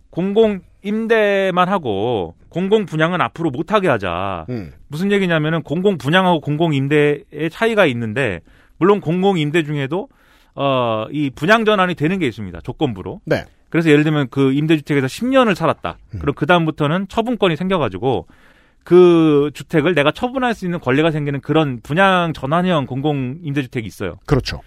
공공 임대만 하고 공공 분양은 앞으로 못 하게 하자. 음. 무슨 얘기냐면은 공공 분양하고 공공 임대의 차이가 있는데 물론 공공 임대 중에도 어 이 분양 전환이 되는 게 있습니다. 조건부로. 네. 그래서 예를 들면 그 임대주택에서 10년을 살았다. 그럼 그 다음부터는 처분권이 생겨가지고 그 주택을 내가 처분할 수 있는 권리가 생기는 그런 분양 전환형 공공 임대주택이 있어요. 그렇죠.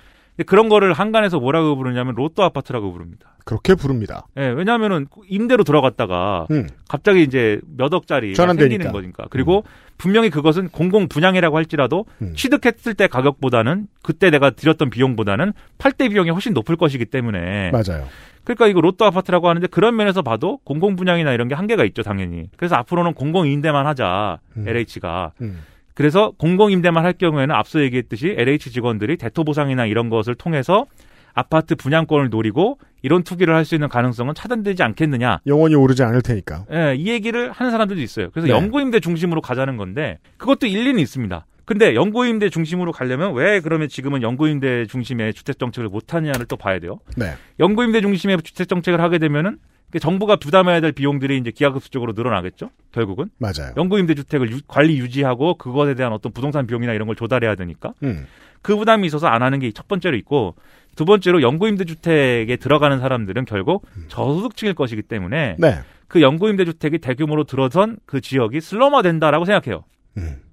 그런 거를 한간에서 뭐라고 부르냐면 로또 아파트라고 부릅니다. 그렇게 부릅니다. 예, 왜냐하면은 임대로 들어갔다가 음. 갑자기 이제 몇 억짜리. 음. 생기는 거니까. 그리고 분명히 그것은 공공 분양이라고 할지라도 취득했을 때 가격보다는 그때 내가 들였던 비용보다는 팔 때 비용이 훨씬 높을 것이기 때문에 맞아요. 그러니까 이거 로또 아파트라고 하는데 그런 면에서 봐도 공공 분양이나 이런 게 한계가 있죠, 당연히. 그래서 앞으로는 공공 임대만 하자. LH가. 음. 그래서 공공 임대만 할 경우에는 앞서 얘기했듯이 LH 직원들이 대토 보상이나 이런 것을 통해서 아파트 분양권을 노리고 이런 투기를 할 수 있는 가능성은 차단되지 않겠느냐. 영원히 오르지 않을 테니까. 예, 이 얘기를 하는 사람들도 있어요. 그래서 네. 연구임대 중심으로 가자는 건데 그것도 일리는 있습니다. 근데 연구임대 중심으로 가려면 왜 그러면 지금은 연구임대 중심의 주택 정책을 못 하느냐를 또 봐야 돼요. 네. 연구임대 중심의 주택 정책을 하게 되면은 그 정부가 부담해야 될 비용들이 이제 기하급수적으로 늘어나겠죠. 결국은 맞아요. 연구임대 주택을 유- 관리 유지하고 그것에 대한 어떤 부동산 비용이나 이런 걸 조달해야 되니까 음. 그 부담이 있어서 안 하는 게 첫 번째로 있고 두 번째로 연구임대 주택에 들어가는 사람들은 결국 저소득층일 것이기 때문에 네. 그 연구임대 주택이 대규모로 들어선 그 지역이 슬럼화된다라고 생각해요.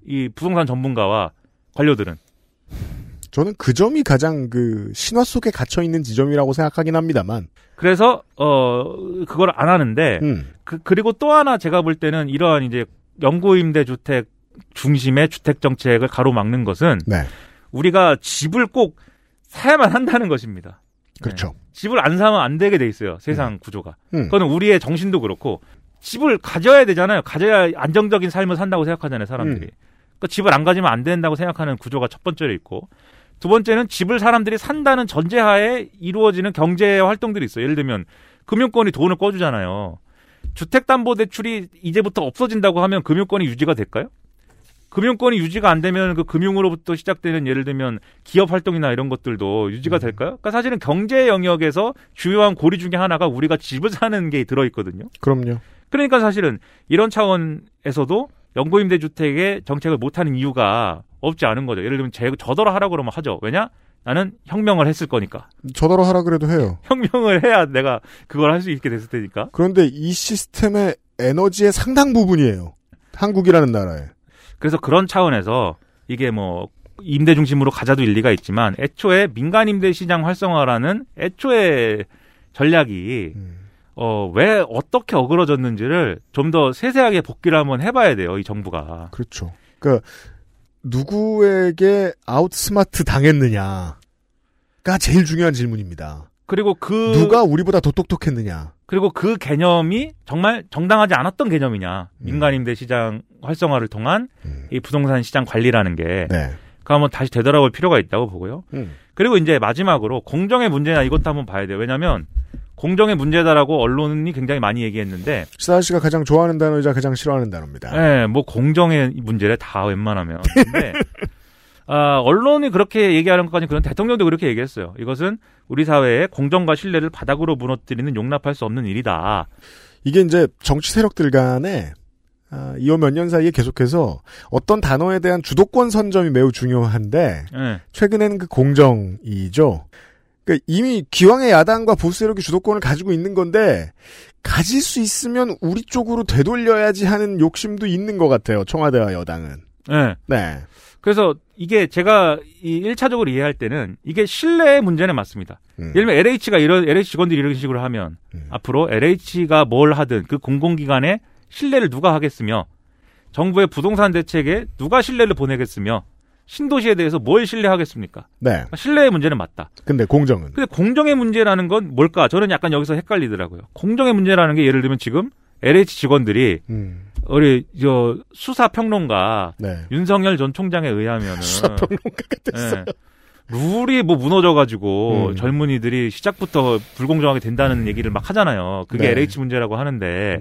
이 부동산 전문가와 관료들은 저는 그 점이 가장 그 신화 속에 갇혀 있는 지점이라고 생각하긴 합니다만. 그래서 어 그걸 안 하는데 음. 그, 그리고 또 하나 제가 볼 때는 이러한 이제 연구임대 주택 중심의 주택 정책을 가로막는 것은 네. 우리가 집을 꼭 사야만 한다는 것입니다. 그렇죠. 네. 집을 안 사면 안 되게 돼 있어요. 세상 구조가. 음. 그거는 우리의 정신도 그렇고 집을 가져야 되잖아요. 가져야 안정적인 삶을 산다고 생각하잖아요, 사람들이. 음. 그러니까 집을 안 가지면 안 된다고 생각하는 구조가 첫 번째로 있고 두 번째는 집을 사람들이 산다는 전제하에 이루어지는 경제 활동들이 있어요. 예를 들면 금융권이 돈을 꿔주잖아요. 주택담보대출이 이제부터 없어진다고 하면 금융권이 유지가 될까요? 금융권이 유지가 안 되면 그 금융으로부터 시작되는 예를 들면 기업 활동이나 이런 것들도 유지가 될까요? 그러니까 사실은 경제 영역에서 주요한 고리 중에 하나가 우리가 집을 사는 게 들어 있거든요. 그럼요. 그러니까 사실은 이런 차원에서도 연구임대 주택의 정책을 못하는 이유가 없지 않은 거죠. 예를 들면 제, 저더러 하라고 그러면 하죠. 왜냐? 나는 혁명을 했을 거니까. 저더러 하라 그래도 해요. *laughs* 혁명을 해야 내가 그걸 할 수 있게 됐을 테니까. 그런데 이 시스템의 에너지의 상당 부분이에요. 한국이라는 나라에. 그래서 그런 차원에서 이게 뭐 임대 중심으로 가자도 일리가 있지만 애초에 민간 임대 시장 활성화라는 애초에 전략이 어, 왜 어떻게 어그러졌는지를 좀 더 세세하게 복기를 한번 해봐야 돼요, 이 정부가. 그렇죠. 그러니까 누구에게 아웃스마트 당했느냐가 제일 중요한 질문입니다. 그리고 그 누가 우리보다 더 똑똑했느냐. 그리고 그 개념이 정말 정당하지 않았던 개념이냐. 민간 임대 시장 활성화를 통한 이 부동산 시장 관리라는 게. 네. 그 한번 다시 되돌아볼 필요가 있다고 보고요. 음. 그리고 이제 마지막으로 공정의 문제나 이것도 한번 봐야 돼요. 왜냐하면 공정의 문제다라고 언론이 굉장히 많이 얘기했는데, 시사 씨가 가장 좋아하는 단어이자 가장 싫어하는 단어입니다. 예, 뭐 공정의 문제래 다 웬만하면. 근데 아, 언론이 그렇게 얘기하는 것까지 그런 대통령도 그렇게 얘기했어요. 이것은 우리 사회의 공정과 신뢰를 바닥으로 무너뜨리는 용납할 수 없는 일이다. 이게 이제 정치 세력들 간에 아, 이후 몇년 사이에 계속해서 어떤 단어에 대한 주도권 선점이 매우 중요한데 예. 최근에는 그 공정이죠. 그러니까 이미 기왕의 야당과 보수 세력이 주도권을 가지고 있는 건데 가질 수 있으면 우리 쪽으로 되돌려야지 하는 욕심도 있는 것 같아요. 청와대와 여당은. 예. 네. 그래서 이게 제가 이 1차적으로 이해할 때는 이게 신뢰의 문제는 맞습니다. 음. 예를 들면 LH가 이런 LH 직원들이 이런 식으로 하면 앞으로 LH가 뭘 하든 그 공공기관에 신뢰를 누가 하겠으며 정부의 부동산 대책에 누가 신뢰를 보내겠으며 신도시에 대해서 뭘 신뢰하겠습니까? 네. 신뢰의 문제는 맞다. 근데 공정은 근데 공정의 문제라는 건 뭘까? 저는 약간 여기서 헷갈리더라고요. 공정의 문제라는 게 예를 들면 지금 LH 직원들이 음. 우리 저 수사 평론가 네. 윤석열 전 총장에 의하면은 *laughs* 수사 평론가가 됐어요. 예. 룰이 뭐 무너져가지고 음. 젊은이들이 시작부터 불공정하게 된다는 얘기를 막 하잖아요. 그게 네. LH 문제라고 하는데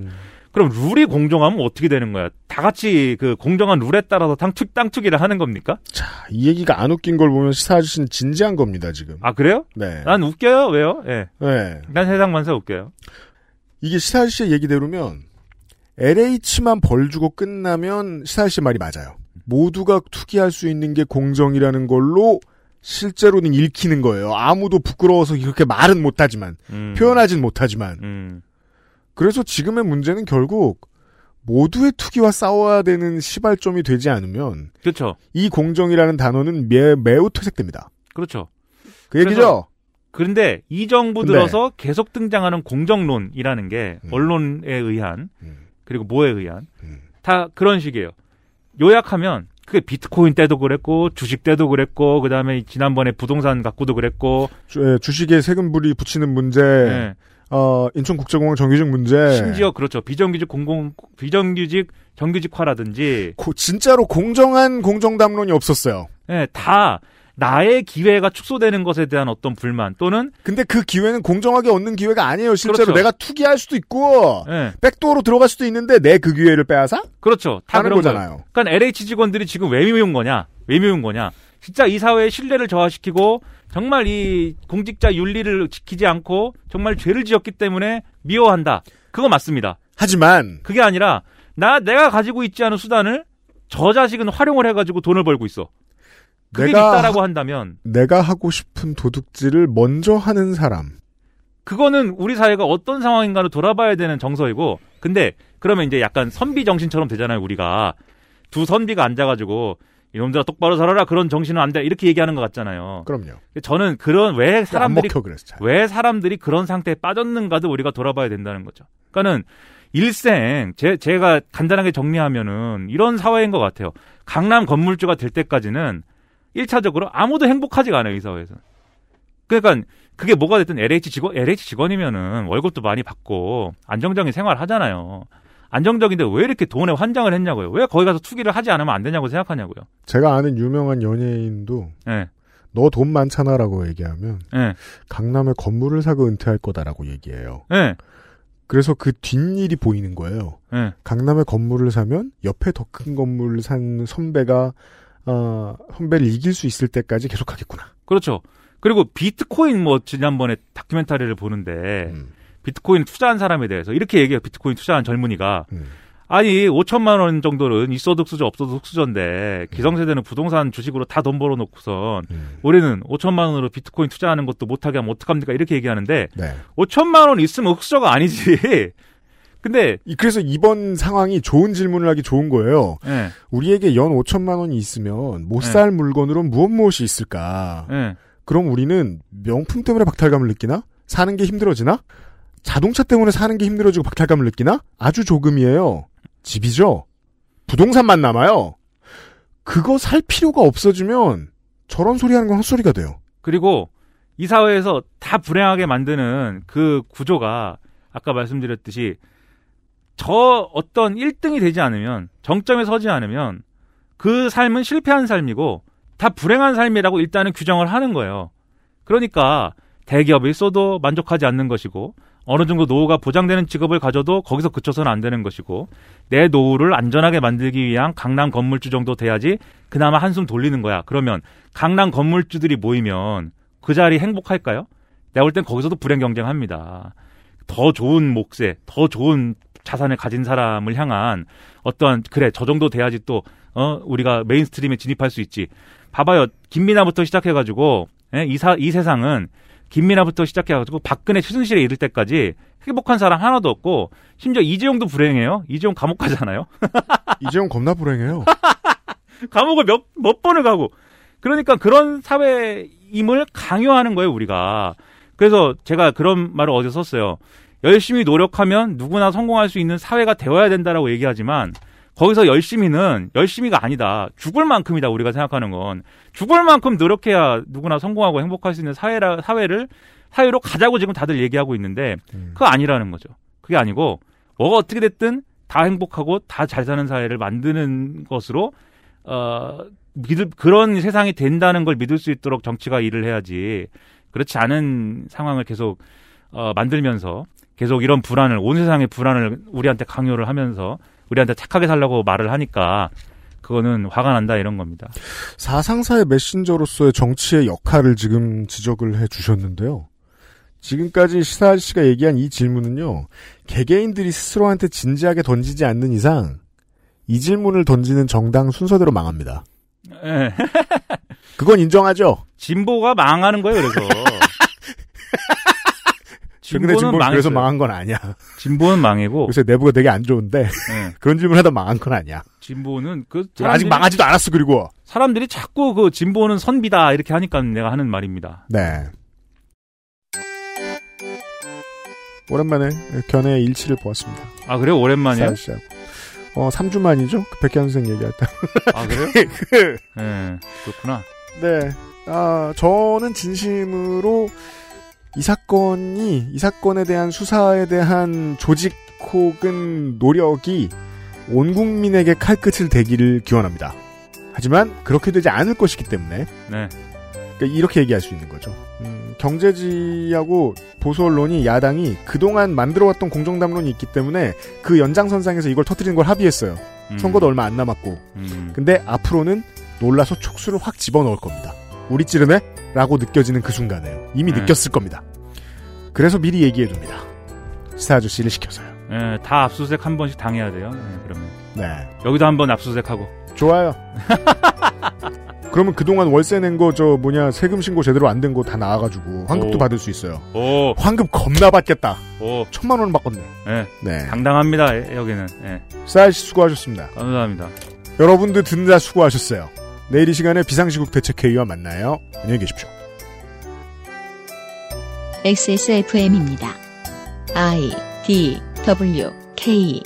그럼 룰이 공정하면 어떻게 되는 거야? 다 같이 그 공정한 룰에 따라서 땅투, 땅투기를 하는 겁니까? 이 얘기가 안 웃긴 걸 보면 시사 아저씨는 진지한 겁니다 지금. 아 그래요? 네. 난 웃겨요. 왜요? 예. 네. 난 세상 만사 웃겨요. 이게 시사일 씨의 얘기대로면 LH만 벌 주고 끝나면 시사일 씨 말이 맞아요. 모두가 투기할 수 있는 게 공정이라는 걸로 실제로는 읽히는 거예요. 아무도 부끄러워서 그렇게 말은 못하지만 음. 표현하진 못하지만 음. 그래서 지금의 문제는 결국 모두의 투기와 싸워야 되는 시발점이 되지 않으면 그렇죠. 이 공정이라는 단어는 매, 매우 퇴색됩니다. 그렇죠. 그 얘기죠? 그런데 이 정부 근데- 들어서 계속 등장하는 공정론이라는 게 음. 언론에 의한 그리고 뭐에 의한 다 그런 식이에요. 요약하면 그게 비트코인 때도 그랬고 주식 때도 그랬고 그다음에 지난번에 부동산 갖고도 그랬고 주, 예, 주식에 세금불이 붙이는 문제, 네. 어, 인천국제공항 정규직 문제. 심지어 그렇죠. 비정규직 공공 비정규직 정규직화라든지 고- 진짜로 공정한 공정담론이 없었어요. 예, 다 나의 기회가 축소되는 것에 대한 어떤 불만 또는 근데 그 기회는 공정하게 얻는 기회가 아니에요. 실제로 그렇죠. 내가 투기할 수도 있고 예. 백도어로 들어갈 수도 있는데 내 그 기회를 빼앗아? 그렇죠. 다 그런 거잖아요. 거예요. 그러니까 LH 직원들이 지금 왜 미운 거냐? 왜 미운 거냐? 진짜 이 사회의 신뢰를 저하시키고 정말 이 공직자 윤리를 지키지 않고 정말 죄를 지었기 때문에 미워한다. 그거 맞습니다. 하지만 그게 아니라 나 내가 가지고 있지 않은 수단을 저 자식은 활용을 해가지고 돈을 벌고 있어. 그게 내가 있다라고 한다면 내가 하고 싶은 도둑질을 먼저 하는 사람. 그거는 우리 사회가 어떤 상황인가를 돌아봐야 되는 정서이고 근데 그러면 이제 약간 선비 정신처럼 되잖아요 우리가 두 선비가 앉아가지고 이놈들아 똑바로 살아라 그런 정신은 안 돼 이렇게 얘기하는 것 같잖아요. 그럼요. 저는 그런 왜 사람들이 그래서 잘. 왜 사람들이 그런 상태에 빠졌는가도 우리가 돌아봐야 된다는 거죠. 그러니까는 일생 제 제가 간단하게 정리하면은 이런 사회인 것 같아요. 강남 건물주가 될 때까지는 1차적으로 아무도 행복하지가 않아요 이 사회에서. 그러니까 그게 뭐가 됐든 LH 직원 LH 직원이면은 월급도 많이 받고 안정적인 생활을 하잖아요. 안정적인데 왜 이렇게 돈에 환장을 했냐고요? 왜 거기 가서 투기를 하지 않으면 안 되냐고 생각하냐고요? 제가 아는 유명한 연예인도 예. 너돈 많잖아라고 얘기하면 예. 강남에 건물을 사고 은퇴할 거다라고 얘기해요. 예. 그래서 그 뒷일이 보이는 거예요. 예. 강남에 건물을 사면 옆에 더 큰 건물을 산 선배가 어, 선배를 이길 수 있을 때까지 계속 하겠구나. 그렇죠. 그리고 비트코인 뭐 지난번에 다큐멘터리를 보는데 비트코인 투자한 사람에 대해서 이렇게 얘기해요. 비트코인 투자한 젊은이가 아니 5천만 원 정도는 있어도 흑수저 없어도 흑수저인데 기성세대는 부동산 주식으로 다 돈 벌어놓고선 우리는 5천만 원으로 비트코인 투자하는 것도 못하게 하면 어떡합니까 이렇게 얘기하는데 네. 5천만 원 있으면 흑수저가 아니지. *laughs* 근데 이- 그래서 이번 상황이 좋은 질문을 하기 좋은 거예요. 예. 우리에게 연 5천만 원이 있으면 못 네. 살 물건으로 무엇 무엇이 있을까? 예. 그럼 우리는 명품 때문에 박탈감을 느끼나? 사는 게 힘들어지나? 자동차 때문에 사는 게 힘들어지고 박탈감을 느끼나? 아주 조금이에요. 집이죠? 부동산만 남아요. 그거 살 필요가 없어지면 저런 소리 하는 건 헛소리가 돼요. 그리고 이 사회에서 다 불행하게 만드는 그 구조가 아까 말씀드렸듯이 저 어떤 1등이 되지 않으면 정점에 서지 않으면 그 삶은 실패한 삶이고 다 불행한 삶이라고 일단은 규정을 하는 거예요. 그러니까 대기업에 있어도 만족하지 않는 것이고 어느 정도 노후가 보장되는 직업을 가져도 거기서 그쳐서는 안 되는 것이고 내 노후를 안전하게 만들기 위한 강남 건물주 정도 돼야지 그나마 한숨 돌리는 거야. 그러면 강남 건물주들이 모이면 그 자리 행복할까요? 내가 볼 땐 거기서도 불행 경쟁합니다. 더 좋은 몫에 더 좋은 자산을 가진 사람을 향한 어떠한 그래 저 정도 돼야지 또 어, 우리가 mainstream에 진입할 수 있지. 봐봐요 김민하부터 시작해가지고 예, 이 사 이 세상은 김민하부터 시작해가지고 박근혜 최순실에 이를 때까지 행복한 사람 하나도 없고 심지어 이재용도 불행해요. 이재용 감옥 가잖아요. *laughs* 이재용 겁나 불행해요. *laughs* 감옥을 몇, 몇 번을 가고. 그러니까 그런 사회임을 강요하는 거예요, 우리가. 그래서 제가 그런 말을 어제 썼어요. 열심히 노력하면 누구나 성공할 수 있는 사회가 되어야 된다라고 얘기하지만 거기서 열심히는 열심히가 아니다. 죽을 만큼이다, 우리가 생각하는 건. 죽을 만큼 노력해야 누구나 성공하고 행복할 수 있는 사회라, 사회를, 사회로 가자고 지금 다들 얘기하고 있는데, 그거 아니라는 거죠. 그게 아니고, 뭐가 어떻게 됐든 다 행복하고 다 잘 사는 사회를 만드는 것으로, 어, 믿을, 그런 세상이 된다는 걸 믿을 수 있도록 정치가 일을 해야지, 그렇지 않은 상황을 계속, 어, 만들면서, 계속 이런 불안을, 온 세상의 불안을 우리한테 강요를 하면서, 우리한테 착하게 살라고 말을 하니까, 그거는 화가 난다 이런 겁니다. 사상사의 메신저로서의 정치의 역할을 지금 지적을 해 주셨는데요. 지금까지 시사 아저씨가 얘기한 이 질문은요, 개개인들이 스스로한테 진지하게 던지지 않는 이상, 이 질문을 던지는 정당 순서대로 망합니다. 예. *laughs* 그건 인정하죠? 진보가 망하는 거예요, 그래서. *laughs* 최근에 진보는 그래서 망한 건 아니야. 진보는 망이고. 요새 내부가 되게 안 좋은데, 네. *laughs* 그런 질문 하다 망한 건 아니야. 진보는 그 아직 망하지도 않았어, 그리고. 사람들이 자꾸 그 진보는 선비다 이렇게 하니까 내가 하는 말입니다. 네. 오랜만에 견해의 일치를 보았습니다. 아, 그래요? 오랜만이에요? 사실하고. 어, 3주 만이죠? 그 백현 선생 얘기할 때. *laughs* 아, 그래요? *laughs* 그, 네, 그렇구나. 네. 아, 저는 진심으로 이 사건이, 이 사건에 대한 수사에 대한 조직 혹은 노력이 온 국민에게 칼끝을 대기를 기원합니다. 하지만 그렇게 되지 않을 것이기 때문에 네. 그러니까 이렇게 얘기할 수 있는 거죠. 음, 경제지하고 보수 언론이 야당이 그동안 만들어왔던 공정담론이 있기 때문에 그 연장선상에서 이걸 터트리는 걸 합의했어요. 음. 선거도 얼마 안 남았고. 음. 근데 앞으로는 놀라서 촉수를 확 집어넣을 겁니다. 우리 찌르네? 라고 느껴지는 그 순간에요. 이미 네. 느꼈을 겁니다. 그래서 미리 얘기해둡니다. 시사 아저씨를 시켜서요. 예, 다 압수수색 한 번씩 당해야 돼요. 예, 그러면. 네. 여기도 한 번 압수수색하고. 좋아요. *laughs* 그러면 그동안 월세 낸 거 저 뭐냐 세금 신고 제대로 안 된 거 다 나와가지고 환급도 오. 받을 수 있어요. 오, 환급 겁나 받겠다. 오, 천만 원 받겠네. 예, 네. 당당합니다, 예, 여기는. 예, 쌀씨 수고하셨습니다. 감사합니다. 여러분들 듣느라 수고하셨어요. 내일 이 시간에 비상시국 대책회의와 만나요. 안녕히 계십시오. XSFM입니다. I D W K